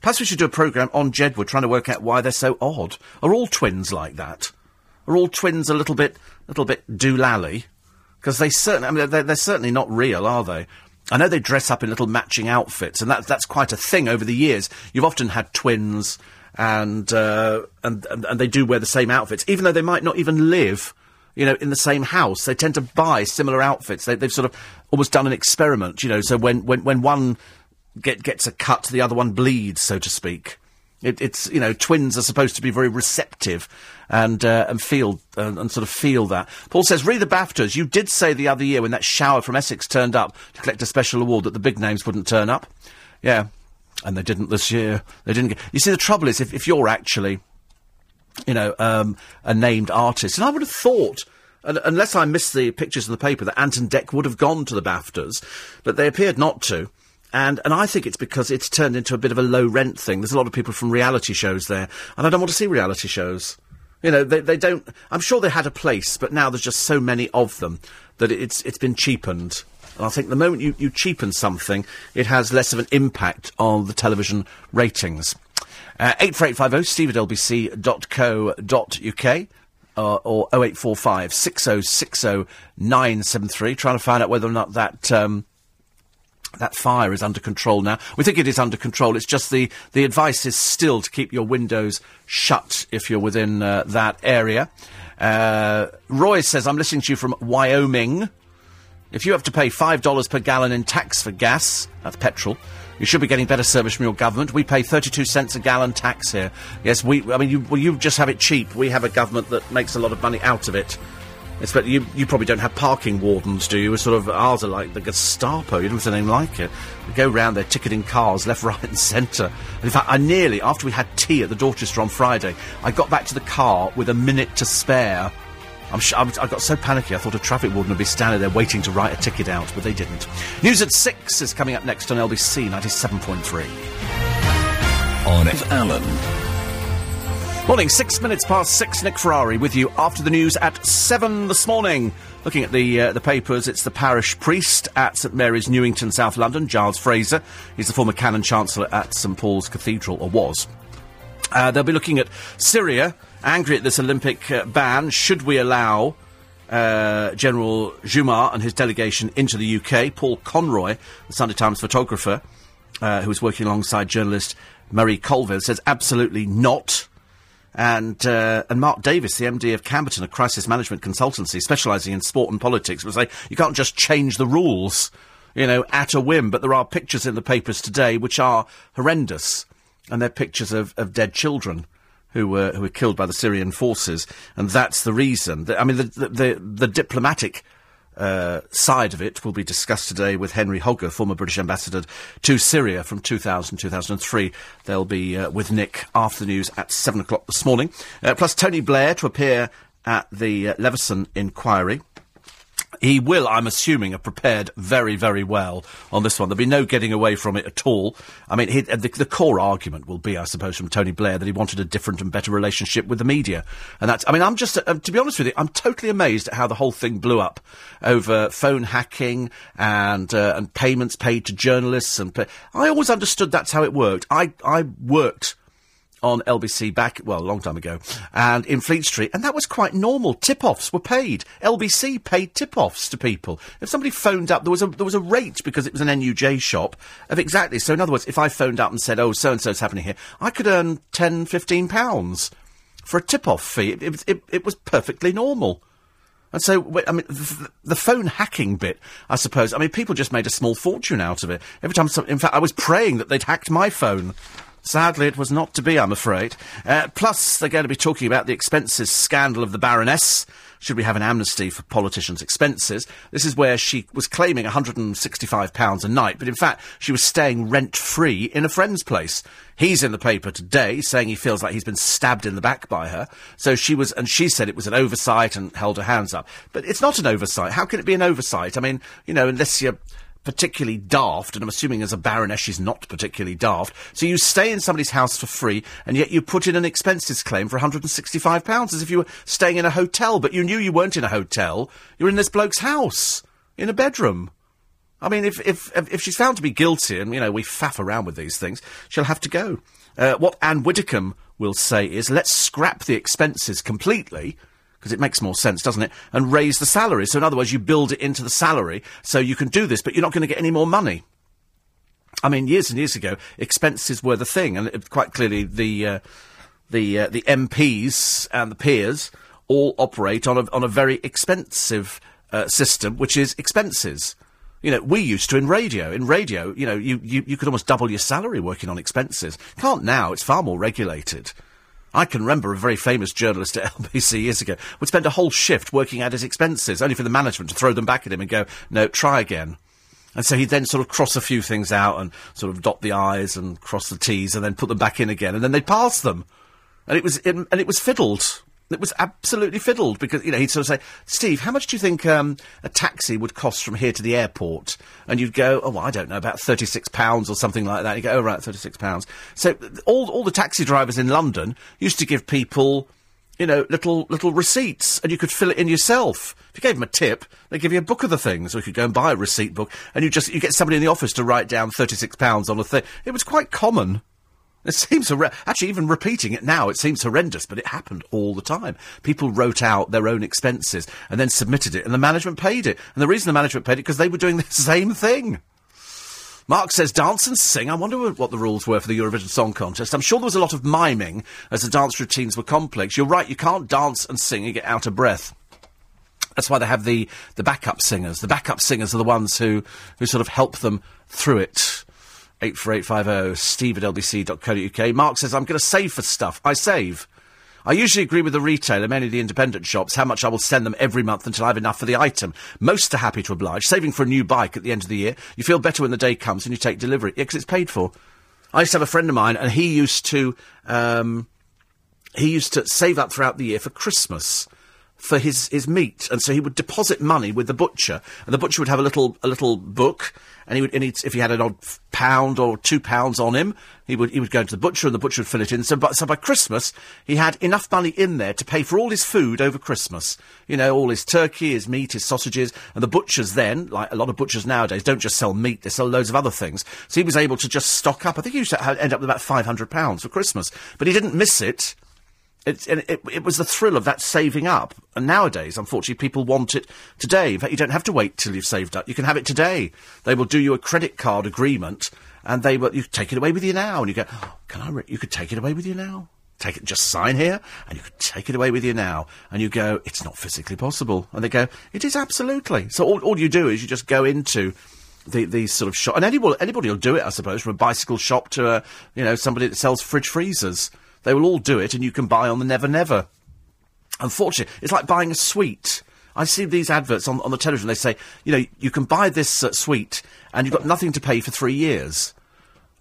Perhaps we should do a programme on Jedward trying to work out why they're so odd. Are all twins like that? Are all twins a little bit, little bit doolally? Because they certainly, I mean, they're, they're certainly not real, are they? I know they dress up in little matching outfits, and that, that's quite a thing over the years. You've often had twins, and, uh, and, and and they do wear the same outfits, even though they might not even live, you know, in the same house. They tend to buy similar outfits. They, they've sort of almost done an experiment, you know. So when when when one get, gets a cut, the other one bleeds, so to speak. It, it's you know twins are supposed to be very receptive and uh, and feel uh, and sort of feel that. Paul says, read the BAFTAs. You did say the other year when that shower from Essex turned up to collect a special award that the big names wouldn't turn up. Yeah, and they didn't this year. They didn't. Get, you see, the trouble is if, if you're actually, you know, um, a named artist, and I would have thought. unless I missed the pictures in the paper, that Ant and Dec would have gone to the BAFTAs, but they appeared not to. And, and I think it's because it's turned into a bit of a low rent thing. There's a lot of people from reality shows there, and I don't want to see reality shows. You know, they, they don't. I'm sure they had a place, but now there's just so many of them that it's it's been cheapened. And I think the moment you, you cheapen something, it has less of an impact on the television ratings. Uh, 84850 steve at lbc.co.uk uh, or 0845 6060 973, trying to find out whether or not that. Um, that fire is under control now. We think it is under control. It's just the, the advice is still to keep your windows shut if you're within uh, that area. Uh, Roy says, I'm listening to you from Wyoming. If you have to pay $5 per gallon in tax for gas, that's petrol, you should be getting better service from your government. We pay 32 cents a gallon tax here. Yes, we, I mean, you, well, you just have it cheap. We have a government that makes a lot of money out of it. But you, you probably don't have parking wardens, do you? Sort of ours are like the Gestapo. You don't have anything like it. We go round there ticketing cars left, right, and centre. And In fact, I nearly, after we had tea at the Dorchester on Friday, I got back to the car with a minute to spare. I'm sh- I, got so panicky, I thought a traffic warden would be standing there waiting to write a ticket out, but they didn't. News at six is coming up next on LBC 97.3. on Allen. Morning, six minutes past six. Nick Ferrari with you after the news at seven this morning. Looking at the uh, the papers, it's the parish priest at St Mary's, Newington, South London, Giles Fraser. He's the former canon chancellor at St Paul's Cathedral, or was. Uh, they'll be looking at Syria, angry at this Olympic uh, ban. Should we allow uh, General Joumaa and his delegation into the UK? Paul Conroy, the Sunday Times photographer, uh, who was working alongside journalist Marie Colvin, says absolutely not. And uh, and Mark Davis, the MD of Camberton, a crisis management consultancy specialising in sport and politics, will say you can't just change the rules, you know, at a whim. But there are pictures in the papers today which are horrendous, and they're pictures of, of dead children who were who were killed by the Syrian forces, and that's the reason. I mean, the the, the, the diplomatic uh, side of it will be discussed today with Henry Hogger, former British ambassador to Syria from 2000 2003. They'll be uh, with Nick after the news at 7 o'clock this morning. Uh, plus, Tony Blair to appear at the uh, Leveson inquiry. He will, I'm assuming, have prepared very, very well on this one. There'll be no getting away from it at all. I mean, he, the, the, core argument will be, I suppose, from Tony Blair that he wanted a different and better relationship with the media. And that's, I mean, I'm just, uh, to be honest with you, I'm totally amazed at how the whole thing blew up over phone hacking and, uh, and payments paid to journalists. And pay- I always understood that's how it worked. I, I worked on LBC back, well, a long time ago, and in Fleet Street, and that was quite normal. Tip-offs were paid. LBC paid tip-offs to people. If somebody phoned up, there was a there was a rate because it was an NUJ shop of exactly. So in other words, if I phoned up and said, "Oh, so and so's happening here," I could earn 10, 15 pounds for a tip-off fee. It, it, it, it was perfectly normal. And so, I mean, the, phone hacking bit, I suppose, I mean, people just made a small fortune out of it. Every time, some, in fact, I was praying that they'd hacked my phone. Sadly, it was not to be, I'm afraid. Uh, plus, they're going to be talking about the expenses scandal of the Baroness. Should we have an amnesty for politicians' expenses? This is where she was claiming £165 a night, but in fact, she was staying rent free in a friend's place. He's in the paper today saying he feels like he's been stabbed in the back by her. So she was, and she said it was an oversight and held her hands up. But it's not an oversight. How can it be an oversight? I mean, you know, unless you're particularly daft, and I'm assuming as a baroness she's not particularly daft. So you stay in somebody's house for free, and yet you put in an expenses claim for £165 as if you were staying in a hotel, but you knew you weren't in a hotel. You're in this bloke's house, in a bedroom. I mean, if, if, if she's found to be guilty, and, you know, we faff around with these things, she'll have to go. Uh, what Anne Widdecombe will say is, let's scrap the expenses completely, because it makes more sense, doesn't it? And raise the salary. So in other words, you build it into the salary so you can do this, but you're not going to get any more money. I mean, years and years ago, expenses were the thing, and it, quite clearly the uh, the uh, the MPs and the peers all operate on a on a very expensive uh, system, which is expenses. You know, we used to in radio. In radio, you know, you, you, you could almost double your salary working on expenses. Can't now. It's far more regulated. I can remember a very famous journalist at LBC years ago would spend a whole shift working out his expenses, only for the management to throw them back at him and go, no, try again. And so he'd then sort of cross a few things out and sort of dot the I's and cross the T's and then put them back in again, and then they'd pass them. And it was, and it was fiddled. It was absolutely fiddled because, you know, he'd sort of say, Steve, how much do you think um, a taxi would cost from here to the airport? And you'd go, oh, well, I don't know, about £36 or something like that. And you go, oh, right, £36. So all, all the taxi drivers in London used to give people, you know, little, little receipts and you could fill it in yourself. If you gave them a tip, they give you a book of the things, or you could go and buy a receipt book, and you just you get somebody in the office to write down thirty six pounds on a thing. It was quite common. It seems horrendous. Actually, even repeating it now, it seems horrendous, but it happened all the time. People wrote out their own expenses and then submitted it, and the management paid it. And the reason the management paid it because they were doing the same thing. Mark says dance and sing. I wonder what the rules were for the Eurovision Song Contest. I'm sure there was a lot of miming as the dance routines were complex. You're right, you can't dance and sing and get out of breath. That's why they have the, the backup singers. The backup singers are the ones who, who sort of help them through it. 84850 steve at lbc.co.uk. Mark says, I'm going to save for stuff. I save. I usually agree with the retailer, mainly the independent shops, how much I will send them every month until I have enough for the item. Most are happy to oblige. Saving for a new bike at the end of the year. You feel better when the day comes and you take delivery. Yeah, because it's paid for. I used to have a friend of mine, and he used to, um, he used to save up throughout the year for Christmas for his, his meat, and so he would deposit money with the butcher, and the butcher would have a little a little book, and he would and if he had an odd pound or two pounds on him, he would he would go to the butcher, and the butcher would fill it in. So, but, so by Christmas, he had enough money in there to pay for all his food over Christmas. You know, all his turkey, his meat, his sausages, and the butchers then, like a lot of butchers nowadays, don't just sell meat; they sell loads of other things. So he was able to just stock up. I think he used to end up with about five hundred pounds for Christmas, but he didn't miss it. It's, and it, it was the thrill of that saving up. And nowadays, unfortunately, people want it today. In fact, you don't have to wait till you've saved up. You can have it today. They will do you a credit card agreement, and they will you take it away with you now. And you go, oh, can I? Re-? You could take it away with you now. Take it, just sign here, and you could take it away with you now. And you go, it's not physically possible. And they go, it is absolutely. So all, all you do is you just go into the, these sort of shop, and anybody, anybody will do it, I suppose, from a bicycle shop to a, you know, somebody that sells fridge freezers. They will all do it, and you can buy on the Never Never. Unfortunately, it's like buying a sweet. I see these adverts on, on the television. They say, you know, you can buy this uh, sweet, and you've got nothing to pay for three years.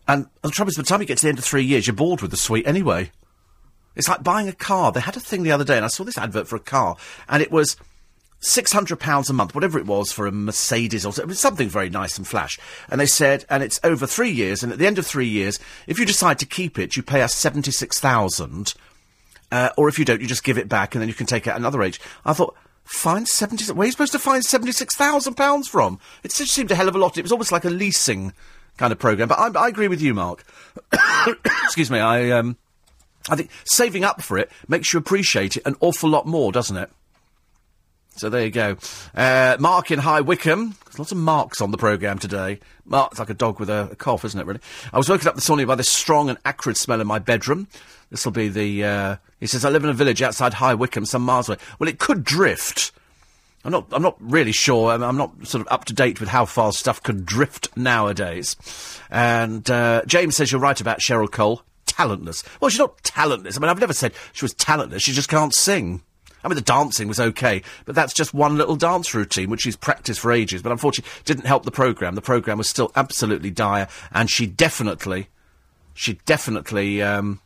And the trouble is, by the time you get to the end of three years, you're bored with the sweet anyway. It's like buying a car. They had a thing the other day, and I saw this advert for a car, and it was six hundred pounds a month, whatever it was for a Mercedes or something very nice and flash. And they said, and it's over three years, and at the end of three years, if you decide to keep it, you pay us seventy six thousand, uh, or if you don't, you just give it back, and then you can take out another age. I thought. Find seventy. Where are you supposed to find seventy-six thousand pounds from? It just seemed a hell of a lot. It was almost like a leasing kind of program. But I, I agree with you, Mark. Excuse me. I um, I think saving up for it makes you appreciate it an awful lot more, doesn't it? So there you go. Uh, Mark in High Wycombe. There's lots of marks on the programme today. Mark's like a dog with a, a cough, isn't it, really? I was woken up this morning by this strong and acrid smell in my bedroom. This will be the, uh, he says, I live in a village outside High Wycombe, some miles away. Well, it could drift. I'm not, I'm not really sure. I'm, I'm not sort of up to date with how far stuff could drift nowadays. And, uh, James says you're right about Cheryl Cole. Talentless. Well, she's not talentless. I mean, I've never said she was talentless. She just can't sing. I mean, the dancing was okay, but that's just one little dance routine, which she's practiced for ages, but unfortunately didn't help the programme. The programme was still absolutely dire, and she definitely, she definitely, um,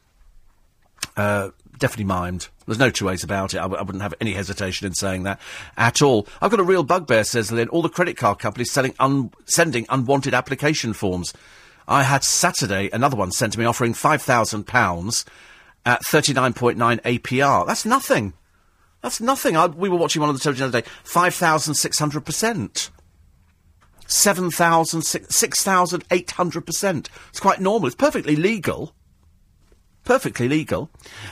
uh, definitely mimed. There's no two ways about it. I, w- I wouldn't have any hesitation in saying that at all. I've got a real bugbear, says Lynn. All the credit card companies selling un- sending unwanted application forms. I had Saturday another one sent to me offering five thousand pounds at thirty nine point nine APR. That's nothing. That's nothing. I, we were watching one on the television the other day. Five thousand six hundred percent. 7,000, 6,800%. It's quite normal. It's perfectly legal. Perfectly legal.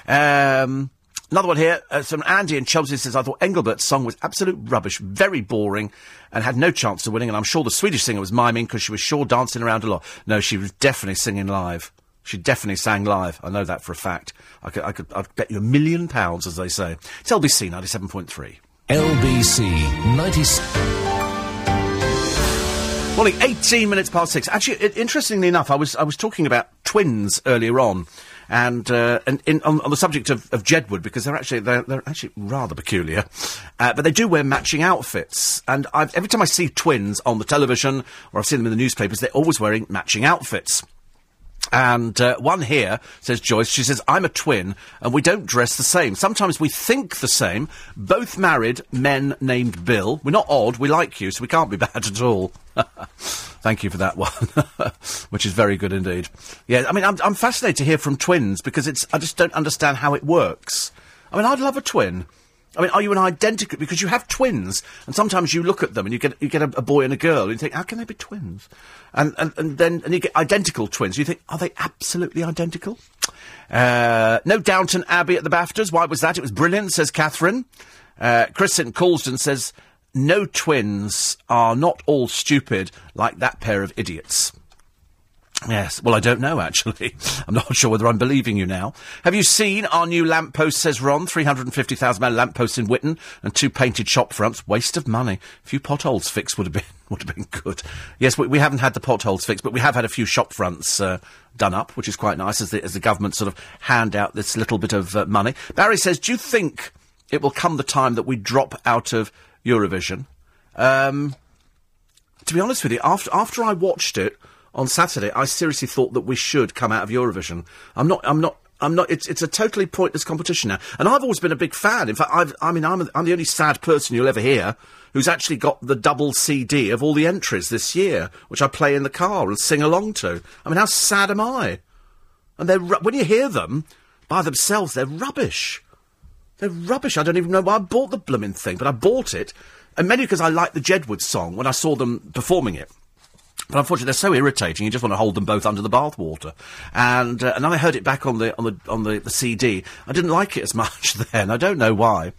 Um, another one here. Uh, from Andy in Chelsea says, I thought Engelbert's song was absolute rubbish, very boring, and had no chance of winning. And I'm sure the Swedish singer was miming because she was sure dancing around a lot. No, she was definitely singing live. She definitely sang live. I know that for a fact. I could, I could, I'd bet you a million pounds, as they say. It's LBC 97.3. LBC 90. Morning, 18 minutes past six. Actually, i interestingly enough, I was I was talking about twins earlier on, and uh, and in, on, on the subject of, of Jedward because they're actually they're, they're actually rather peculiar, uh, but they do wear matching outfits. And I've, every time I see twins on the television or I've seen them in the newspapers, they're always wearing matching outfits. And uh, one here says Joyce. She says I'm a twin, and we don't dress the same. Sometimes we think the same. Both married men named Bill. We're not odd. We like you, so we can't be bad at all. Thank you for that one, which is very good indeed. Yeah, I mean, I'm, I'm fascinated to hear from twins because it's I just don't understand how it works. I mean, I'd love a twin. I mean, are you an identical? Because you have twins, and sometimes you look at them and you get you get a, a boy and a girl, and you think, how can they be twins? And and, and then and you get identical twins. You think, are they absolutely identical? Uh, no Downton Abbey at the Baftas. Why was that? It was brilliant, says Catherine. Uh, Chris St Colston says, no twins are not all stupid like that pair of idiots. Yes, well, I don't know, actually. I'm not sure whether I'm believing you now. Have you seen our new lamppost, says Ron? £350,000 lampposts in Witten and two painted shop fronts. Waste of money. A few potholes fixed would have been, would have been good. Yes, we, we haven't had the potholes fixed, but we have had a few shop fronts, uh, done up, which is quite nice as the, as the government sort of hand out this little bit of uh, money. Barry says, do you think it will come the time that we drop out of Eurovision? Um, to be honest with you, after after I watched it on Saturday, I seriously thought that we should come out of Eurovision. I'm not. I'm not. I'm not. It's it's a totally pointless competition now. And I've always been a big fan. In fact, I've, I mean, I'm I'm the only sad person you'll ever hear who's actually got the double CD of all the entries this year, which I play in the car and sing along to. I mean, how sad am I? And they're ru- when you hear them by themselves, they're rubbish. They're rubbish. I don't even know why I bought the blooming thing, but I bought it, and mainly because I liked the Jedward song when I saw them performing it. But unfortunately, they're so irritating. You just want to hold them both under the bathwater. And uh, and I heard it back on the on the on the, the CD. I didn't like it as much then. I don't know why.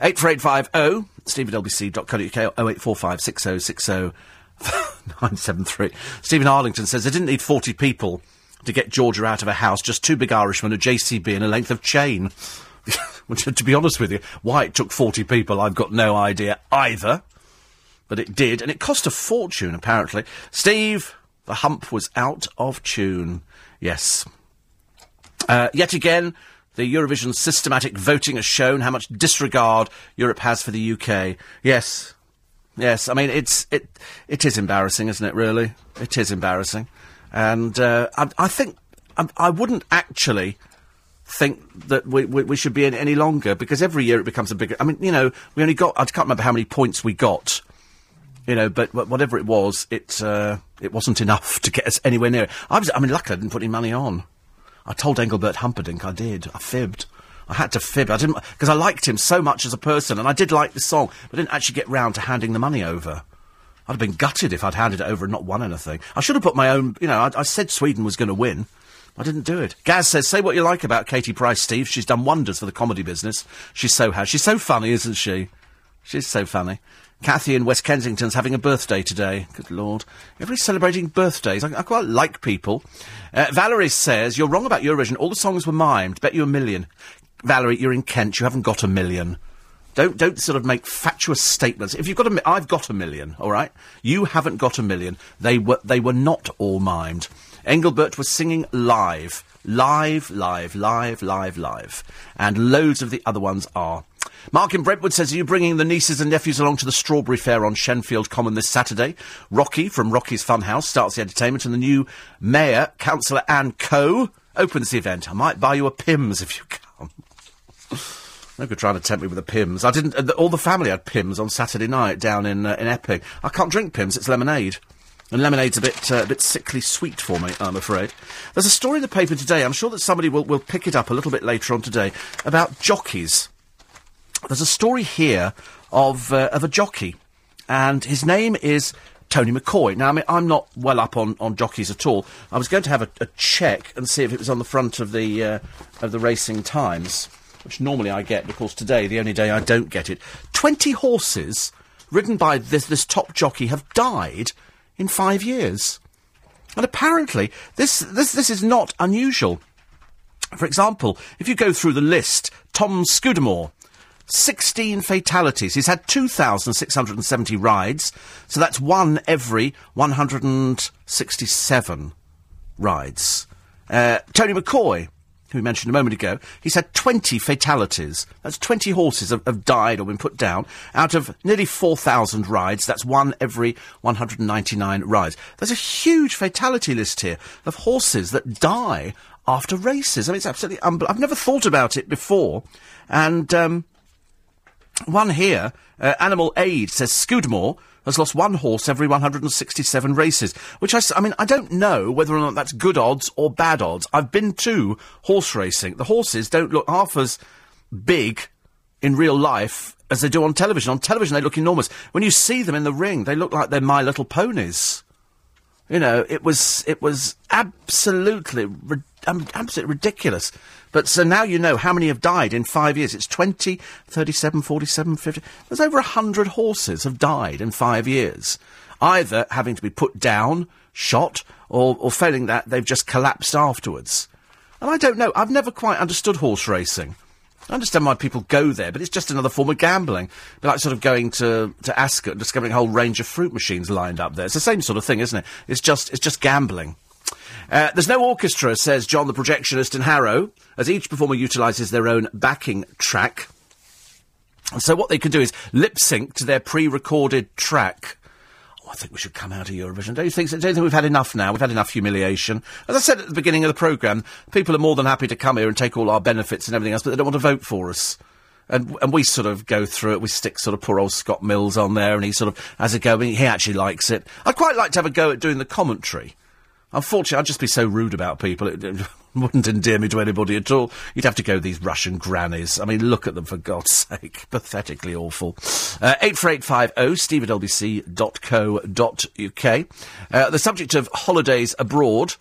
Eight four eight five zero LBC.co.uk six zero six zero nine seven three. Stephen Arlington says they didn't need forty people to get Georgia out of a house. Just two big Irishmen, a JCB, and a length of chain. Which, to be honest with you, why it took forty people, I've got no idea either but it did, and it cost a fortune, apparently. Steve, the hump was out of tune. Yes. Uh, yet again, the Eurovision systematic voting has shown how much disregard Europe has for the UK. Yes. Yes, I mean, it's, it, it is embarrassing, isn't it, really? It is embarrassing. And, uh, I, I think, I, I wouldn't actually think that we, we, we should be in any longer because every year it becomes a bigger. I mean, you know, we only got. I can't remember how many points we got you know, but, whatever it was, it uh, it wasn't enough to get us anywhere near it. I was, I mean, luckily I didn't put any money on. I told Engelbert Humperdinck I did. I fibbed. I had to fib. I didn't because I liked him so much as a person, and I did like the song, but I didn't actually get round to handing the money over. I'd have been gutted if I'd handed it over and not won anything. I should have put my own. You know, I, I said Sweden was going to win. I didn't do it. Gaz says, say what you like about Katie Price, Steve. She's done wonders for the comedy business. She so has. She's so funny, isn't she? She's so funny. Kathy in West Kensington's having a birthday today. Good Lord. Everybody's celebrating birthdays. I, I quite like people. Uh, Valerie says, You're wrong about Eurovision. All the songs were mimed. Bet you a million. Valerie, you're in Kent. You haven't got a million. Don't don't sort of make fatuous statements. If you've got a, I've got a million. All right, you haven't got a million. They were they were not all mimed. Engelbert was singing live, live, live, live, live, live, and loads of the other ones are. Mark in Brentwood says, Are you bringing the nieces and nephews along to the Strawberry Fair on Shenfield Common this Saturday? Rocky from Rocky's Funhouse starts the entertainment, and the new mayor, Councillor Anne Coe, opens the event. I might buy you a Pimm's if you come. No good trying to tempt me with a Pimm's. I didn't. Uh, the, all the family had Pimm's on Saturday night down in uh, in Epping. I can't drink Pimm's. It's lemonade. And lemonade's a bit, uh, a bit sickly sweet for me, I'm afraid. There's a story in the paper today, I'm sure that somebody will, will pick it up a little bit later on today, about jockeys. There's a story here of, uh, of a jockey, and his name is Tony McCoy. Now, I mean, I'm not well up on, on jockeys at all. I was going to have a, a check and see if it was on the front of the, uh, of the Racing Times, which normally I get, because today, the only day I don't get it. Twenty horses ridden by this, this top jockey have died in five years. And apparently, this, this, this is not unusual. For example, if you go through the list, Tom Scudamore, 16 fatalities. He's had 2,670 rides, so that's one every 167 rides. Uh, Tony McCoy, who we mentioned a moment ago, he's had 20 fatalities. That's 20 horses have, have died or been put down out of nearly 4,000 rides. That's one every 199 rides. There's a huge fatality list here of horses that die after races. I mean, it's absolutely unbelievable. I've never thought about it before. And, um, one here, uh, Animal Aid says Scudamore has lost one horse every 167 races, which I, I mean, I don't know whether or not that's good odds or bad odds. I've been to horse racing. The horses don't look half as big in real life as they do on television. On television, they look enormous. When you see them in the ring, they look like they're My Little Ponies. You know, it was it was absolutely um, absolutely ridiculous. But so now you know how many have died in five years. It's 20, 37, 47, 50. There's over 100 horses have died in five years. Either having to be put down, shot, or, or failing that, they've just collapsed afterwards. And I don't know. I've never quite understood horse racing. I understand why people go there, but it's just another form of gambling. Be like sort of going to, to Ascot and discovering a whole range of fruit machines lined up there. It's the same sort of thing, isn't it? It's just, it's just gambling. Uh, there's no orchestra, says John the projectionist in Harrow, as each performer utilises their own backing track. So what they can do is lip sync to their pre-recorded track. Oh, I think we should come out of Eurovision. Don't you think? Don't you think we've had enough now? We've had enough humiliation. As I said at the beginning of the programme, people are more than happy to come here and take all our benefits and everything else, but they don't want to vote for us. And, and we sort of go through it. We stick sort of poor old Scott Mills on there, and he sort of has a go. He actually likes it. I'd quite like to have a go at doing the commentary. Unfortunately, I'd just be so rude about people. It, it wouldn't endear me to anybody at all. You'd have to go these Russian grannies. I mean, look at them for God's sake. Pathetically awful. Uh, 84850 steve at lbc.co.uk. Uh, the subject of holidays abroad.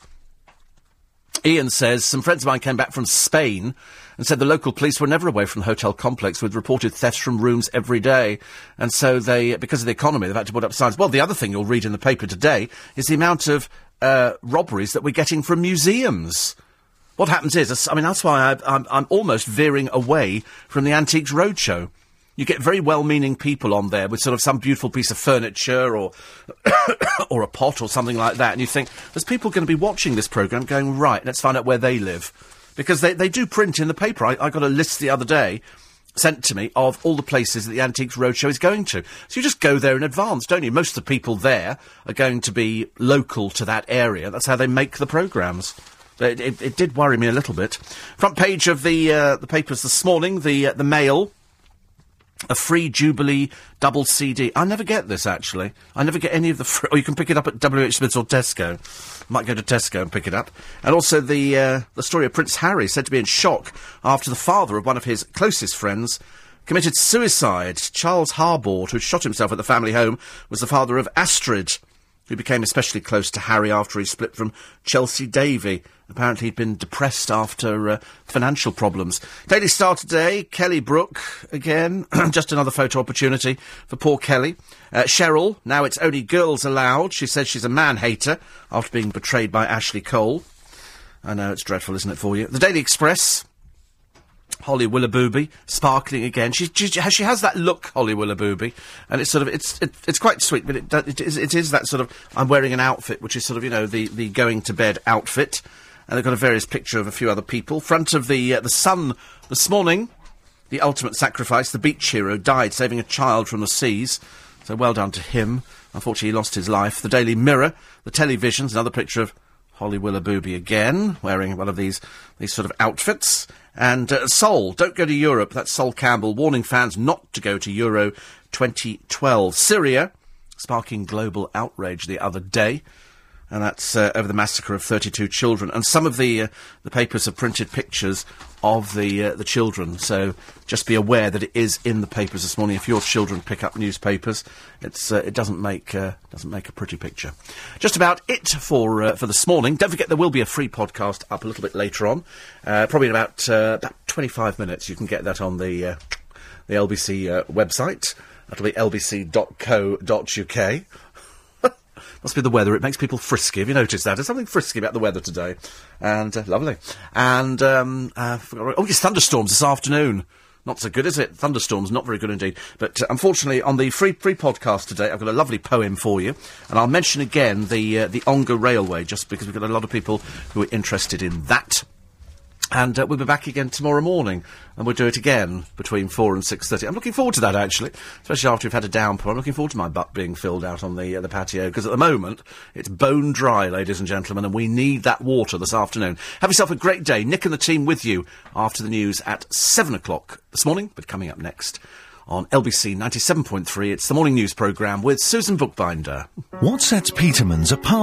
Ian says, some friends of mine came back from Spain and said the local police were never away from the hotel complex with reported thefts from rooms every day. And so they, because of the economy, they've had to put up signs. Well, the other thing you'll read in the paper today is the amount of uh, robberies that we're getting from museums. What happens is, I mean, that's why I, I'm, I'm almost veering away from the Antiques Roadshow. You get very well-meaning people on there with sort of some beautiful piece of furniture or or a pot or something like that, and you think there's people going to be watching this program, going right, let's find out where they live, because they they do print in the paper. I, I got a list the other day sent to me of all the places that the Antiques Roadshow is going to. So you just go there in advance, don't you? Most of the people there are going to be local to that area. That's how they make the programmes. It, it, it, did worry me a little bit. Front page of the uh, the papers this morning, the uh, the Mail a free Jubilee double CD. I never get this actually. I never get any of the. Free, or you can pick it up at WH Smith's or Tesco. Might go to Tesco and pick it up. And also the uh, the story of Prince Harry said to be in shock after the father of one of his closest friends committed suicide. Charles Harbord, who shot himself at the family home, was the father of Astrid who became especially close to Harry after he split from Chelsea Davy. Apparently, he'd been depressed after uh, financial problems. Daily Star today, Kelly Brook again. Just another photo opportunity for poor Kelly. Uh, Cheryl, now it's only girls allowed. She says she's a man hater after being betrayed by Ashley Cole. I know it's dreadful, isn't it, for you? The Daily Express. Holly Willoughby, sparkling again. She, she, she has that look, Holly Willoughby, and it's sort of it's it, it's quite sweet, but it, it is it is that sort of I'm wearing an outfit which is sort of you know the the going to bed outfit, and they've got a various picture of a few other people. Front of the uh, the Sun this morning, the ultimate sacrifice. The beach hero died saving a child from the seas, so well done to him. Unfortunately, he lost his life. The Daily Mirror, the televisions, another picture of Holly Willoughby again, wearing one of these these sort of outfits. And uh, Sol, don't go to Europe. That's Sol Campbell warning fans not to go to Euro 2012. Syria, sparking global outrage the other day. And that's uh, over the massacre of 32 children. And some of the uh, the papers have printed pictures of the uh, the children. So just be aware that it is in the papers this morning. If your children pick up newspapers, it's uh, it doesn't make uh, doesn't make a pretty picture. Just about it for uh, for this morning. Don't forget there will be a free podcast up a little bit later on, probably in about about 25 minutes. You can get that on the the LBC website. That'll be lbc.co.uk. Must be the weather. It makes people frisky. Have you noticed that? There's something frisky about the weather today. And, uh, lovely. And, um, uh, oh, yes, thunderstorms this afternoon. Not so good, is it? Thunderstorms, not very good indeed. But uh, unfortunately, on the free free podcast today, I've got a lovely poem for you, and I'll mention again the uh, the Ongar Railway, just because we've got a lot of people who are interested in that. And uh, we'll be back again tomorrow morning, and we'll do it again between four and six thirty. I'm looking forward to that actually, especially after we've had a downpour. I'm looking forward to my butt being filled out on the uh, the patio because at the moment it's bone dry, ladies and gentlemen, and we need that water this afternoon. Have yourself a great day. Nick and the team with you after the news at seven o'clock this morning. But coming up next on LBC 97.3, it's the morning news programme with Susan Bookbinder. What sets Peterman's apart?